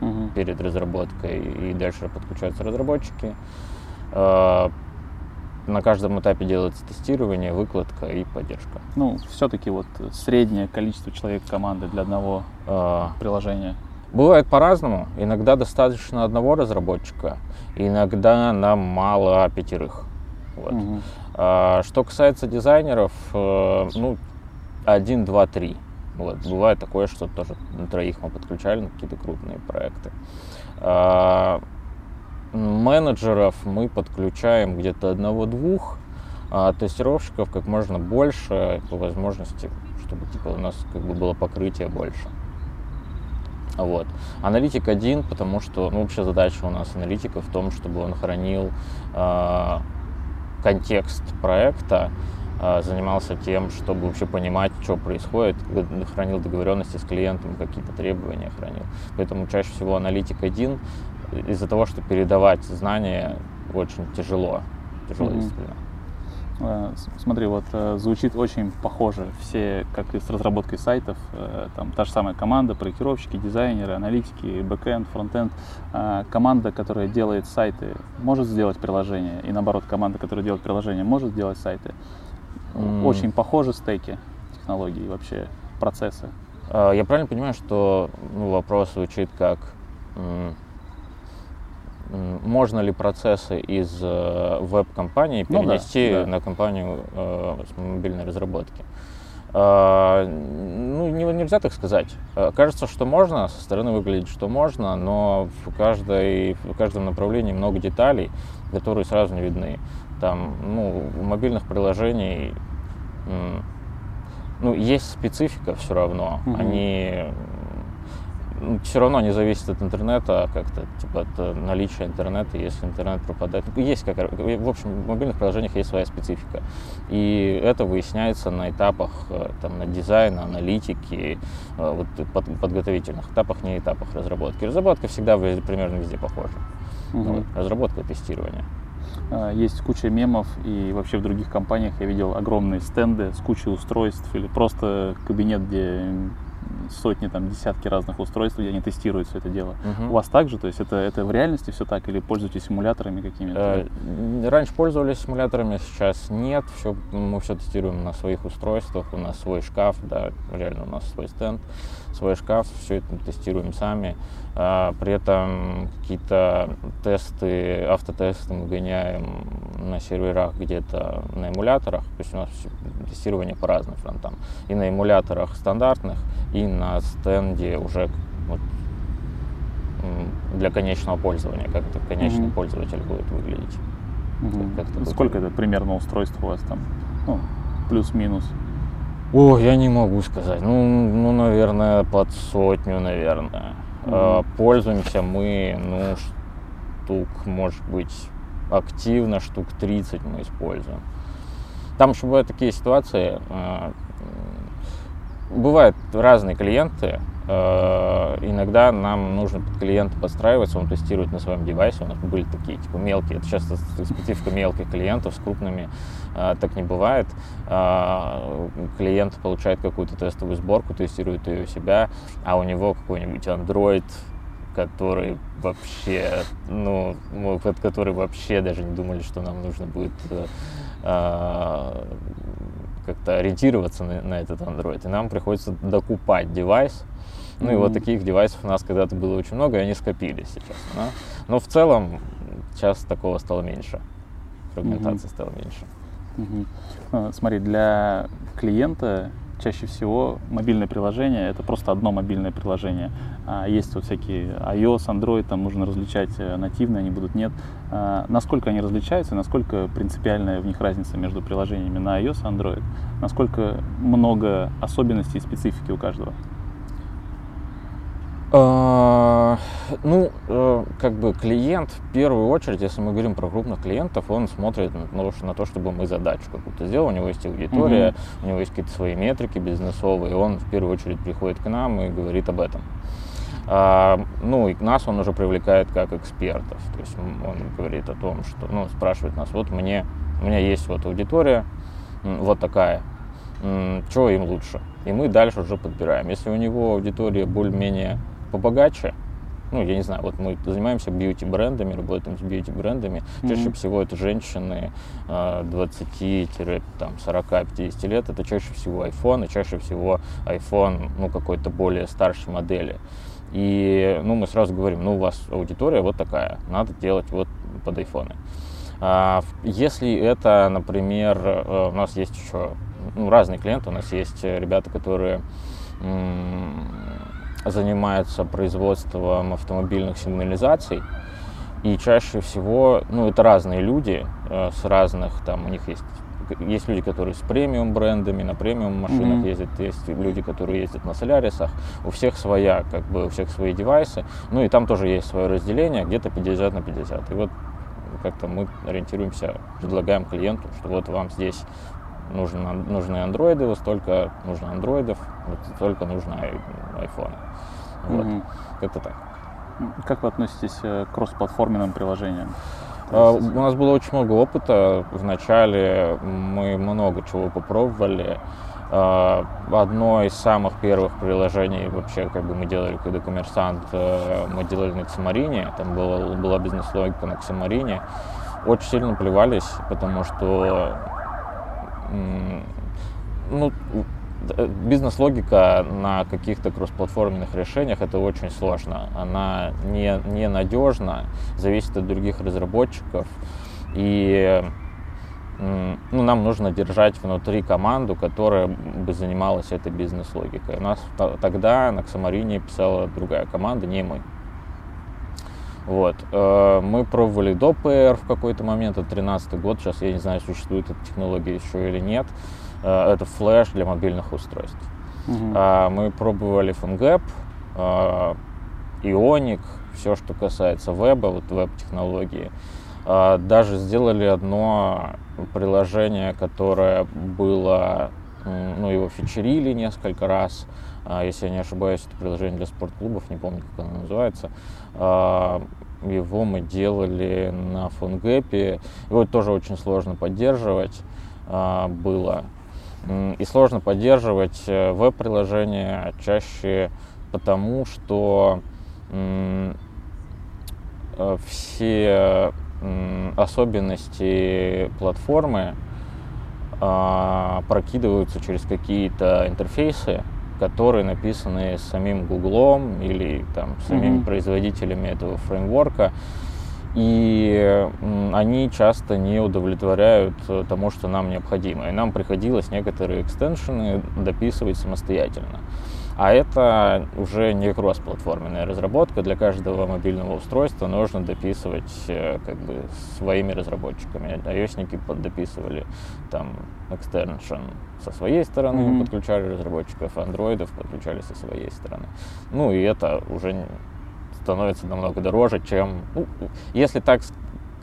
угу. перед разработкой, и дальше подключаются разработчики. А, на каждом этапе делается тестирование, выкладка и поддержка. Ну, все-таки вот среднее количество человек команды для одного э, приложения. Бывает по-разному. Иногда достаточно одного разработчика, иногда нам мало пятерых. Вот. Угу. А, что касается дизайнеров, э, ну, один, два, три. Вот. Бывает такое, что тоже на троих мы подключали на какие-то крупные проекты. А, менеджеров мы подключаем где-то одного-двух, а тестировщиков как можно больше по возможности, чтобы типа у нас как бы было покрытие больше. Вот. Аналитик один, потому что ну, вообще задача у нас аналитика в том, чтобы он хранил э, контекст проекта, занимался тем, чтобы вообще понимать, что происходит, хранил договоренности с клиентом, какие-то требования хранил. Поэтому чаще всего аналитик один, из-за того, что передавать знания очень тяжело. Тяжело, mm-hmm. действительно. Смотри, вот э, звучит очень похоже все, как и с разработкой сайтов, э, там та же самая команда, проектировщики, дизайнеры, аналитики, бэкэнд, фронтенд. Команда, которая делает сайты, может сделать приложение, и наоборот, команда, которая делает приложение, может сделать сайты. Mm. Очень похожи стеки технологий, вообще процессы. Я правильно понимаю, что ну, вопрос звучит как можно ли процессы из э, веб-компании перенести ну, да, да. на компанию э, мобильной разработки. Э, ну, не, нельзя так сказать. Э, кажется, что можно, со стороны выглядит, что можно, но в, каждой, в каждом направлении много деталей, которые сразу не видны. Там, ну, мобильных приложений ну, есть специфика все равно. Угу. Они ну, все равно не зависит от интернета, как-то, типа, от наличия интернета, если интернет пропадает. Есть, как, в общем, в мобильных приложениях есть своя специфика. И это выясняется на этапах, э, там, на дизайна, аналитики, э, вот, под, подготовительных этапах, не этапах разработки. Разработка всегда примерно везде похожа. Угу. Вот, разработка, тестирование. А, есть куча мемов, и вообще в других компаниях я видел огромные стенды с кучей устройств или просто кабинет, где сотни, там, десятки разных устройств, где они тестируют все это дело. Угу. У вас также, то есть это, это в реальности все так или пользуетесь симуляторами какими-то? Э, раньше пользовались симуляторами, сейчас нет. Все, мы все тестируем на своих устройствах, у нас свой шкаф, да, реально у нас свой стенд, свой шкаф, все это тестируем сами. А, при этом какие-то тесты, автотесты мы гоняем на серверах где-то на эмуляторах. То есть у нас тестирование по разным фронтам. И на эмуляторах стандартных, и на стенде уже вот, для конечного пользования, как это конечный mm-hmm. пользователь будет выглядеть. Mm-hmm. Как, как Сколько это примерно устройств у вас там? Ну, плюс-минус. О, я не могу сказать. Ну, ну, наверное, под сотню, наверное. Mm-hmm. Пользуемся мы, ну, штук, может быть, активно, штук 30 мы используем. Там еще бывают такие ситуации, а, бывают разные клиенты. Э, иногда нам нужно под клиента подстраиваться, он тестирует на своем девайсе. У нас были такие типа мелкие, это часто специфика мелких клиентов, с крупными э, так не бывает. Э, клиент получает какую-то тестовую сборку, тестирует ее у себя, а у него какой-нибудь Android который вообще, ну, под который вообще даже не думали, что нам нужно будет как-то ориентироваться на, на этот Android, и нам приходится докупать девайс. Ну mm-hmm. и вот таких девайсов у нас когда-то было очень много, и они скопились сейчас. Да? Но в целом сейчас такого стало меньше, фрагментации mm-hmm. стало меньше. Mm-hmm. Смотри, для клиента чаще всего мобильное приложение это просто одно мобильное приложение. А есть вот всякие iOS, Android, там нужно различать э, нативные, они будут нет. А насколько они различаются, насколько принципиальная в них разница между приложениями на iOS и Android? Насколько много особенностей и специфики у каждого? А, ну, э, как бы клиент, в первую очередь, если мы говорим про крупных клиентов, он смотрит на то, чтобы мы задачу какую-то сделал, у него есть аудитория, mm у него есть какие-то свои метрики бизнесовые, он в первую очередь приходит к нам и говорит об этом. А, ну, и нас он уже привлекает как экспертов, то есть он говорит о том, что, ну, спрашивает нас, вот мне, у меня есть вот аудитория, вот такая, что им лучше? И мы дальше уже подбираем. Если у него аудитория более-менее побогаче, ну, я не знаю, вот мы занимаемся бьюти-брендами, работаем с бьюти-брендами. Mm-hmm. Чаще всего это женщины 20-40-50 лет. Это чаще всего iPhone, и чаще всего iPhone, ну, какой-то более старшей модели. И, ну, мы сразу говорим, ну, у вас аудитория вот такая, надо делать вот под iPhone. А, если это, например, э, у нас есть еще ну, разные клиенты, у нас есть ребята, которые занимается производством автомобильных сигнализаций. И чаще всего, ну, это разные люди э, с разных, там, у них есть есть люди, которые с премиум брендами, на премиум машинах mm-hmm. ездят, есть люди, которые ездят на солярисах, у всех своя, как бы, у всех свои девайсы, ну и там тоже есть свое разделение, где-то 50 на 50. И вот как-то мы ориентируемся, предлагаем клиенту, что вот вам здесь нужно, нужны андроиды, вот столько нужно андроидов, вот столько нужно айфона. Вот. Как-то так. Как вы относитесь э, к кроссплатформенным приложениям? Uh, у нас было очень много опыта. Вначале мы много чего попробовали. Uh, одно из самых первых приложений вообще, как бы мы делали, когда коммерсант, uh, мы делали на Xamarin, там была, была бизнес-логика на Xamarin. Очень сильно плевались, потому что ну, бизнес-логика на каких-то кроссплатформенных решениях это очень сложно. Она не, не надежна, зависит от других разработчиков. И ну, нам нужно держать внутри команду, которая бы занималась этой бизнес-логикой. У нас тогда на Xamarin писала другая команда, не мы. Вот. Э, мы пробовали до PR в какой-то момент, это 13 год, сейчас я не знаю, существует эта технология еще или нет. Э, это флеш для мобильных устройств. Uh-huh. Мы пробовали PhoneGap, Ionic, все, что касается веба, вот веб-технологии. Даже сделали одно приложение, которое было, ну, его фичерили несколько раз. Если я не ошибаюсь, это приложение для спортклубов, не помню, как оно называется. Его мы делали на PhoneGap. Его тоже очень сложно поддерживать было. И сложно поддерживать э, веб-приложения чаще потому, что э, все особенности платформы а, прокидываются через какие-то интерфейсы, которые написаны самим Гуглом или там, самими mm-hmm. производителями этого фреймворка и они часто не удовлетворяют э, тому, что нам необходимо. И нам приходилось некоторые экстеншены дописывать самостоятельно. А это уже не кроссплатформенная разработка. Для каждого мобильного устройства нужно дописывать э, как бы своими разработчиками. iOS дописывали там экстеншн со своей стороны, mm-hmm. подключали разработчиков, андроидов подключали со своей стороны. Ну и это уже становится намного дороже, чем, ну, если так,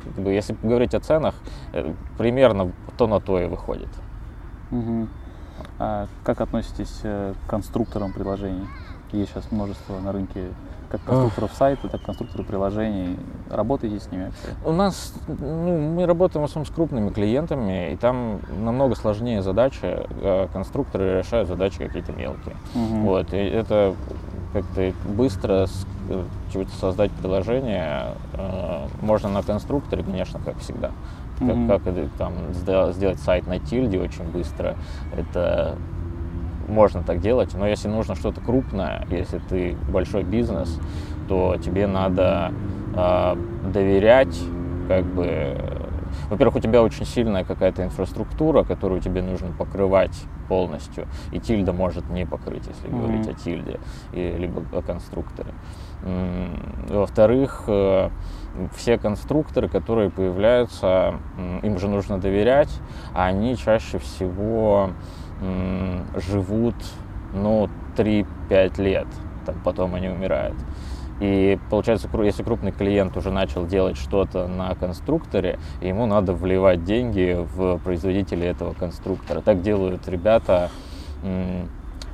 как бы, если говорить о ценах, э, примерно то на то и выходит. Угу. А как относитесь э, к конструкторам приложений? Есть сейчас множество на рынке как конструкторов сайта, так и конструкторов приложений. Работаете с ними вообще? У нас, ну, мы работаем в основном с крупными клиентами, и там намного сложнее задачи. Э, конструкторы решают задачи какие-то мелкие. Угу. Вот, и это как-то быстро чего-то создать приложение э, можно на конструкторе, конечно, как всегда. Как, mm-hmm. как это, там сделать сайт на тильде очень быстро, это можно так делать, но если нужно что-то крупное, если ты большой бизнес, то тебе надо э, доверять как бы во-первых, у тебя очень сильная какая-то инфраструктура, которую тебе нужно покрывать полностью, и тильда может не покрыть, если mm-hmm. говорить о тильде, и, либо о конструкторе. Во-вторых, э, все конструкторы, которые появляются, им же нужно доверять, а они чаще всего живут, ну, 3-5 лет, там, потом они умирают. И получается, если крупный клиент уже начал делать что-то на конструкторе, ему надо вливать деньги в производителя этого конструктора. Так делают ребята,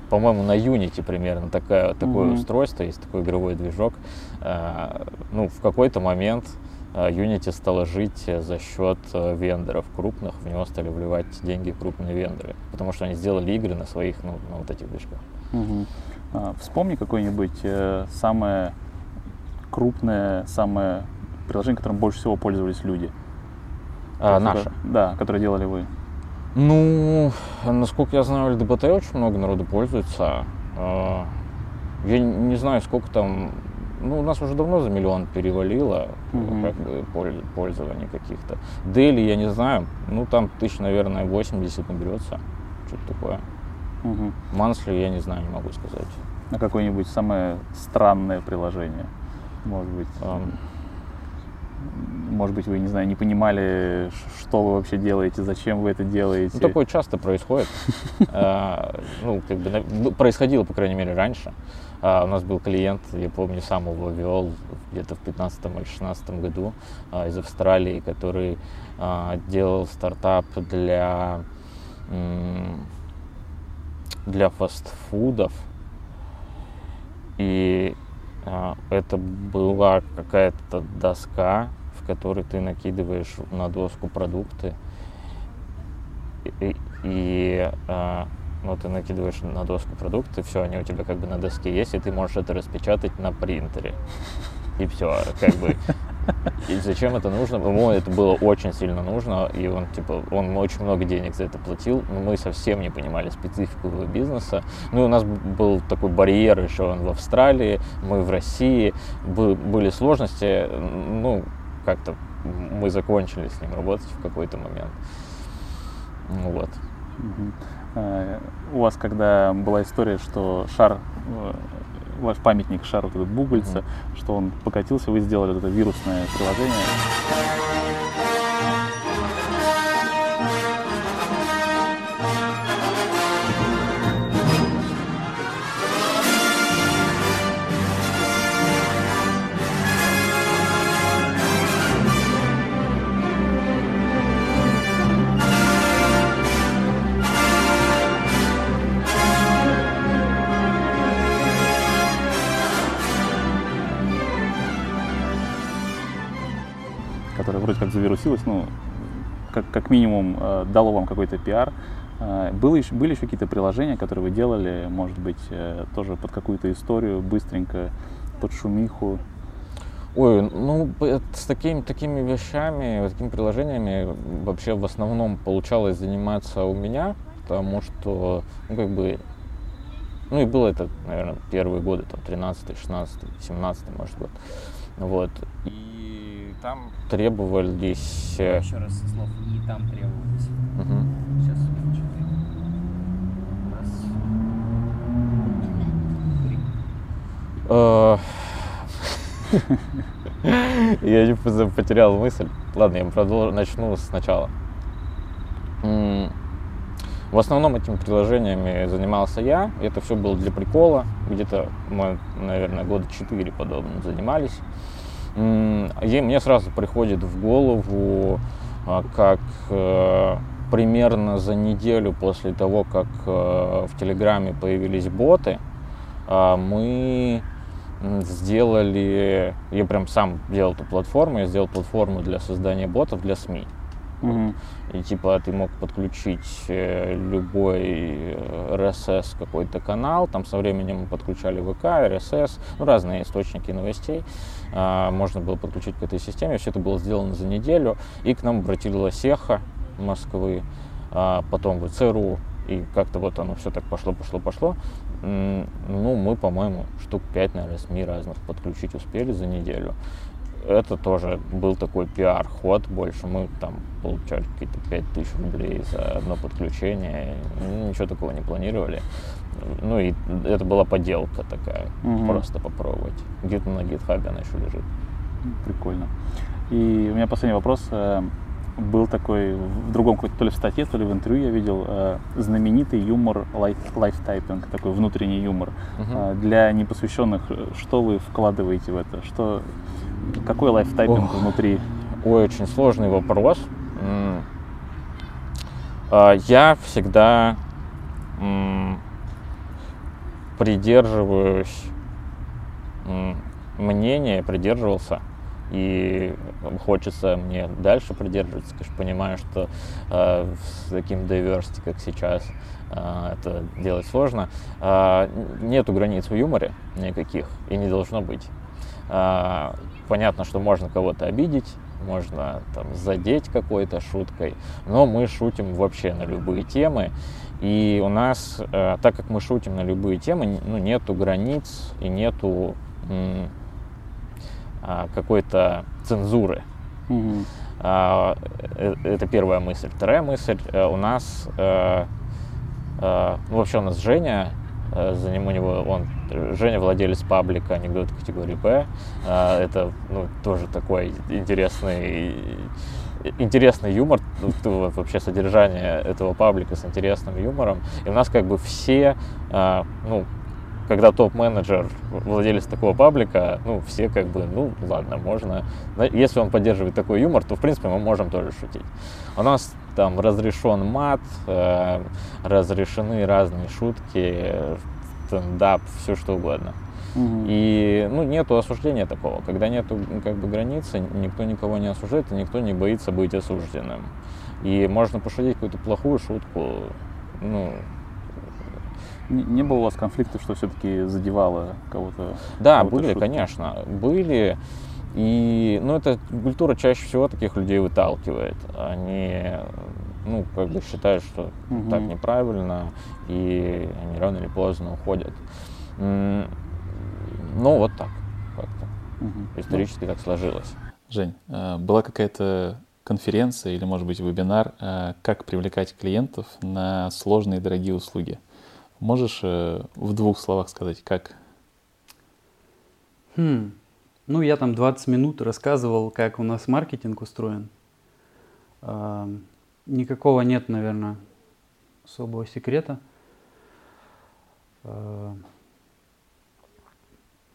по-моему, на Unity примерно такое, такое mm-hmm. устройство, есть такой игровой движок. А, ну, в какой-то момент а, Unity стала жить за счет э, вендоров крупных, в него стали вливать деньги крупные вендоры, потому что они сделали игры на своих, ну, на вот этих движках. Угу. Вспомни какое-нибудь э, самое крупное, самое приложение, которым больше всего пользовались люди? А, наше? Да, которое делали вы. Ну, насколько я знаю, ЛДБТ очень много народу пользуется. А, я не знаю, сколько там... Ну, у нас уже давно за миллион перевалило mm-hmm. как бы, пользований каких-то. Дели, я не знаю, ну, там тысяч, наверное, 80 наберется. Что-то такое. Угу. Мансли, я не знаю, не могу сказать. На какое-нибудь самое странное приложение? Может быть, um, может быть, вы, не знаю, не понимали, что вы вообще делаете, зачем вы это делаете. Ну, такое часто происходит. А, ну, как бы ну, происходило, по крайней мере, раньше. А, у нас был клиент, я помню, сам его вел где-то в 15 или 16 году а, из Австралии, который делал стартап для для фастфудов. И это была какая-то доска, в которой ты накидываешь на доску продукты. И, и а, ну, ты накидываешь на доску продукты, все, они у тебя как бы на доске есть, и ты можешь это распечатать на принтере. И все, как бы и зачем это нужно? Ему это было очень сильно нужно, и он, типа, он очень много денег за это платил, но мы совсем не понимали специфику его бизнеса. Ну, и у нас был такой барьер еще, он в Австралии, мы в России, были сложности, ну, как-то мы закончили с ним работать в какой-то момент. Вот. Э, у вас, когда была история, что шар э, ваш памятник шару, этот Бугольца, mm-hmm. что он покатился, вы сделали вот это вирусное приложение. Как завирусилось, ну, как, как минимум э, дало вам какой-то пиар. Э, было еще, были еще какие-то приложения, которые вы делали, может быть, э, тоже под какую-то историю, быстренько, под шумиху? Ой, ну, с такими, такими вещами, такими приложениями вообще в основном получалось заниматься у меня, потому что, ну, как бы, ну, и было это, наверное, первые годы, там, 13 16 17 может, год. Вот. И там требовались... Э, Еще раз слов. И там требовались. Угу. Сейчас Я не потерял мысль. Ладно, я продолжу, начну сначала. В основном этими приложениями занимался я. Это все было для прикола. Где-то мы, наверное, года четыре подобным занимались. И мне сразу приходит в голову, а, как э, примерно за неделю после того, как э, в Телеграме появились боты, а, мы сделали, я прям сам делал эту платформу, я сделал платформу для создания ботов для СМИ. Угу. И типа ты мог подключить э, любой RSS какой-то канал, там со временем мы подключали ВК, RSS, ну, разные источники новостей. А, можно было подключить к этой системе. Все это было сделано за неделю. И к нам обратилась Эхо Москвы, а, потом в ЦРУ. И как-то вот оно все так пошло, пошло, пошло. Ну, мы, по-моему, штук 5, наверное, СМИ разных подключить успели за неделю. это тоже был такой пиар-ход больше. Мы там получали какие-то 5000 рублей за одно подключение. Ничего такого не планировали. Ну и это была поделка такая, угу. просто попробовать. Где-то на GitHub е она еще лежит. Прикольно. И у меня последний вопрос. Э, был такой в другом какой-то, то ли в статье, то ли в интервью я видел э, знаменитый юмор Live Typing, такой внутренний юмор. Угу. Для непосвященных, что вы вкладываете в это? Что, какой Live Typing Ох. внутри? Ой, очень сложный вопрос. А, я всегда придерживаюсь мнения, придерживался и хочется мне дальше придерживаться, конечно, понимаю, что э, с таким diversity, как сейчас, э, это делать сложно. Э, нету границ в юморе никаких и не должно быть. Э, понятно, что можно кого-то обидеть, можно там задеть какой-то шуткой, но мы шутим вообще на любые темы. И у нас, э, так как мы шутим на любые темы, ну, нету границ и нету а, какой-то цензуры. Угу. А, это первая мысль. Вторая мысль, э, у нас, ну, вообще у нас Женя, за ним у него, он, Женя владелец паблика анекдот категории Б. Это, ну, тоже такой интересный интересный юмор, вообще содержание этого паблика с интересным юмором. И у нас как бы все, ну, когда топ-менеджер, владелец такого паблика, ну, все как бы, ну, ладно, можно. Если он поддерживает такой юмор, то, в принципе, мы можем тоже шутить. У нас там разрешен мат, э, разрешены разные шутки, стендап, все что угодно. Угу. И ну, нету осуждения такого. Когда нету как бы границы, никто никого не осуждает, и никто не боится быть осужденным. И можно пошутить какую-то плохую шутку, ну, не, не было у вас конфликтов, что все-таки задевало кого-то? Да, кого были, шутки? конечно, были. И, ну, эта культура чаще всего таких людей выталкивает. Они, ну, как бы считают, что угу. так неправильно, и они рано или поздно уходят. Ну, вот так как-то. Угу. Исторически ну, так сложилось. Жень, э, была какая-то конференция или, может быть, вебинар, э, как привлекать клиентов на сложные дорогие услуги? Можешь э, в двух словах сказать, как? Хм. Ну, я там 20 минут рассказывал, как у нас маркетинг устроен. Никакого нет, наверное, особого секрета.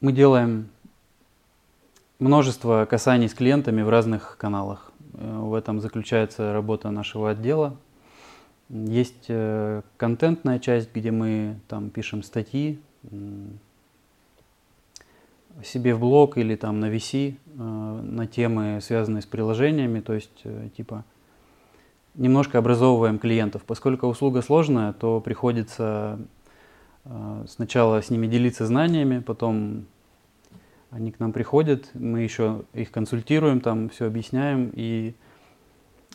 Мы делаем множество касаний с клиентами в разных каналах. Э, в этом заключается работа нашего отдела – есть э, контентная часть, где мы там пишем статьи себе в блог или там на VC э, на темы, связанные с приложениями, то есть типа немножко образовываем клиентов. Поскольку услуга сложная, то приходится сначала с ними делиться знаниями, потом они к нам приходят, мы еще их консультируем, там все объясняем и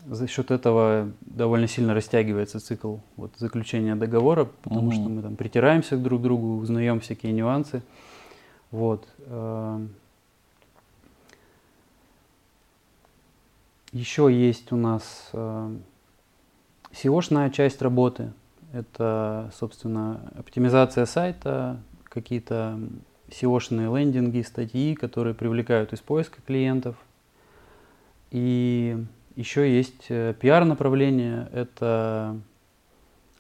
за счет этого довольно сильно растягивается цикл вот, заключения договора, потому угу. что мы там притираемся друг к другу, узнаем всякие нюансы. Вот. Э, Еще есть у нас SEO-шная часть работы. Это, собственно, оптимизация сайта, какие-то SEO-шные лендинги, статьи, которые привлекают из поиска клиентов. И еще есть э, пиар-направление, это,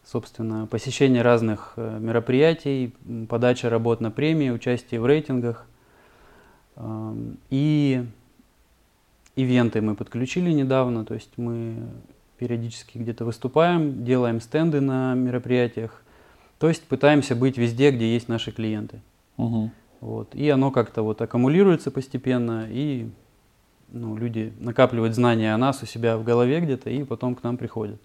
собственно, посещение разных э, мероприятий, подача работ на премии, участие в рейтингах. И ивенты мы подключили недавно, то есть мы периодически где-то выступаем, делаем стенды на мероприятиях, то есть пытаемся быть везде, где есть наши клиенты. Угу. Вот. И оно как-то вот аккумулируется постепенно, и ну, люди накапливают знания о нас у себя в голове где-то и потом к нам приходят.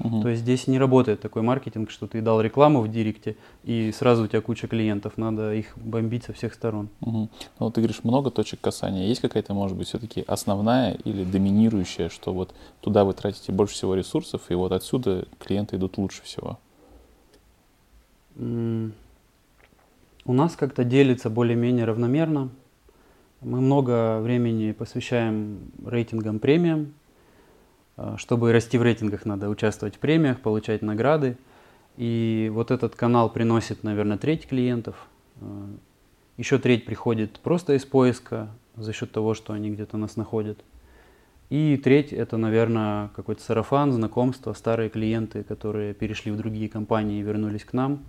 Угу. То есть здесь не работает такой маркетинг, что ты дал рекламу в директе и сразу у тебя куча клиентов, надо их бомбить со всех сторон. Угу. Ну, ты говоришь, много точек касания. Есть какая-то, может быть, все-таки основная или доминирующая, что вот туда вы тратите больше всего ресурсов, и вот отсюда клиенты идут лучше всего? У нас как-то делится более-менее равномерно. Мы много времени посвящаем рейтингам премиям. Э, чтобы расти в рейтингах, надо участвовать в премиях, получать награды. И вот этот канал приносит, наверное, треть клиентов. Э, Еще треть приходит просто из поиска за счет того, что они где-то нас находят. И треть это, наверное, какой-то сарафан, знакомство, старые клиенты, которые перешли в другие компании и вернулись к нам.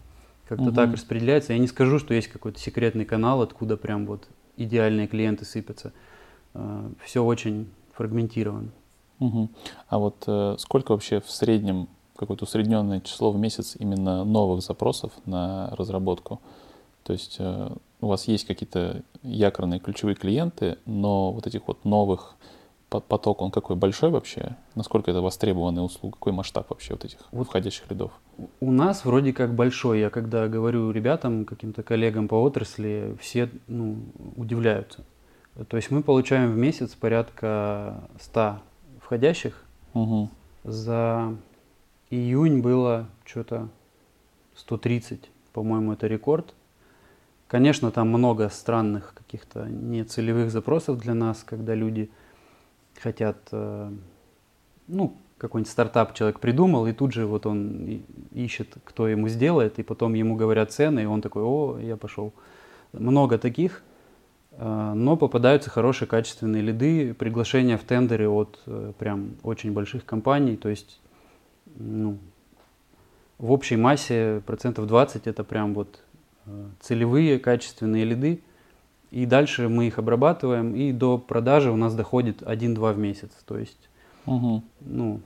Как-то Мгм. так распределяется. Я не скажу, что есть какой-то секретный канал, откуда прям вот идеальные клиенты сыпятся. Все очень фрагментировано. Мгм. А вот э, сколько вообще в среднем, какое-то усредненное число в месяц именно новых запросов на разработку? То есть э, у вас есть какие-то якорные ключевые клиенты, но вот этих вот новых по- поток, он какой большой вообще? Насколько это востребованная услуга? Какой масштаб вообще вот этих Вот входящих рядов? У нас вроде как большой. Я когда говорю ребятам, каким-то коллегам по отрасли, все ну, удивляются. То есть мы получаем в месяц порядка 100 входящих. Мгм. За июнь было что-то 130, по-моему, это рекорд. Конечно, там много странных каких-то нецелевых запросов для нас, когда люди хотят, э, ну, какой-нибудь стартап человек придумал, и тут же вот он ищет, кто ему сделает, и потом ему говорят цены, и он такой, о, я пошел. Много таких, но попадаются хорошие качественные лиды, приглашения в тендеры от э, прям очень больших компаний, то есть ну, в общей массе процентов 20 это прям вот э, целевые качественные лиды, и дальше мы их обрабатываем, и до продажи у нас доходит 1-2 в месяц, то есть Мгм. ну,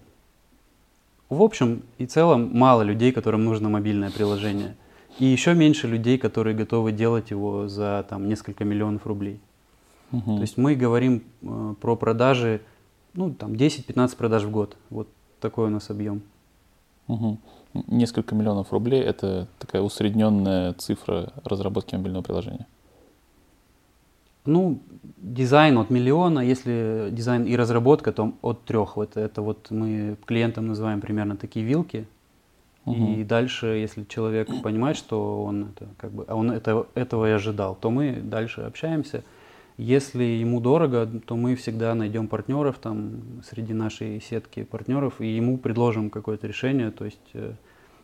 в общем и целом мало людей, которым нужно мобильное приложение. И еще меньше людей, которые готовы делать его за там, несколько миллионов рублей. Мгм. То есть мы говорим э, про продажи, ну, там 10-15 продаж в год. Вот такой у нас объем. Мгм. Несколько миллионов рублей – это такая усредненная цифра разработки мобильного приложения. Ну, дизайн от миллиона, если дизайн и разработка, то от трех. Вот это вот мы клиентам называем примерно такие вилки. И дальше, если человек понимает, что он это как бы, а он это, этого и ожидал, то мы дальше общаемся. Если ему дорого, то мы всегда найдем партнеров там среди нашей сетки партнеров и ему предложим какое-то решение. То есть э,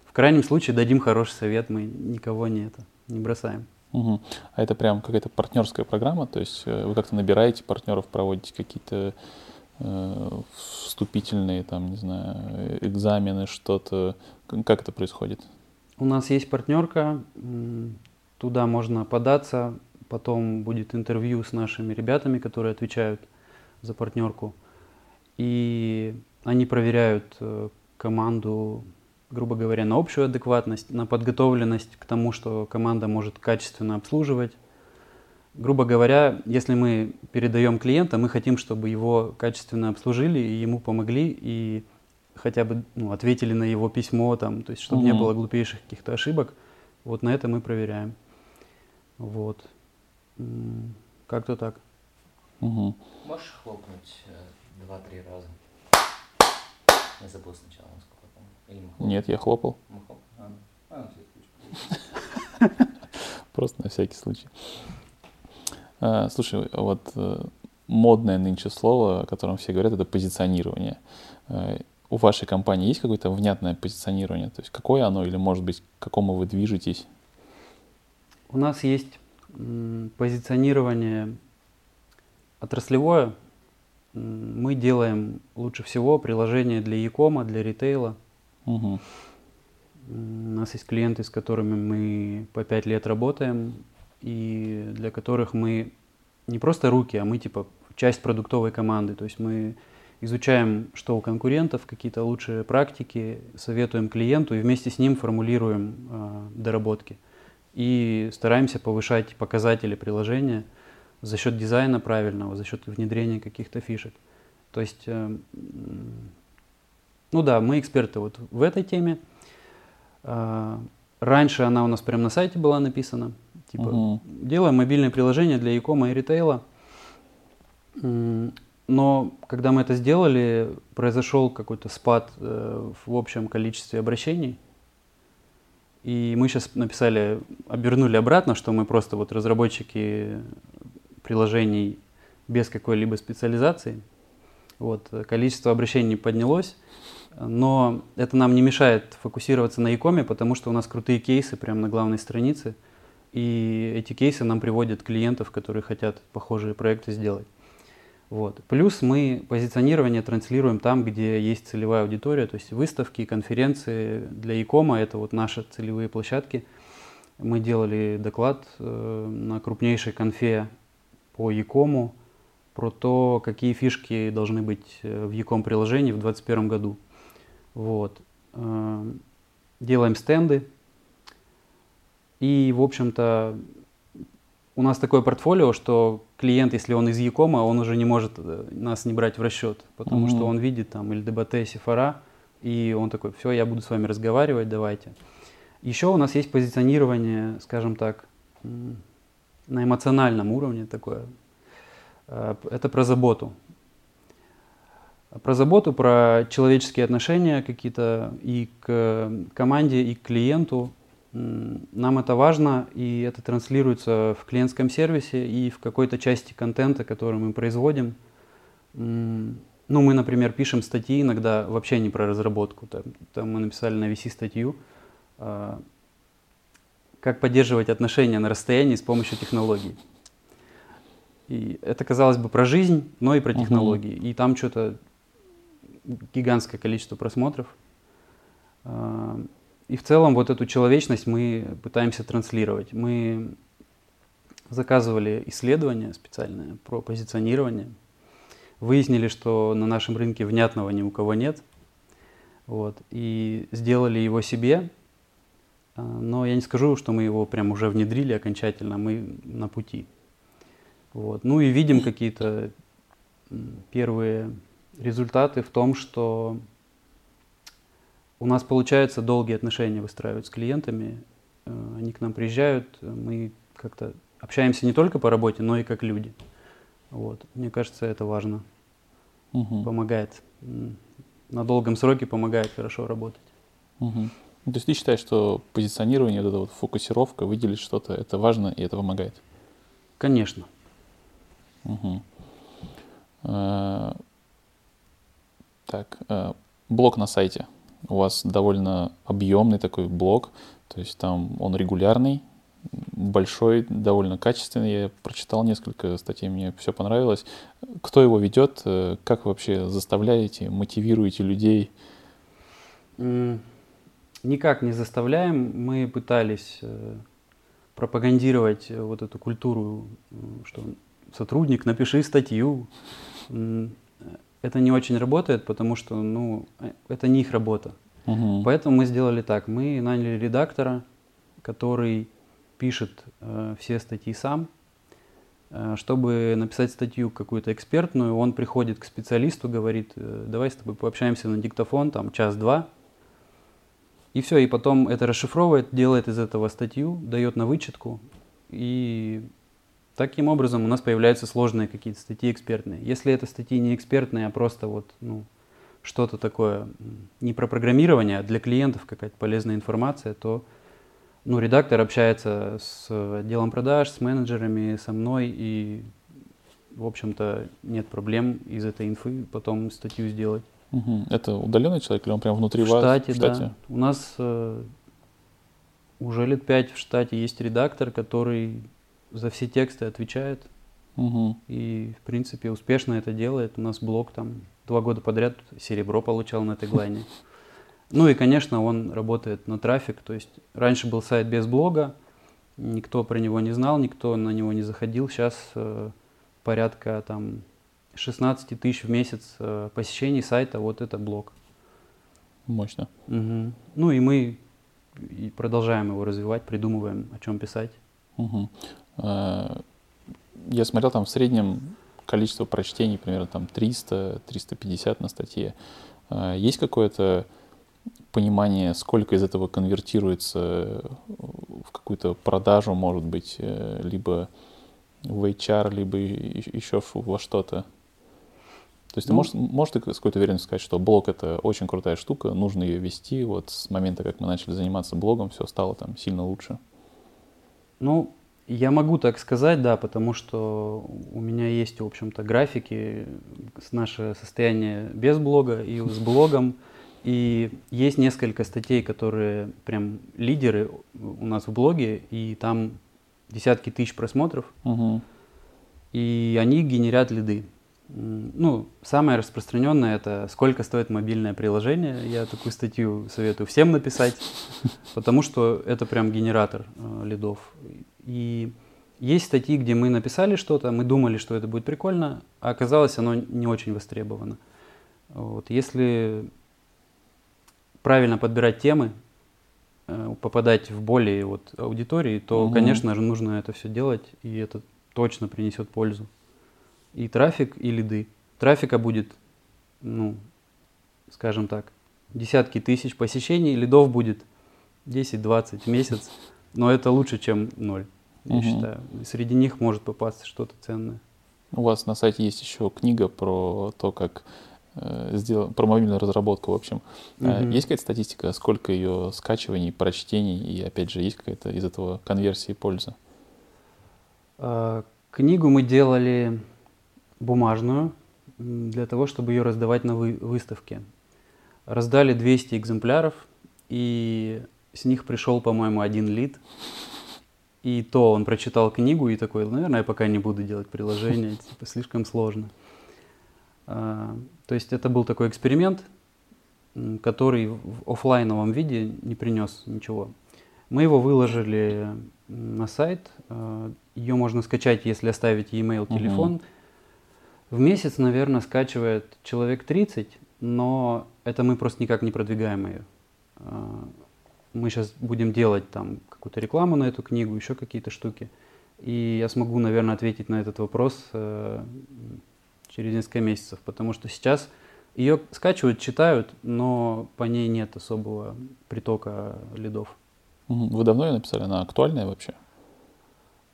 в крайнем случае дадим хороший совет, мы никого не это не бросаем. Мгм. А это прям какая-то партнерская программа, то есть э, вы как-то набираете партнеров, проводите какие-то э, вступительные, там, не знаю, э, экзамены, что-то. Как это происходит? У нас есть партнерка, туда можно податься, потом будет интервью с нашими ребятами, которые отвечают за партнерку. И они проверяют э, команду, грубо говоря, на общую адекватность, на подготовленность к тому, что команда может качественно обслуживать. Грубо говоря, если мы передаем клиента, мы хотим, чтобы его качественно обслужили и ему помогли, и хотя бы ну, ответили на его письмо, там, то есть чтобы не Мгм. было глупейших каких-то ошибок. Вот на это мы проверяем. Вот. Как-то так. Мгм. Можешь хлопнуть э, два-три раза? Я забыл сначала, насколько помню. Или мы хлопали? Нет, я хлопал, Мы хлопали? А, ну. А, просто на всякий случай. А, Слушай, вот э, модное нынче слово, о котором все говорят, это позиционирование. У вашей компании есть какое-то внятное позиционирование? То есть какое оно или, может быть, к какому вы движетесь? У нас есть позиционирование отраслевое. Мы делаем лучше всего приложения для e-кома, для ритейла. М, У нас есть клиенты, с которыми мы по пять лет работаем, и для которых мы не просто руки, а мы типа часть продуктовой команды. То есть мы изучаем, что у конкурентов, какие-то лучшие практики, советуем клиенту и вместе с ним формулируем э, доработки. И стараемся повышать показатели приложения за счет дизайна правильного, за счет внедрения каких-то фишек. То есть, э, ну да, мы эксперты вот в этой теме. А, Раньше она у нас прямо на сайте была написана. Типа, Мгм. делаем мобильное приложение для e-кома и ритейла. Но когда мы это сделали, произошел какой-то спад э, в общем количестве обращений. И мы сейчас написали, обернули обратно, что мы просто вот разработчики приложений без какой-либо специализации. Вот, количество обращений поднялось, но это нам не мешает фокусироваться на e потому что у нас крутые кейсы прямо на главной странице, и эти кейсы нам приводят клиентов, которые хотят похожие проекты сделать. Вот. Плюс мы позиционирование транслируем там, где есть целевая аудитория, то есть выставки, конференции для e это вот наши целевые площадки. Мы делали доклад э, на крупнейшей конфе по e про то, какие фишки должны быть э, в e приложении в 2021 году. Вот. Э, делаем стенды. И, в общем-то, у нас такое портфолио, что клиент, если он из Якома, он уже не может э, нас не брать в расчет, потому mm-hmm. что он видит там или ДБТ, Сифара, и он такой, все, я буду с вами разговаривать, давайте. Еще у нас есть позиционирование, скажем так, на эмоциональном уровне такое. Э, это про заботу. Про заботу, про человеческие отношения какие-то и к команде, и к клиенту, нам это важно, и это транслируется в клиентском сервисе и в какой-то части контента, который мы производим. Ну, мы, например, пишем статьи иногда вообще не про разработку. Там, там мы написали на VC статью, а, как поддерживать отношения на расстоянии с помощью технологий. И это, казалось бы, про жизнь, но и про технологии. Uh-huh. И там что-то гигантское количество просмотров. А, и в целом вот эту человечность мы пытаемся транслировать. Мы заказывали исследование специальное про позиционирование. Выяснили, что на нашем рынке внятного ни у кого нет. Вот, и сделали его себе. А, но я не скажу, что мы его прям уже внедрили окончательно, мы на пути. Вот. Ну и видим какие-то первые результаты в том, что у нас получается долгие отношения выстраивать с клиентами. Э, они к нам приезжают, мы как-то общаемся не только по работе, но и как люди. Вот. Мне кажется, это важно. Угу. Помогает. На долгом сроке помогает хорошо работать. Угу. То есть ты считаешь, что позиционирование, вот эта вот фокусировка, выделить что-то, это важно и это помогает? Конечно. Угу. А, так, а, блог на сайте у вас довольно объемный такой блог, то есть там он регулярный, большой, довольно качественный. Я прочитал несколько статей, мне все понравилось. Кто его ведет? Э, как вы вообще заставляете, мотивируете людей? Никак не заставляем. Мы пытались э, пропагандировать вот эту культуру, что сотрудник, напиши статью это не очень работает, потому что ну, это не их работа. Угу. Поэтому мы сделали так. Мы наняли редактора, который пишет э, все статьи сам. Э, чтобы написать статью какую-то экспертную, он приходит к специалисту, говорит, э, давай с тобой пообщаемся на диктофон, там час-два. И все, и потом это расшифровывает, делает из этого статью, дает на вычетку, и Таким образом у нас появляются сложные какие-то статьи экспертные. Если это статьи не экспертные, а просто вот, ну, что-то такое не про программирование, а для клиентов какая-то полезная информация, то ну, редактор общается с отделом продаж, с менеджерами, со мной, и, в общем-то, нет проблем из этой инфы потом статью сделать. Угу. Это удаленный человек или он прям внутри в вас? Штате, в штате, да. У нас э, уже лет пять в штате есть редактор, который за все тексты отвечает. Угу. И, в принципе, успешно это делает. У нас блог там два года подряд серебро получал на теглайне. Ну и, конечно, он работает на трафик. То есть раньше был сайт без блога, никто про него не знал, никто на него не заходил. Сейчас э, порядка там 16 тысяч в месяц э, посещений сайта, вот это блог. Мощно. Угу. Ну и мы и продолжаем его развивать, придумываем, о чем писать. Угу. Э, я смотрел там в среднем количество прочтений примерно там 300-350 на статье. Э, есть какое-то понимание, сколько из этого конвертируется в какую-то продажу, может быть, э, либо в HR, либо еще во что-то? То есть ну, ты можешь, можешь ты с какой-то уверенностью сказать, что блог это очень крутая штука, нужно ее вести. Вот с момента, как мы начали заниматься блогом, все стало там сильно лучше. Ну, Я могу так сказать, да, потому что у меня есть, в общем-то, графики наше состояние без блога и с блогом. И есть несколько статей, которые прям лидеры у нас в блоге, и там десятки тысяч просмотров. Угу. И они генерят лиды. Ну, самое распространенное это сколько стоит мобильное приложение. Я такую статью советую всем написать, потому что это прям генератор э, лидов. И есть статьи, где мы написали что-то, мы думали, что это будет прикольно, а оказалось оно не очень востребовано. Вот. Если правильно подбирать темы, э, попадать в более вот аудитории, то, угу. конечно же, нужно это все делать, и это точно принесет пользу и трафик, и лиды. Трафика будет, ну, скажем так, десятки тысяч посещений, лидов будет 10-20 в месяц, но это лучше, чем ноль, я угу. считаю. И среди них может попасться что-то ценное. У вас на сайте есть еще книга про то, как э, сделать, про мобильную разработку, в общем. Угу. Есть какая-то статистика, сколько ее скачиваний, прочтений, и опять же, есть какая-то из этого конверсии польза? А, книгу мы делали бумажную для того, чтобы ее раздавать на вы, выставке. Раздали 200 экземпляров, и с них пришел, по-моему, один лид. И то он прочитал книгу и такой, наверное, я пока не буду делать приложение, типа слишком сложно. А, то есть это был такой эксперимент, который в офлайновом виде не принес ничего. Мы его выложили на сайт. А, Ее можно скачать, если оставить e-mail, телефон. В месяц, наверное, скачивает человек 30, но это мы просто никак не продвигаем ее. А, мы сейчас будем делать там какую-то рекламу на эту книгу, еще какие-то штуки. И я смогу, наверное, ответить на этот вопрос э, через несколько месяцев, потому что сейчас ее скачивают, читают, но по ней нет особого притока лидов. Вы давно ее написали? Она актуальная вообще?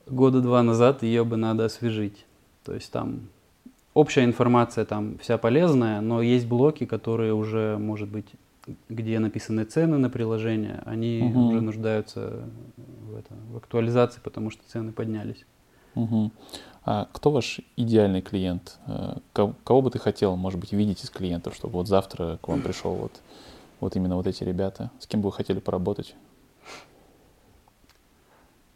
Года два назад ее бы надо освежить. То есть там общая информация там вся полезная, но есть блоки, которые уже, может быть, где написаны цены на приложение, они угу. уже нуждаются в, это, в актуализации, потому что цены поднялись. Угу. А кто ваш идеальный клиент? Э, кого, кого бы ты хотел, может быть, видеть из клиентов, чтобы вот завтра к вам пришел вот, вот именно вот эти ребята? С кем бы вы хотели поработать?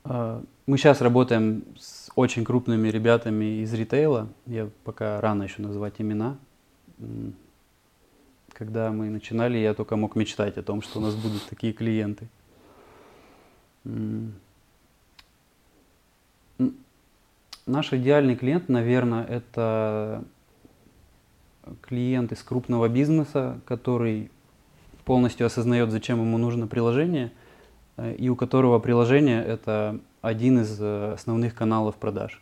А, мы сейчас работаем с очень крупными ребятами из ритейла. Я пока рано еще называть имена. Когда мы начинали, я только мог мечтать о том, что у нас будут такие клиенты. Наш идеальный клиент, наверное, это клиент из крупного бизнеса, который полностью осознает, зачем ему нужно приложение – Э, и у которого приложение это один из э, основных каналов продаж.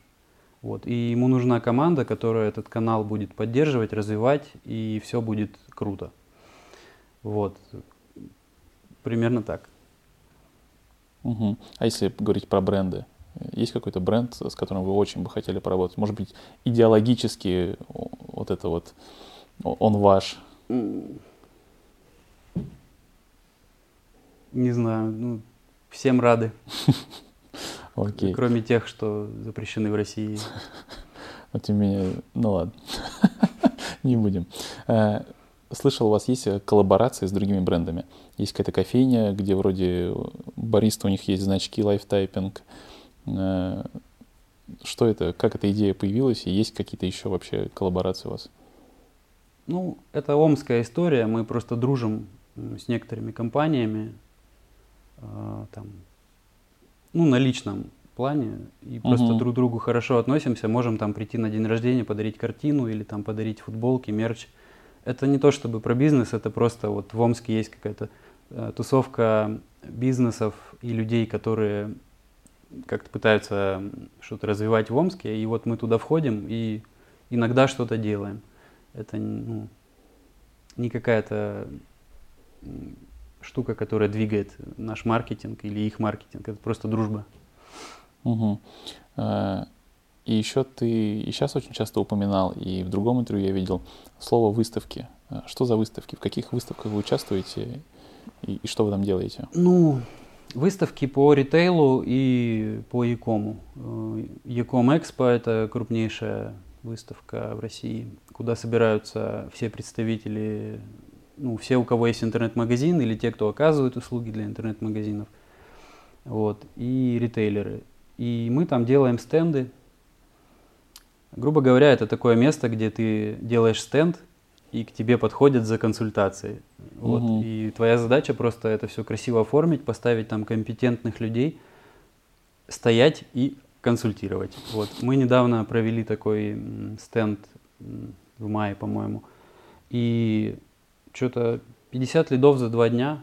Вот. И ему нужна команда, которая этот канал будет поддерживать, развивать, и все будет круто. Вот. Примерно так. Угу. А если говорить про бренды? Есть какой-то бренд, с которым вы очень бы хотели поработать? Может быть, идеологически вот это вот, он ваш? Не знаю, ну, всем рады. Окей. Кроме тех, что запрещены в России. Но тем не менее, ну ладно, не будем. Э, слышал, у вас есть коллаборации с другими брендами. Есть какая-то кофейня, где вроде бариста у них есть значки Live Typing. Э, что это? Как эта идея появилась? И есть какие-то еще вообще коллаборации у вас? Ну, это омская история. Мы просто дружим с некоторыми компаниями, там, ну, на личном плане и угу. просто друг к другу хорошо относимся, можем там прийти на день рождения, подарить картину или там подарить футболки, мерч. Это не то чтобы про бизнес, это просто вот в Омске есть какая-то э, тусовка бизнесов и людей, которые как-то пытаются что-то развивать в Омске, и вот мы туда входим и иногда что-то делаем. Это ну, не какая-то штука, которая двигает наш маркетинг или их маркетинг. Это просто дружба. Угу. И еще ты и сейчас очень часто упоминал, и в другом интервью я видел слово выставки. А, что за выставки? В каких выставках вы участвуете и, и что вы там делаете? Ну, Выставки по ритейлу и по Якому. Яком Экспо – это крупнейшая выставка в России, куда собираются все представители, ну, все, у кого есть интернет-магазин, или те, кто оказывает услуги для интернет-магазинов, вот, и ритейлеры. И мы там делаем стенды. Грубо говоря, это такое место, где ты делаешь стенд, и к тебе подходят за консультацией. Вот. Угу. И твоя задача просто это все красиво оформить, поставить там компетентных людей, стоять и консультировать. Вот. Мы недавно провели такой стенд в мае, по-моему, и что-то 50 лидов за два дня,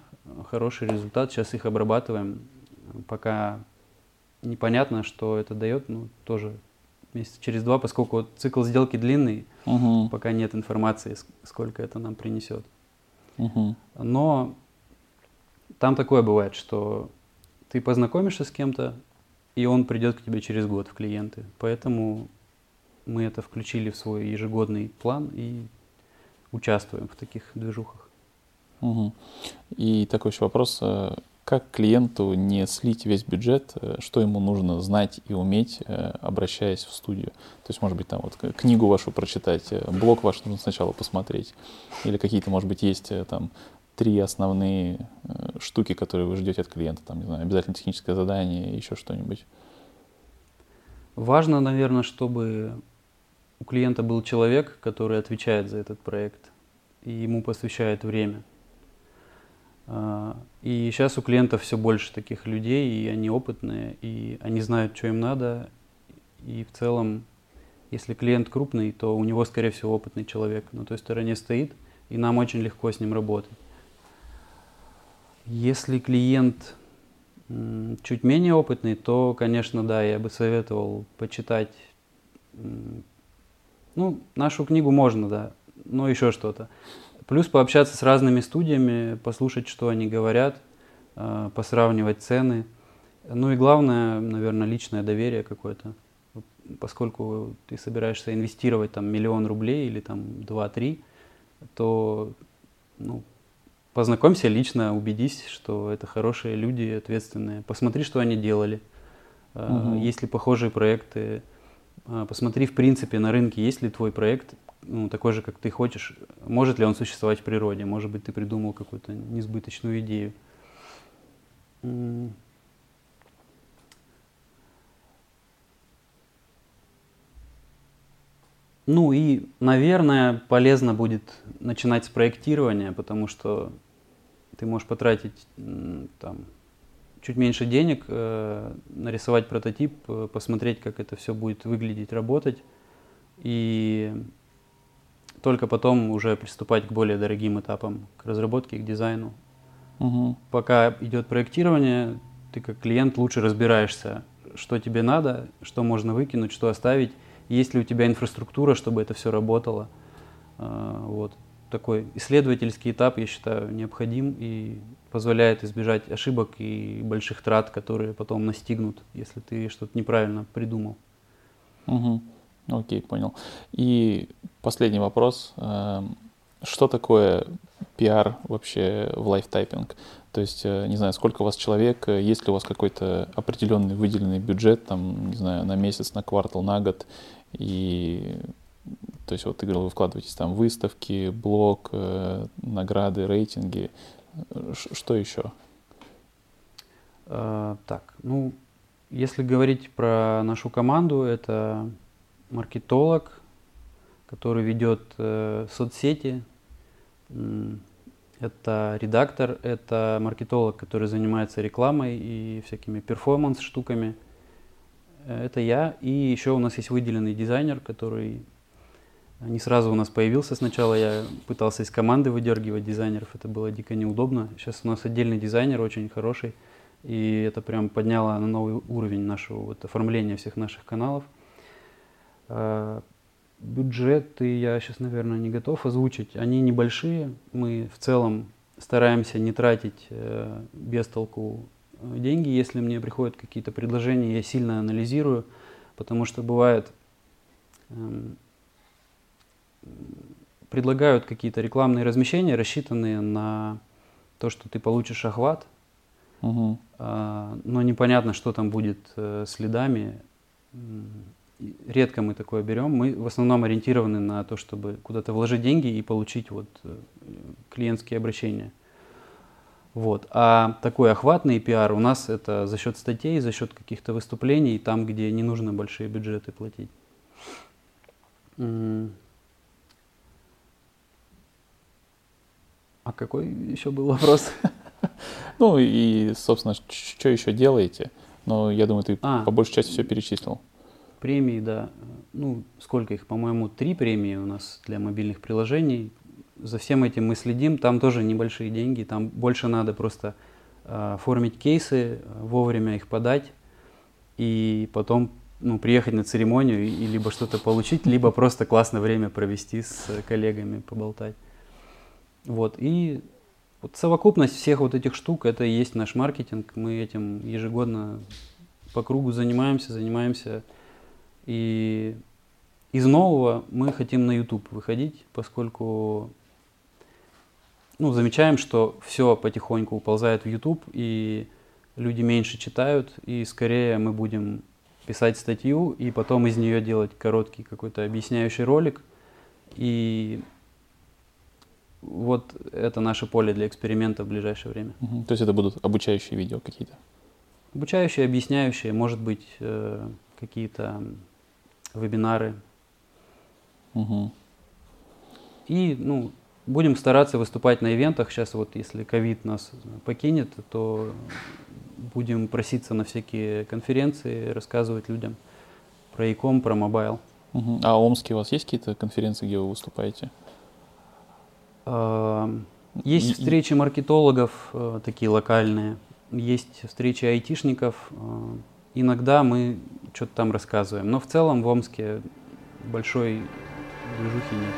хороший результат, сейчас их обрабатываем, пока непонятно, что это дает, ну, тоже месяца через два, поскольку цикл сделки длинный, угу. пока нет информации, сколько это нам принесет. Угу. Но там такое бывает, что ты познакомишься с кем-то, и он придет к тебе через год в клиенты. Поэтому мы это включили в свой ежегодный план и участвуем в таких движухах. Угу. И такой еще вопрос. Э, как клиенту не слить весь бюджет, э, что ему нужно знать и уметь, э, обращаясь в студию? То есть, может быть, там вот книгу вашу прочитать, блог ваш нужно сначала посмотреть, или какие-то, может быть, есть там три основные штуки, которые вы ждете от клиента? Там, не знаю, обязательно техническое задание, еще что-нибудь? Важно, наверное, чтобы у клиента был человек, который отвечает за этот проект, и ему посвящает время. А, и сейчас у клиентов все больше таких людей, и они опытные, и они знают, что им надо. И в целом, если клиент крупный, то у него, скорее всего, опытный человек на той стороне стоит, и нам очень легко с ним работать. Если клиент чуть менее опытный, то, конечно, да, я бы советовал почитать. Ну, нашу книгу можно, да, но еще что-то. Плюс пообщаться с разными студиями, послушать, что они говорят, а, посравнивать цены. Ну и главное, наверное, личное доверие какое-то. Поскольку ты собираешься инвестировать там миллион рублей или там два-три, то ну, Познакомься лично, убедись, что это хорошие люди, ответственные. Посмотри, что они делали. Угу. Есть ли похожие проекты. А, посмотри, в принципе, на рынке, есть ли твой проект ну, такой же, как ты хочешь. Может ли он существовать в природе? Может быть, ты придумал какую-то несбыточную идею. Ну и, наверное, полезно будет начинать с проектирования, потому что ты можешь потратить там, чуть меньше денег, э, нарисовать прототип, э, посмотреть, как это все будет выглядеть, работать, и только потом уже приступать к более дорогим этапам, к разработке, к дизайну. Угу. Пока идет проектирование, ты как клиент лучше разбираешься, что тебе надо, что можно выкинуть, что оставить, есть ли у тебя инфраструктура, чтобы это все работало. Э, вот такой исследовательский этап, я считаю, необходим и позволяет избежать ошибок и больших трат, которые потом настигнут, если ты что-то неправильно придумал. Угу. Окей, понял. И последний вопрос. Эм, что такое пиар вообще в лайфтайпинг? То есть, э, не знаю, сколько у вас человек, есть ли у вас какой-то определенный выделенный бюджет, там, не знаю, на месяц, на квартал, на год, и то есть вот ты говорил, вы вкладываетесь там выставки, блог, э, награды, рейтинги. Что еще? А, так, ну, если говорить про нашу команду, это маркетолог, который ведет э, соцсети, это редактор, это маркетолог, который занимается рекламой и всякими перформанс-штуками. Э, это я. И еще у нас есть выделенный дизайнер, который не сразу у нас появился. Сначала я пытался из команды выдергивать дизайнеров, это было дико неудобно. Сейчас у нас отдельный дизайнер, очень хороший, и это прям подняло на новый уровень нашего вот, оформления всех наших каналов. А, бюджеты я сейчас, наверное, не готов озвучить. Они небольшие. Мы в целом стараемся не тратить э, без толку э, деньги. Если мне приходят какие-то предложения, я сильно анализирую, потому что бывает... Предлагают какие-то рекламные размещения, рассчитанные на то, что ты получишь охват. А, но непонятно, что там будет э, с лидами. Редко мы такое берем. Мы в основном ориентированы на то, чтобы куда-то вложить деньги и получить вот э, клиентские обращения. Вот. А такой охватный пиар у нас это за счет статей, за счет каких-то выступлений, там, где не нужно большие бюджеты платить. А какой еще был вопрос? Ну и, собственно, что еще делаете? Но я думаю, ты А. по большей части все перечислил. Премии, да. Ну, сколько их, по-моему, три премии у нас для мобильных приложений. За всем этим мы следим. Там тоже небольшие деньги. Там больше надо просто э, оформить кейсы, вовремя их подать и потом ну, приехать на церемонию и, и либо что-то получить, либо просто классное время провести с э, коллегами, поболтать. Вот. И вот совокупность всех вот этих штук, это и есть наш маркетинг. Мы этим ежегодно по кругу занимаемся, занимаемся. И из нового мы хотим на YouTube выходить, поскольку ну, замечаем, что все потихоньку уползает в YouTube, и люди меньше читают, и скорее мы будем писать статью, и потом из нее делать короткий какой-то объясняющий ролик. И вот это наше поле для эксперимента в ближайшее время. Мгм. То есть это будут обучающие видео какие-то. Обучающие, объясняющие, может быть, э, какие-то вебинары. Мгм. И, ну, будем стараться выступать на ивентах. Сейчас вот, если ковид нас покинет, то будем проситься на всякие конференции, рассказывать людям про e-com, про mobile. Мгм. А в Омске у вас есть какие-то конференции, где вы выступаете? Эм, Есть встречи маркетологов, э, такие локальные, есть встречи айтишников. э, Иногда мы что-то там рассказываем, но в целом в Омске большой движухи нет.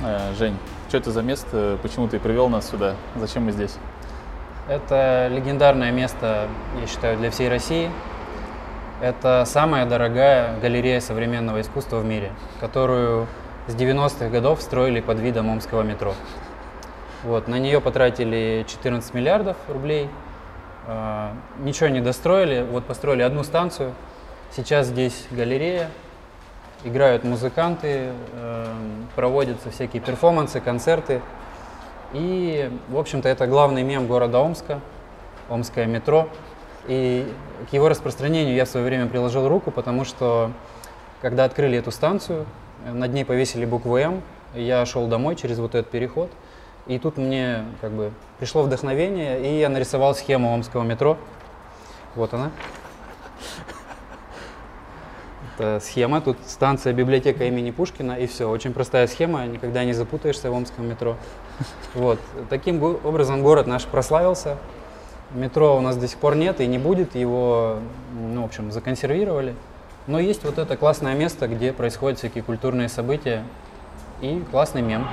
Э, Жень, что это за место? Почему ты привел нас сюда? Зачем мы здесь? Это легендарное место, я считаю, для всей России. Это самая дорогая галерея современного искусства в мире, которую с 90-х годов строили под видом омского метро. Вот, на нее потратили 14 миллиардов рублей, а, ничего не достроили, вот построили одну станцию. Сейчас здесь галерея, играют музыканты, эм, проводятся всякие перформансы, концерты. И, в общем-то, это главный мем города Омска, Омское метро. И к его распространению я в свое время приложил руку, потому что, когда открыли эту станцию, э, над ней повесили букву «М», я шел домой через вот этот переход, и тут мне как бы пришло вдохновение, и я нарисовал схему Омского метро. Вот она. Это схема, тут станция библиотека имени Пушкина, и все. Очень простая схема, никогда не запутаешься в Омском метро. Вот. Таким образом город наш прославился. Метро у нас до сих пор нет и не будет, его, ну, в общем, законсервировали. Но есть вот это классное место, где происходят всякие культурные события и классный мем.